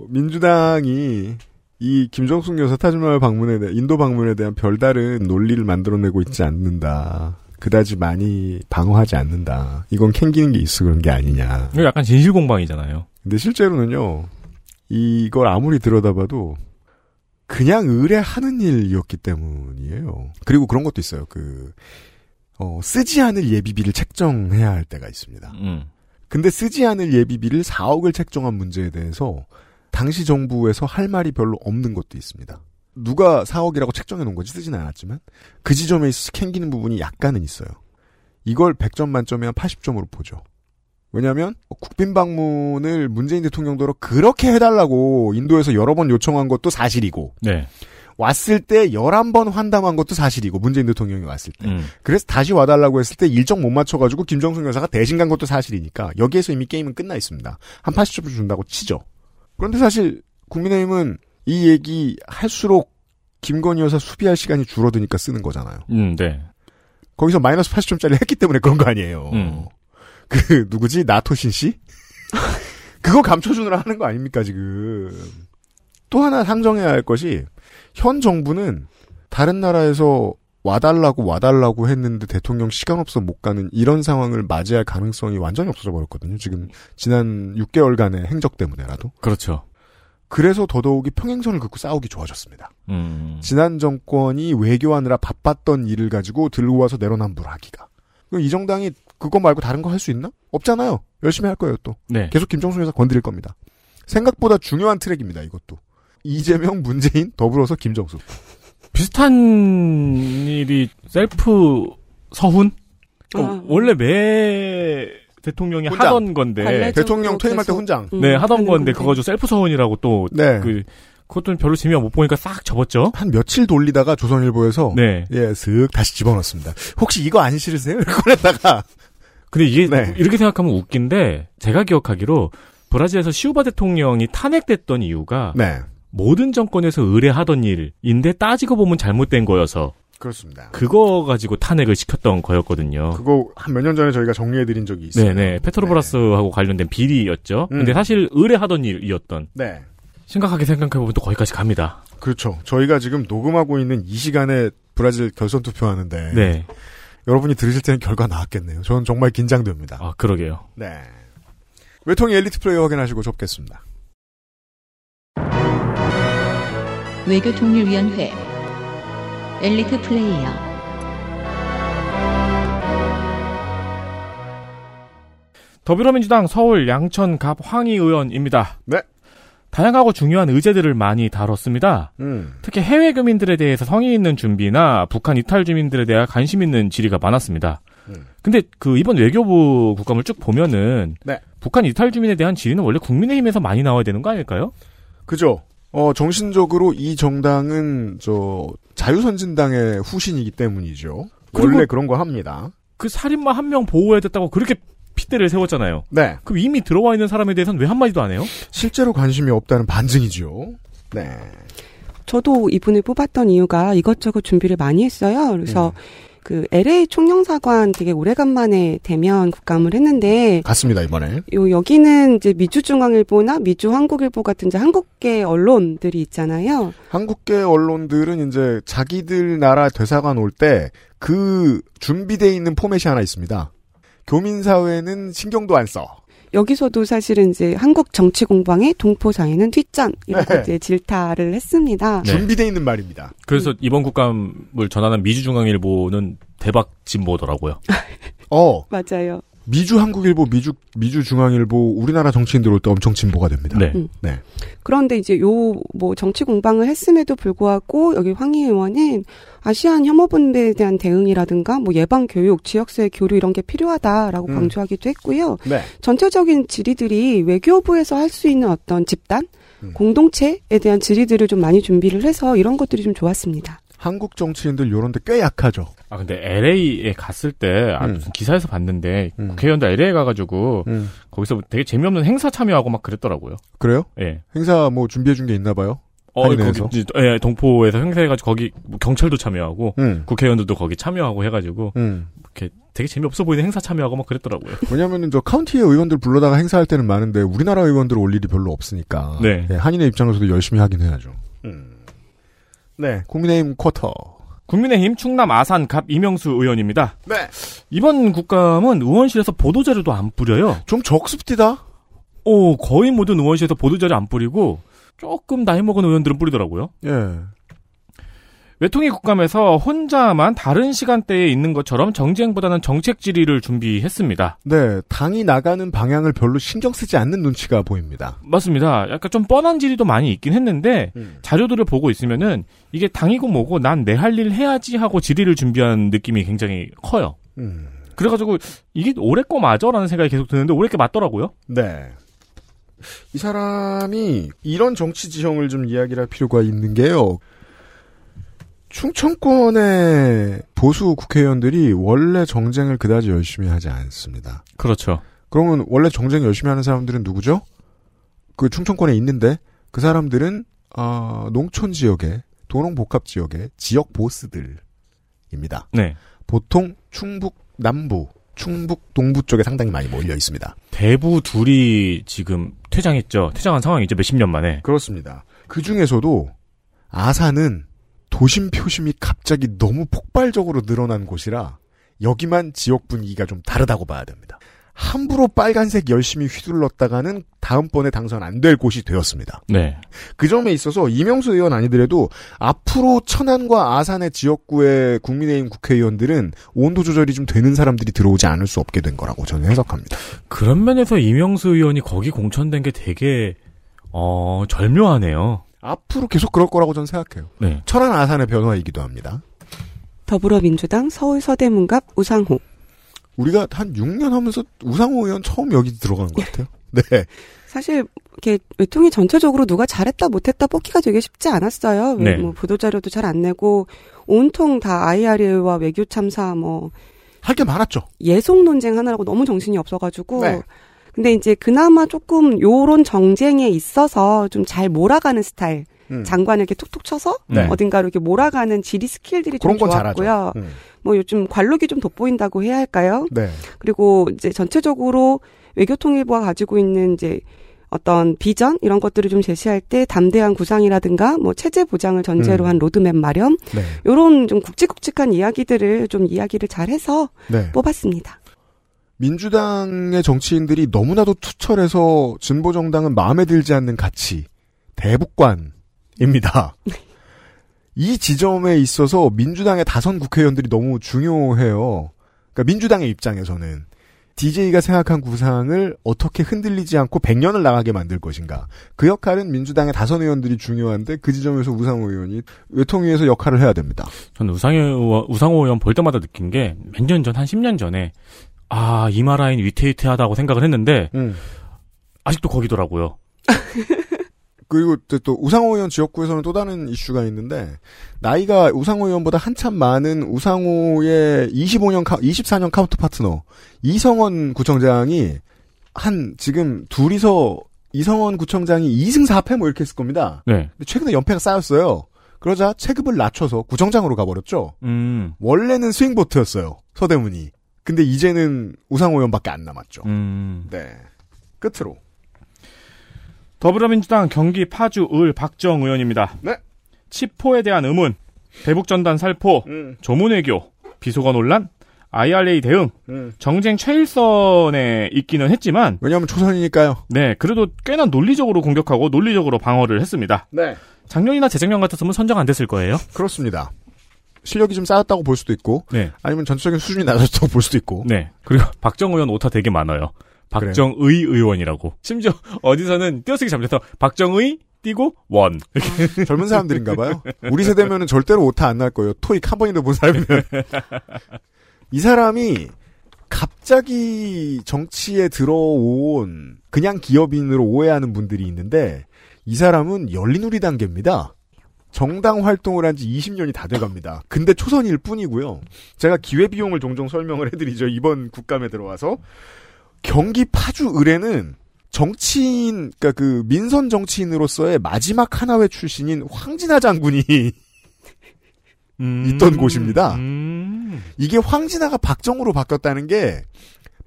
[SPEAKER 4] 민주당이 이 김정숙 여사 타지마할 방문에 대해 인도 방문에 대한 별다른 논리를 만들어내고 있지 않는다. 그다지 많이 방어하지 않는다. 이건 캥기는 게 있어 그런 게 아니냐.
[SPEAKER 2] 이거 약간 진실 공방이잖아요.
[SPEAKER 4] 근데 실제로는요. 이걸 아무리 들여다봐도 그냥 의뢰하는 일이었기 때문이에요. 그리고 그런 것도 있어요. 그 어, 쓰지 않을 예비비를 책정해야 할 때가 있습니다.
[SPEAKER 2] 음.
[SPEAKER 4] 근데 쓰지 않을 예비비를 4억을 책정한 문제에 대해서 당시 정부에서 할 말이 별로 없는 것도 있습니다. 누가 4억이라고 책정해 놓은 건지 쓰지는 않았지만 그 지점에 있어서 캥기는 부분이 약간은 있어요. 이걸 100점 만점에 한 80점으로 보죠. 왜냐하면 국빈 방문을 문재인 대통령도로 그렇게 해달라고 인도에서 여러 번 요청한 것도 사실이고
[SPEAKER 2] 네.
[SPEAKER 4] 왔을 때 11번 환담한 것도 사실이고 문재인 대통령이 왔을 때
[SPEAKER 2] 음.
[SPEAKER 4] 그래서 다시 와달라고 했을 때 일정 못 맞춰가지고 김정숙 여사가 대신 간 것도 사실이니까 여기에서 이미 게임은 끝나 있습니다. 한 80점 준다고 치죠. 그런데 사실 국민의힘은 이 얘기 할수록 김건희 여사 수비할 시간이 줄어드니까 쓰는 거잖아요.
[SPEAKER 2] 음, 네.
[SPEAKER 4] 거기서 마이너스 80점짜리 했기 때문에 그런 거 아니에요.
[SPEAKER 2] 음.
[SPEAKER 4] 그 누구지 나토신 씨? 그거 감춰주느라 하는 거 아닙니까 지금? 또 하나 상정해야 할 것이 현 정부는 다른 나라에서 와달라고 와달라고 했는데 대통령 시간 없어 못 가는 이런 상황을 맞이할 가능성이 완전히 없어져 버렸거든요. 지금 지난 6개월간의 행적 때문에라도.
[SPEAKER 2] 그렇죠.
[SPEAKER 4] 그래서 더더욱이 평행선을 긋고 싸우기 좋아졌습니다.
[SPEAKER 2] 음.
[SPEAKER 4] 지난 정권이 외교하느라 바빴던 일을 가지고 들고 와서 내로남불하기가. 그럼 이 정당이 그거 말고 다른 거 할 수 있나? 없잖아요. 열심히 할 거예요 또.
[SPEAKER 2] 네.
[SPEAKER 4] 계속 김정숙 여사 건드릴 겁니다. 생각보다 중요한 트랙입니다. 이것도. 이재명, 문재인, 더불어서 김정숙.
[SPEAKER 2] 비슷한 일이 셀프 서훈? 그러니까
[SPEAKER 3] 아.
[SPEAKER 2] 원래 매 대통령이
[SPEAKER 4] 훈장.
[SPEAKER 2] 하던 건데
[SPEAKER 4] 대통령 퇴임할 때 훈장.
[SPEAKER 3] 음,
[SPEAKER 2] 네 하던 건데
[SPEAKER 3] 건데.
[SPEAKER 2] 그거 좀 셀프 서훈이라고 또
[SPEAKER 4] 네.
[SPEAKER 2] 그 그것도 별로 재미가 못 보니까 싹 접었죠.
[SPEAKER 4] 한 며칠 돌리다가 조선일보에서
[SPEAKER 2] 네.
[SPEAKER 4] 예, 슥 다시 집어넣습니다. 혹시 이거 안 싫으세요? 했다가
[SPEAKER 2] 근데 이게
[SPEAKER 4] 네.
[SPEAKER 2] 이렇게 생각하면 웃긴데 제가 기억하기로 브라질에서 시우바 대통령이 탄핵됐던 이유가
[SPEAKER 4] 네.
[SPEAKER 2] 모든 정권에서 의뢰하던 일인데 따지고 보면 잘못된 거여서
[SPEAKER 4] 그렇습니다.
[SPEAKER 2] 그거 가지고 탄핵을 시켰던 거였거든요.
[SPEAKER 4] 그거 한 몇 년 전에 저희가 정리해드린 적이 있어요.
[SPEAKER 2] 네네 페트로브라스하고 관련된 비리였죠.
[SPEAKER 4] 음.
[SPEAKER 2] 근데 사실 의뢰하던 일이었던
[SPEAKER 4] 네.
[SPEAKER 2] 심각하게 생각해보면 또 거기까지 갑니다.
[SPEAKER 4] 그렇죠. 저희가 지금 녹음하고 있는 이 시간에 브라질 결선 투표하는데
[SPEAKER 2] 네.
[SPEAKER 4] 여러분이 들으실 때는 결과 나왔겠네요. 저는 정말 긴장됩니다.
[SPEAKER 2] 아 그러게요.
[SPEAKER 4] 네. 외통의 엘리트 플레이어 확인하시고 접겠습니다.
[SPEAKER 1] 외교통일위원회 엘리트 플레이어
[SPEAKER 2] 더불어민주당 서울 양천 갑 황희 의원입니다.
[SPEAKER 4] 네.
[SPEAKER 2] 다양하고 중요한 의제들을 많이 다뤘습니다.
[SPEAKER 4] 음.
[SPEAKER 2] 특히 해외 교민들에 대해서 성의 있는 준비나 북한 이탈 주민들에 대해 관심 있는 질의가 많았습니다.
[SPEAKER 4] 음.
[SPEAKER 2] 근데 그 이번 외교부 국감을 쭉 보면은
[SPEAKER 4] 네.
[SPEAKER 2] 북한 이탈 주민에 대한 질의는 원래 국민의힘에서 많이 나와야 되는 거 아닐까요?
[SPEAKER 4] 그죠. 어, 정신적으로 이 정당은 저 자유선진당의 후신이기 때문이죠. 원래 그런 거 합니다.
[SPEAKER 2] 그 살인마 한 명 보호해야 됐다고 그렇게 핏대를 세웠잖아요.
[SPEAKER 4] 네.
[SPEAKER 2] 그럼 이미 들어와 있는 사람에 대해서는 왜 한마디도 안 해요?
[SPEAKER 4] 실제로 관심이 없다는 반증이죠. 네.
[SPEAKER 3] 저도 이분을 뽑았던 이유가 이것저것 준비를 많이 했어요. 그래서
[SPEAKER 4] 음.
[SPEAKER 3] 그 LA 총영사관 되게 오래간만에 대면 국감을 했는데
[SPEAKER 4] 갔습니다, 이번에.
[SPEAKER 3] 요 여기는 이제 미주중앙일보나 미주한국일보 같은 이제 한국계 언론들이 있잖아요.
[SPEAKER 4] 한국계 언론들은 이제 자기들 나라 대사관 올 때 그 준비돼 있는 포맷이 하나 있습니다. 교민사회는 신경도 안 써.
[SPEAKER 3] 여기서도 사실은 이제 한국 정치 공방의 동포사회는 뒷전 이렇게
[SPEAKER 4] 네.
[SPEAKER 3] 이제 질타를 했습니다.
[SPEAKER 2] 네.
[SPEAKER 4] 준비돼 있는 말입니다.
[SPEAKER 2] 그래서 이번 국감을 전하는 미주중앙일보는 대박 진보더라고요.
[SPEAKER 4] 어,
[SPEAKER 3] 맞아요.
[SPEAKER 4] 미주 한국일보, 미주 미주 중앙일보 우리나라 정치인 들 올 때 엄청 진보가 됩니다.
[SPEAKER 2] 네.
[SPEAKER 3] 음.
[SPEAKER 4] 네.
[SPEAKER 3] 그런데 이제 요 뭐 정치 공방을 했음에도 불구하고 여기 황희 의원은 아시안 혐오 분배에 대한 대응이라든가 뭐 예방 교육, 지역사회 교류 이런 게 필요하다라고
[SPEAKER 4] 음.
[SPEAKER 3] 강조하기도 했고요.
[SPEAKER 4] 네.
[SPEAKER 3] 전체적인 질의들이 외교부에서 할 수 있는 어떤 집단,
[SPEAKER 4] 음.
[SPEAKER 3] 공동체에 대한 질의들을 좀 많이 준비를 해서 이런 것들이 좀 좋았습니다.
[SPEAKER 4] 한국 정치인들 요런 데 꽤 약하죠.
[SPEAKER 2] 아 근데 LA에 갔을 때 아,
[SPEAKER 4] 음.
[SPEAKER 2] 무슨 기사에서 봤는데
[SPEAKER 4] 음.
[SPEAKER 2] 국회의원들 LA 가가지고
[SPEAKER 4] 음.
[SPEAKER 2] 거기서 되게 재미없는 행사 참여하고 막 그랬더라고요.
[SPEAKER 4] 그래요?
[SPEAKER 2] 예.
[SPEAKER 4] 행사 뭐 준비해 준 게 있나 봐요.
[SPEAKER 2] 어,
[SPEAKER 4] 한인회에서?
[SPEAKER 2] 거기, 예, 동포에서 행사해가지고 거기 뭐 경찰도 참여하고
[SPEAKER 4] 음.
[SPEAKER 2] 국회의원들도 거기 참여하고 해가지고
[SPEAKER 4] 음.
[SPEAKER 2] 이렇게 되게 재미없어 보이는 행사 참여하고 막 그랬더라고요.
[SPEAKER 4] 왜냐면은 저 카운티의 의원들 불러다가 행사할 때는 많은데 우리나라 의원들 올 일이 별로 없으니까.
[SPEAKER 2] 네.
[SPEAKER 4] 예, 한인의 입장에서도 열심히 하긴 해야죠. 네. 국민의힘 쿼터.
[SPEAKER 2] 국민의힘 충남 아산 갑 이명수 의원입니다.
[SPEAKER 4] 네.
[SPEAKER 2] 이번 국감은 의원실에서 보도자료도 안 뿌려요.
[SPEAKER 4] 좀 적습디다.
[SPEAKER 2] 오, 거의 모든 의원실에서 보도자료 안 뿌리고 조금 나이 먹은 의원들은 뿌리더라고요.
[SPEAKER 4] 예.
[SPEAKER 2] 외통위 국감에서 혼자만 다른 시간대에 있는 것처럼 정쟁보다는 정책 질의를 준비했습니다.
[SPEAKER 4] 네. 당이 나가는 방향을 별로 신경 쓰지 않는 눈치가 보입니다.
[SPEAKER 2] 맞습니다. 약간 좀 뻔한 질의도 많이 있긴 했는데 자료들을 보고 있으면은 이게 당이고 뭐고 난 내 할 일 해야지 하고 질의를 준비한 느낌이 굉장히 커요.
[SPEAKER 4] 음.
[SPEAKER 2] 그래가지고 이게 올해 거 맞아라는 생각이 계속 드는데 올해 게 맞더라고요.
[SPEAKER 4] 네. 이 사람이 이런 정치 지형을 좀 이야기를 할 필요가 있는 게요. 충청권의 보수 국회의원들이 원래 정쟁을 그다지 열심히 하지 않습니다.
[SPEAKER 2] 그렇죠.
[SPEAKER 4] 그러면 원래 정쟁 열심히 하는 사람들은 누구죠? 그 충청권에 있는데 그 사람들은 아, 농촌 지역의 도농복합 지역의 지역 보스들입니다.
[SPEAKER 2] 네.
[SPEAKER 4] 보통 충북 남부, 충북 동부 쪽에 상당히 많이 몰려 있습니다.
[SPEAKER 2] 대부 둘이 지금 퇴장했죠. 퇴장한 상황이 이제 몇십 년 만에.
[SPEAKER 4] 그렇습니다. 그 중에서도 아산은 도심 표심이 갑자기 너무 폭발적으로 늘어난 곳이라 여기만 지역 분위기가 좀 다르다고 봐야 됩니다. 함부로 빨간색 열심히 휘둘렀다가는 다음번에 당선 안 될 곳이 되었습니다.
[SPEAKER 2] 네.
[SPEAKER 4] 그 점에 있어서 이명수 의원 아니더라도 앞으로 천안과 아산의 지역구의 국민의힘 국회의원들은 온도 조절이 좀 되는 사람들이 들어오지 않을 수 없게 된 거라고 저는 해석합니다.
[SPEAKER 2] 그런 면에서 이명수 의원이 거기 공천된 게 되게 어 절묘하네요.
[SPEAKER 4] 앞으로 계속 그럴 거라고 저는 생각해요.
[SPEAKER 2] 네.
[SPEAKER 4] 천안 아산의 변화이기도 합니다.
[SPEAKER 3] 더불어민주당 서울 서대문갑 우상호.
[SPEAKER 4] 우리가 한 6년 하면서 우상호 의원 처음 여기 들어가는 것 같아요. 네.
[SPEAKER 3] 사실 이렇게 외통이 전체적으로 누가 잘했다 못했다 뽑기가 되게 쉽지 않았어요.
[SPEAKER 2] 네.
[SPEAKER 3] 뭐 보도 자료도 잘 안 내고 온통 다 IRA와 외교 참사 뭐
[SPEAKER 4] 할 게 많았죠.
[SPEAKER 3] 예속 논쟁 하느라고 너무 정신이 없어가지고.
[SPEAKER 4] 네.
[SPEAKER 3] 근데 이제 그나마 조금 요런 정쟁에 있어서 좀 잘 몰아가는 스타일.
[SPEAKER 4] 음.
[SPEAKER 3] 장관을 이렇게 툭툭 쳐서
[SPEAKER 2] 네.
[SPEAKER 3] 어딘가로 이렇게 몰아가는 지리 skill들이 좀 좋았고요.
[SPEAKER 4] 음.
[SPEAKER 3] 뭐 요즘 관록이 좀 돋보인다고 해야 할까요?
[SPEAKER 4] 네.
[SPEAKER 3] 그리고 이제 전체적으로 외교통일부가 가지고 있는 이제 어떤 비전 이런 것들을 좀 제시할 때 담대한 구상이라든가 뭐 체제 보장을 전제로
[SPEAKER 4] 음.
[SPEAKER 3] 한 로드맵 마련
[SPEAKER 4] 네.
[SPEAKER 3] 요런 좀 굵직굵직한 이야기들을 좀 이야기를 잘 해서
[SPEAKER 4] 네.
[SPEAKER 3] 뽑았습니다.
[SPEAKER 4] 민주당의 정치인들이 너무나도 투철해서 진보 정당은 마음에 들지 않는 가치 대북관입니다. 이 지점에 있어서 민주당의 다선 국회의원들이 너무 중요해요. 그러니까 민주당의 입장에서는 DJ가 생각한 구상을 어떻게 흔들리지 않고 100년을 나가게 만들 것인가. 그 역할은 민주당의 다선 의원들이 중요한데 그 지점에서 우상호 의원이 외통위에서 역할을 해야 됩니다.
[SPEAKER 2] 저는 우상호 우상호 의원 볼 때마다 느낀 게 몇 년 전, 한 10년 전에 아 이마 라인 위태위태하다고 생각을 했는데
[SPEAKER 4] 음.
[SPEAKER 2] 아직도 거기더라고요.
[SPEAKER 4] 그리고 또- 또 우상호 의원 지역구에서는 또 다른 이슈가 있는데 나이가 우상호 의원보다 한참 많은 우상호의 25년 카, 24년 counter partner 이성헌 구청장이 한 지금 둘이서 이성헌 구청장이 2승 4패 뭐 이렇게 했을 겁니다.
[SPEAKER 2] 네.
[SPEAKER 4] 근데 최근에 연패가 쌓였어요. 그러자 체급을 낮춰서 구청장으로 가버렸죠.
[SPEAKER 2] 음.
[SPEAKER 4] 원래는 swing vote였어요. 서대문이. 근데 이제는 우상호 의원밖에 안 남았죠.
[SPEAKER 2] 음.
[SPEAKER 4] 네. 끝으로
[SPEAKER 2] 더불어민주당 경기 파주 을 박정 의원입니다.
[SPEAKER 4] 네.
[SPEAKER 2] 치포에 대한 의문, 대북전단 살포,
[SPEAKER 4] 음,
[SPEAKER 2] 조문외교, 비속어 논란, IRA 대응,
[SPEAKER 4] 음.
[SPEAKER 2] 정쟁 최일선에 있기는 했지만,
[SPEAKER 4] 왜냐하면 초선이니까요.
[SPEAKER 2] 네, 그래도 꽤나 논리적으로 공격하고 논리적으로 방어를 했습니다.
[SPEAKER 4] 네.
[SPEAKER 2] 작년이나 재작년 같았으면 선정 안 됐을 거예요.
[SPEAKER 4] 그렇습니다. 실력이 좀 쌓였다고 볼 수도 있고,
[SPEAKER 2] 네.
[SPEAKER 4] 아니면 전체적인 수준이 낮았다고 볼 수도 있고.
[SPEAKER 2] 네. 그리고 박정 의원 오타 되게 많아요. 박정의 의원이라고. 심지어 어디서는 띄어쓰기 잘못해서 박정의 띄고 원. 이렇게.
[SPEAKER 4] 젊은 사람들인가 봐요. 우리 세대면은 절대로 오타 안 날 거예요. 토익 한 번이도 본 사람이면. 이 사람이 갑자기 정치에 들어온 그냥 기업인으로 오해하는 분들이 있는데 이 사람은 열린우리단계입니다. 정당 활동을 한 지 20년이 다 돼갑니다. 근데 초선일 뿐이고요. 제가 기회비용을 종종 설명을 해드리죠. 이번 국감에 들어와서. 경기 파주 을에는 정치인, 그니까 그 민선 정치인으로서의 마지막 하나회 출신인 황진아 장군이 있던 곳입니다.
[SPEAKER 2] 음.
[SPEAKER 4] 이게 황진아가 박정우로 바뀌었다는 게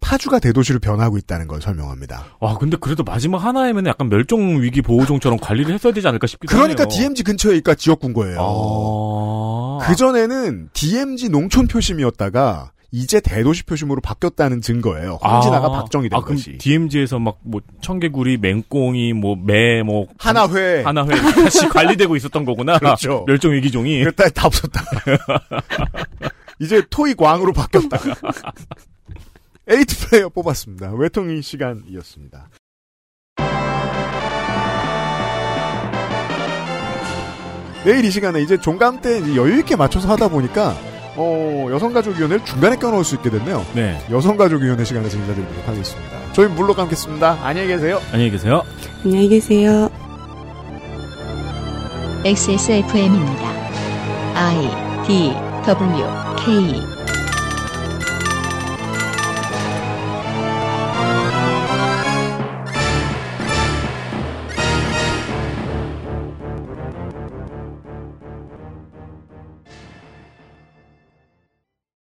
[SPEAKER 4] 파주가 대도시로 변하고 있다는 걸 설명합니다.
[SPEAKER 2] 와, 근데 그래도 마지막 하나이면 약간 멸종 위기 보호종처럼 관리를 했어야 되지 않을까 싶기도
[SPEAKER 4] 그러니까
[SPEAKER 2] 하네요.
[SPEAKER 4] DMZ 근처에 있까 지역군 거예요.
[SPEAKER 2] 아.
[SPEAKER 4] 그 전에는 DMZ 농촌 표심이었다가 이제 대도시 표심으로 바뀌었다는 증거예요. 황진아가
[SPEAKER 2] 아.
[SPEAKER 4] 박정이 된
[SPEAKER 2] 아,
[SPEAKER 4] 것이.
[SPEAKER 2] DMZ에서 막 뭐 청개구리, 맹꽁이, 뭐 매, 뭐
[SPEAKER 4] 하나회.
[SPEAKER 2] 하나회 같이 관리되고 있었던 거구나.
[SPEAKER 4] 그렇죠.
[SPEAKER 2] 멸종 위기종이.
[SPEAKER 4] 그랬다 다 없었다. 이제 토익 왕으로 바뀌었다. 에이트 플레이어 뽑았습니다. 외통위 시간이었습니다. 내일 이 시간에 이제 종강 때 이제 여유 있게 맞춰서 하다 보니까 어, 여성가족위원회를 중간에 껴넣을 수 있게 됐네요.
[SPEAKER 2] 네.
[SPEAKER 4] 여성가족위원회 시간에서 인사드리도록 하겠습니다. 저희 물러 감겠습니다. 안녕히 계세요.
[SPEAKER 2] 안녕히 계세요.
[SPEAKER 3] 안녕히 계세요.
[SPEAKER 1] XSFM입니다. I D W K